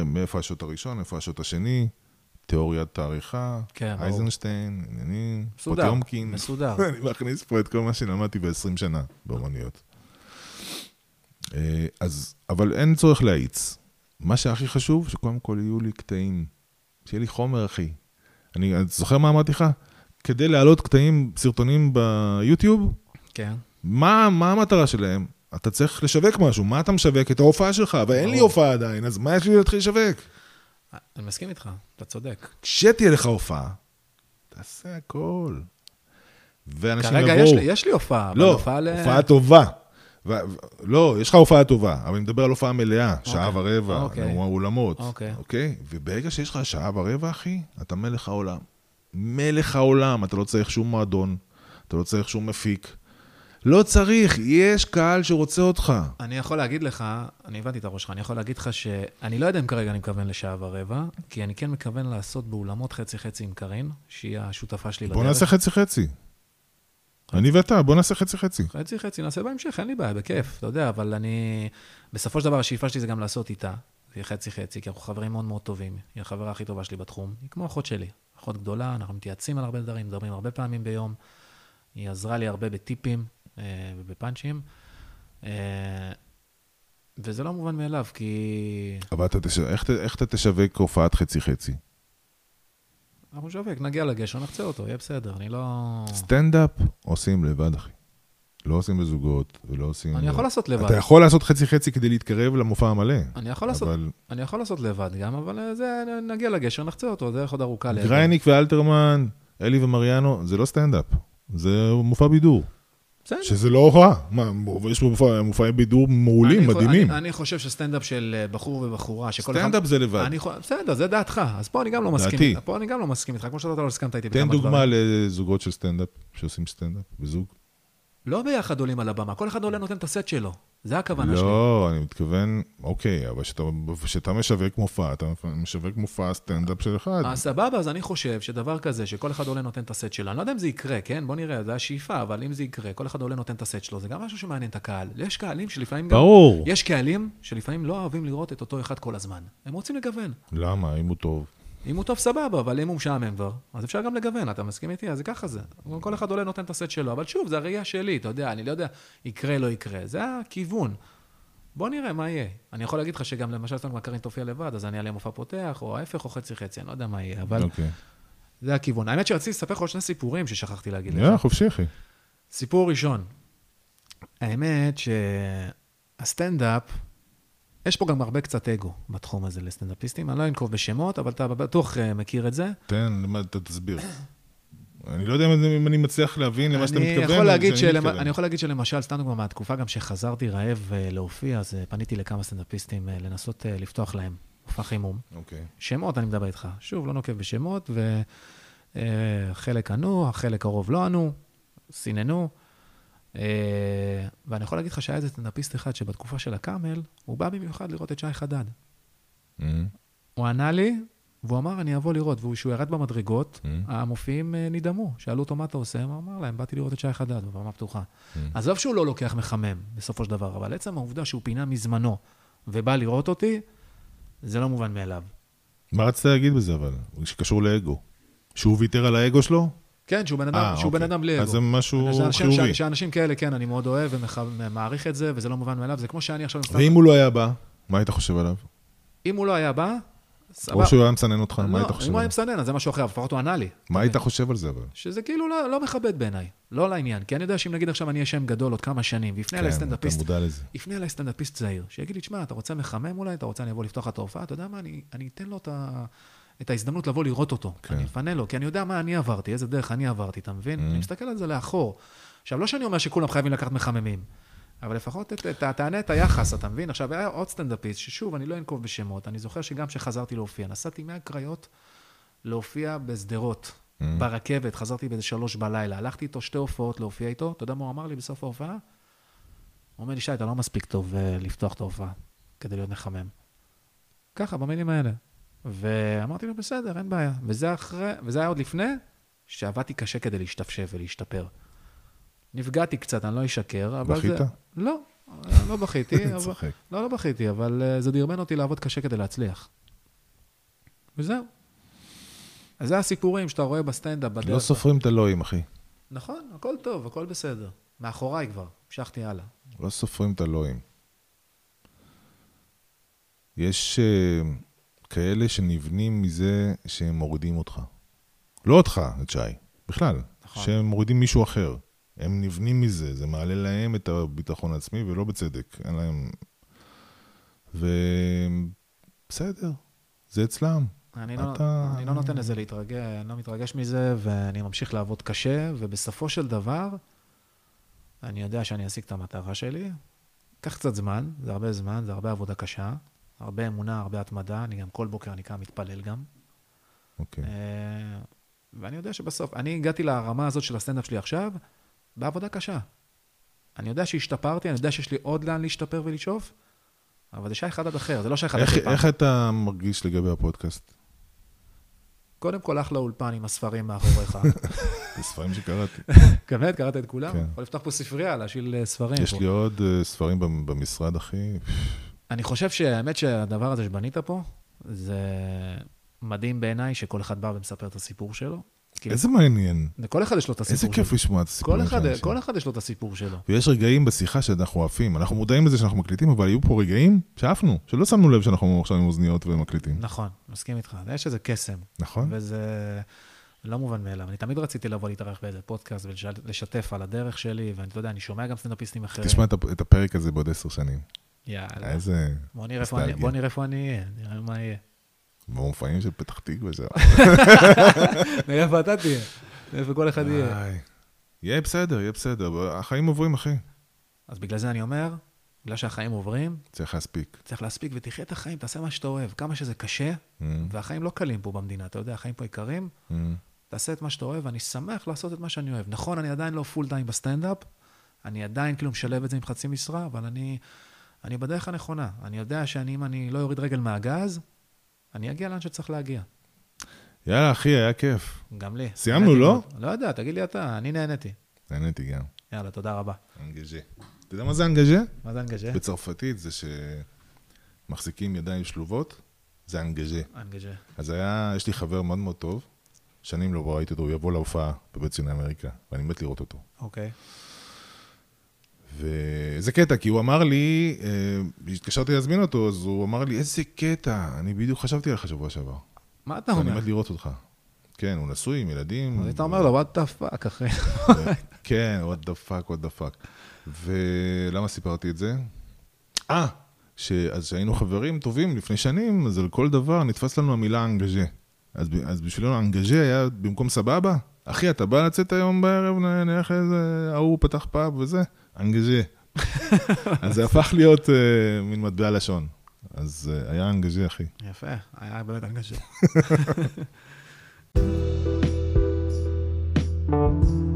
מאיפה השוט הראשון, איפה השוט השני, תיאוריית העריכה, כן. אייזנשטיין, עניינים, מסודר. פוטיומקין. מסודר. אני מכניס פה את כל מה שלמדתי ב-20 שנה באומנויות. אה, אז, אבל אין צורך להאיץ. מה שהכי חשוב, שקודם כל יהיו לי קטעים, שיהיה לי חומר, אחי. אני, זוכר מה אמרתי לך? כדי להעלות קטעים, סרטונים ביוטיוב, כן. מה, מה המטרה שלהם? אתה צריך לשווק משהו, מה אתה משווק? את ההופעה שלך, ואין לי ברור. הופעה עדיין, אז מה יש לי להתחיל לשווק? אני מסכים איתך, אתה צודק. כשתהיה לך הופעה, תעשה הכל. ואנשים כרגע יבואו... יש לי- יש לי הופעה, אבל לא, הופעה ל... הופעה טובה. ו- לא, יש לך הופעה טובה, אבל אני מדבר על הופעה מלאה, שעה אוקיי, ורבע, אוקיי. אולמות. אוקיי. אוקיי? וברגע שיש לך שעה ורבע, אחי, אתה מלך העולם. מלך העולם, אתה לא צריך שום מועדון, אתה לא צריך שום מפיק. לא צריך, יש קהל שרוצה אותך. אני יכול להגיד לך, אני הבנתי את הראש שלך, אני יכול להגיד לך שאני לא יודע אם כרגע אני מכוון לשעה ורבע, כי אני כן מכוון לעשות באולמות חצי-חצי עם קארין, שהיא השותפה שלי בדרך. בוא נעשה חצי-חצי. אני ואתה, בוא נעשה חצי-חצי. חצי-חצי, נעשה בהמשך, אין לי בעיה, בכיף, אתה יודע, אבל אני... בסופו של דבר, השאיפה שלי זה גם לעשות איתה. זה יהיה חצי-חצי, כי אנחנו חברים מאוד מאוד טובים. היא החברה הכי טובה שלי בתחום. היא כמו אחות שלי. אחות גדולה, אנחנו מתייעצים על הרבה דברים, מדברים הרבה פעמים ביום. היא עזרה לי הרבה בטיפים ובפאנצ'ים. אה, וזה לא מובן מאליו, כי אבל אתה תש... איך, איך אתה תשווק הופעת חצי-חצי? אנחנו נשווק, נגיע לגשר, נחצה אותו, יהיה בסדר, אני לא... סטנדאפ עושים לבד, אחי. לא עושים בזוגות, ולא עושים... אני יכול לעשות לבד. אתה יכול לעשות חצי-חצי כדי להתקרב למופע המלא. אני יכול לעשות, אבל אני יכול לעשות לבד גם, אבל אה, זה, נגיע לגשר, נחצה אותו, דרך עוד ארוכה. גרייניק ואלתרמן, אלי ומריאנו, זה לא סטנדאפ. זה מופע בידור. בסדר. שזה לא רע. מה, יש פה מופע- מופעי בידור מעולים, אני מדהימים. אני, אני חושב שסטנדאפ של אה, בחור ובחורה, שכל סטנדאפ זה לבד. אני, בסדר, זה דעתך, אז פה אני גם לא מסכים דעתי. איתך. פה אני גם לא מסכים איתך, כמו שאתה לא הסכמת איתי תן בכמה דוגמה דברים. לזוגות של סטנדאפ, שעושים סטנדאפ בזוג. לא ביחד עולים על הבמה, כל אחד עולה נותן את הסט שלו. זה הכוונה שלי. לא, אני מתכוון, אוקיי, אבל כשאתה- משווק מופע, אתה משווק מופע סטנדאפ של אחד. אז סבבה, אז אני חושב שדבר כזה, שכל אחד עולה נותן את הסט שלו, אני לא יודע אם זה יקרה, כן? בוא נראה, זה השאיפה, אבל אם זה יקרה, כל אחד עולה נותן את הסט שלו, זה גם משהו שמעניין את הקהל. יש קהלים שלפעמים גם... ברור. יש קהלים שלפעמים לא אוהבים לראות את אותו אחד כל הזמן. הם רוצים לגוון. למה? אם הוא טוב. אם הוא טוב, סבבה, אבל אם הוא משעמם כבר, אז אפשר גם לגוון, אתה מסכים איתי? אז ככה זה. כל אחד עולה נותן את הסט שלו, אבל שוב, זה הראייה שלי, אתה יודע, אני לא יודע, יקרה, לא יקרה. זה הכיוון. בוא נראה מה יהיה. אני יכול להגיד לך שגם למשל סתם קרין תופיע לבד, אז אני אעלה מופע פותח, או ההפך, או חצי-חצי, אני לא יודע מה יהיה, אבל אוקיי. זה הכיוון. האמת שרציתי לספר לך עוד שני סיפורים ששכחתי להגיד יאללה, לך. חופשי, אחי. סיפור ראשון, האמת שהסטנדאפ, יש פה גם הרבה קצת אגו בתחום הזה לסטנדאפיסטים. אני לא אנקוב בשמות, אבל אתה בטוח אה, מכיר את זה. תן, אתה תסביר. אני לא יודע אם אני- מצליח להבין למה שאתה מתכוון. יכול להגיד שאני שלמ- מתכוון. אני יכול להגיד שלמשל, סתם דוגמא, מהתקופה גם שחזרתי רעב אה, להופיע, אז אה, פניתי לכמה סטנדאפיסטים לנסות לפתוח להם מופע חימום. אוקיי. שמות, אני מדבר איתך. שוב, לא נוקב בשמות, וחלק ענו, החלק הרוב לא ענו, סיננו. אה, ואני יכול להגיד לך שהיה איזה סטנדאפיסט אחד שבתקופה של הקאמל, הוא בא במיוחד לראות את שי חדד. אמ, הוא ענה לי, והוא אמר, אני אבוא לראות. וכשהוא ירד במדרגות, אמ, המופיעים אה, נדהמו. שאלו אותו, מה אתה עושה? הוא אמר להם, באתי לראות את שי חדד בבמה פתוחה. אמ. עזוב שהוא לא לוקח מחמם, בסופו של דבר, אבל עצם העובדה שהוא פינה מזמנו ובא לראות אותי, זה לא מובן מאליו. מה רצית להגיד בזה, אבל? שקשור לאגו. שהוא ויתר על האגו שלו? כן, שהוא בן אדם, אה, שהוא בן אוקיי. אדם בלי אגו. אז זה משהו אנשים- חיובי. שאנשים כאלה, כן, אני מאוד אוהב ומעריך את זה, וזה לא מובן מאליו. זה כמו שאני עכשיו... ואם הוא לא היה בא, מה היית חושב עליו? אם הוא לא היה בא, סבבה. או שהוא היה מסנן אותך, מה לא, היית אם חושב הוא היה? מסנן, אז זה משהו אחר, לפחות הוא ענה לי. מה היית חושב על זה, אבל? שזה כאילו לא, לא מכבד בעיניי, לא לעניין. כי אני יודע שאם נגיד עכשיו אני אהיה שם גדול עוד כמה שנים, ויפנה אליי כן, אתה סטנדאפיסט, מודע לזה. יפנה אליי סטנדאפיסט צעיר, שיגיד לי, תשמע, אתה רוצה מחמם אולי? אתה רוצה אני אבוא לפתוח את ההופעה? אתה יודע מה, אני, אני אתן לו את, ה, את ההזדמנות לבוא לראות אותו. כן. אני אפנה לו, כי אני יודע מה אני עברתי, איזה דרך אני עברתי, אתה מבין? Mm. אני מסתכל על זה לאחור. עכשיו, לא שאני אומר שכולם חייבים לקחת מחממים, אבל לפחות את, את, תענה את היחס, אתה מבין? עכשיו, היה עוד סטנדאפיסט, ששוב, אני לא אנקוב בשמות, אני זוכר שגם כשחזרתי להופיע, נסעתי מהקריות להופיע בשדרות, Mm. ברכבת, חזרתי באיזה שלוש בלילה, הלכתי איתו שתי הופעות להופיע איתו, אתה יודע מה הוא אמר לי בסוף ההופעה? הוא אומר לי, שי, אתה לא מספיק טוב אה, לפתוח את ההופעה כדי להיות מחמם. ככה, במילים האלה. ואמרתי לו, בסדר, אין בעיה. וזה אחרי, וזה היה עוד לפני שעבדתי קשה כדי להשתפשף ולהשתפר. נפגעתי קצת, אני לא אשקר, אבל בכית? זה... לא, לא בכיתי, אבל... צוחק. לא, לא בכיתי, אבל אה, זה דרבן אותי לעבוד קשה כדי להצליח. וזהו. אז זה הסיפורים שאתה רואה בסטנדאפ, בדרך. לא סופרים את הלואים, אחי. נכון, הכל טוב, הכל בסדר. מאחוריי כבר, המשכתי הלאה. לא סופרים את הלואים. יש uh, כאלה שנבנים מזה שהם מורידים אותך. לא אותך, את שי, בכלל, נכון. שהם מורידים מישהו אחר. הם נבנים מזה, זה מעלה להם את הביטחון העצמי, ולא בצדק. אין להם... ובסדר, זה אצלם. אני לא, אתה- אני לא נותן לזה להתרגש, אני לא מתרגש מזה, ואני ממשיך לעבוד קשה, ובסופו של דבר, אני יודע שאני אשיג את המטרה שלי. קח קצת זמן, זה הרבה זמן, זה הרבה עבודה קשה, הרבה אמונה, הרבה התמדה, אני גם כל בוקר אני קם מתפלל גם. אוקיי. אה, ואני יודע שבסוף, אני הגעתי לרמה הזאת של הסטנדאפ שלי עכשיו, בעבודה קשה. אני יודע שהשתפרתי, אני יודע שיש לי עוד לאן להשתפר ולשאוף, אבל זה שייך אחד עד אחר, זה לא שייך אחד איך, אחר. איך אתה מרגיש לגבי הפודקאסט? קודם כל, אחלה אולפן עם הספרים מאחוריך. זה ספרים שקראתי. באמת, קראת את כולם? כן. יכול לפתוח פה ספרייה, להשאיל אה, ספרים. יש. לי עוד אה, ספרים במ- במשרד, אחי. אני חושב שהאמת שהדבר הזה שבנית פה, זה מדהים בעיניי שכל אחד בא ומספר את הסיפור שלו. איזה מעניין. לכל אחד יש לו את הסיפור איזה שלו. כיף לשמוע את הסיפורים כל אחד, של אנשים. כל אחד יש לו את הסיפור שלו. ויש רגעים בשיחה שאנחנו עפים. אנחנו מודעים לזה שאנחנו מקליטים, אבל היו פה רגעים שעפנו, שלא שמנו לב שאנחנו עכשיו עם אוזניות ומקליטים. נכון, מסכים איתך. יש איזה קסם, נכון? וזה לא מובן מאליו. אני תמיד רציתי לבוא להתארח באיזה פודקאסט ולשתף על הדרך שלי, ואתה יודע, אני שומע גם סטנדאפיסטים אחרים. תשמע את הפרק הזה בעוד עשר שנים. יאללה. איזה... בוא נראה איפה אני- נוסטלגיה. בוא נראה איפה אני אהיה, נראה מה יהיה. במופעים של פתח תקווה שם. נראה איפה אתה תהיה. איפה כל אחד יהיה. יהיה בסדר, יהיה בסדר. החיים עוברים, אחי. אז בגלל זה אני אומר, בגלל שהחיים עוברים, צריך להספיק. צריך להספיק ותחיה את החיים, תעשה מה שאתה אוהב. כמה שזה קשה, Mm, והחיים לא קלים פה במדינה, אתה יודע, החיים פה יקרים, mm. תעשה את מה שאתה אוהב, ואני שמח לעשות את מה שאני אוהב. נכון, אני עדיין לא full time בסטנדאפ, אני עדיין כאילו משלב את זה עם חצי משרה, אבל אני, אני בדרך הנכונה. אני יודע שאם אני לא אוריד רגל מהגז, אני אגיע לאן שצריך להגיע. יאללה, אחי, היה כיף. גם לי. סיימנו, לא? מאוד. לא יודע, תגיד לי אתה, אני נהניתי. נהניתי גם. יאללה, תודה רבה. אנגז'ה. אתה יודע מה זה אנגז'ה? מה זה אנגז'ה? בצרפתית זה שמחזיקים ידיים שלובות, זה אנגז'ה. אנגז'ה. אז היה, יש לי חבר מאוד מאוד טוב, שנים לא ראיתי אותו, הוא יבוא להופעה בבית ציוני אמריקה, ואני מת לראות אותו. אוקיי. וזה קטע, כי הוא אמר לי, אה, התקשרתי להזמין אותו, אז הוא אמר לי, איזה קטע, אני בדיוק חשבתי עליך שבוע שעבר. מה אתה אני אומר? מת לראות אותך. כן, הוא נשוי עם ילדים. אז היית אומר לו, what the fuck, אחי. כן, what the fuck, what the fuck. ולמה סיפרתי את זה? אה, שאז שהיינו חברים טובים לפני שנים, אז על כל דבר נתפס לנו המילה אנגז'ה. אז, אז בשבילנו אנגז'ה היה במקום סבבה? אחי, אתה בא לצאת היום בערב, נלך איזה, ההוא פתח פאב וזה? אנגז'ה. אז זה הפך להיות uh, מין מטבע לשון. אז uh, היה אנגז'ה, אחי. יפה, היה באמת אנגז'ה.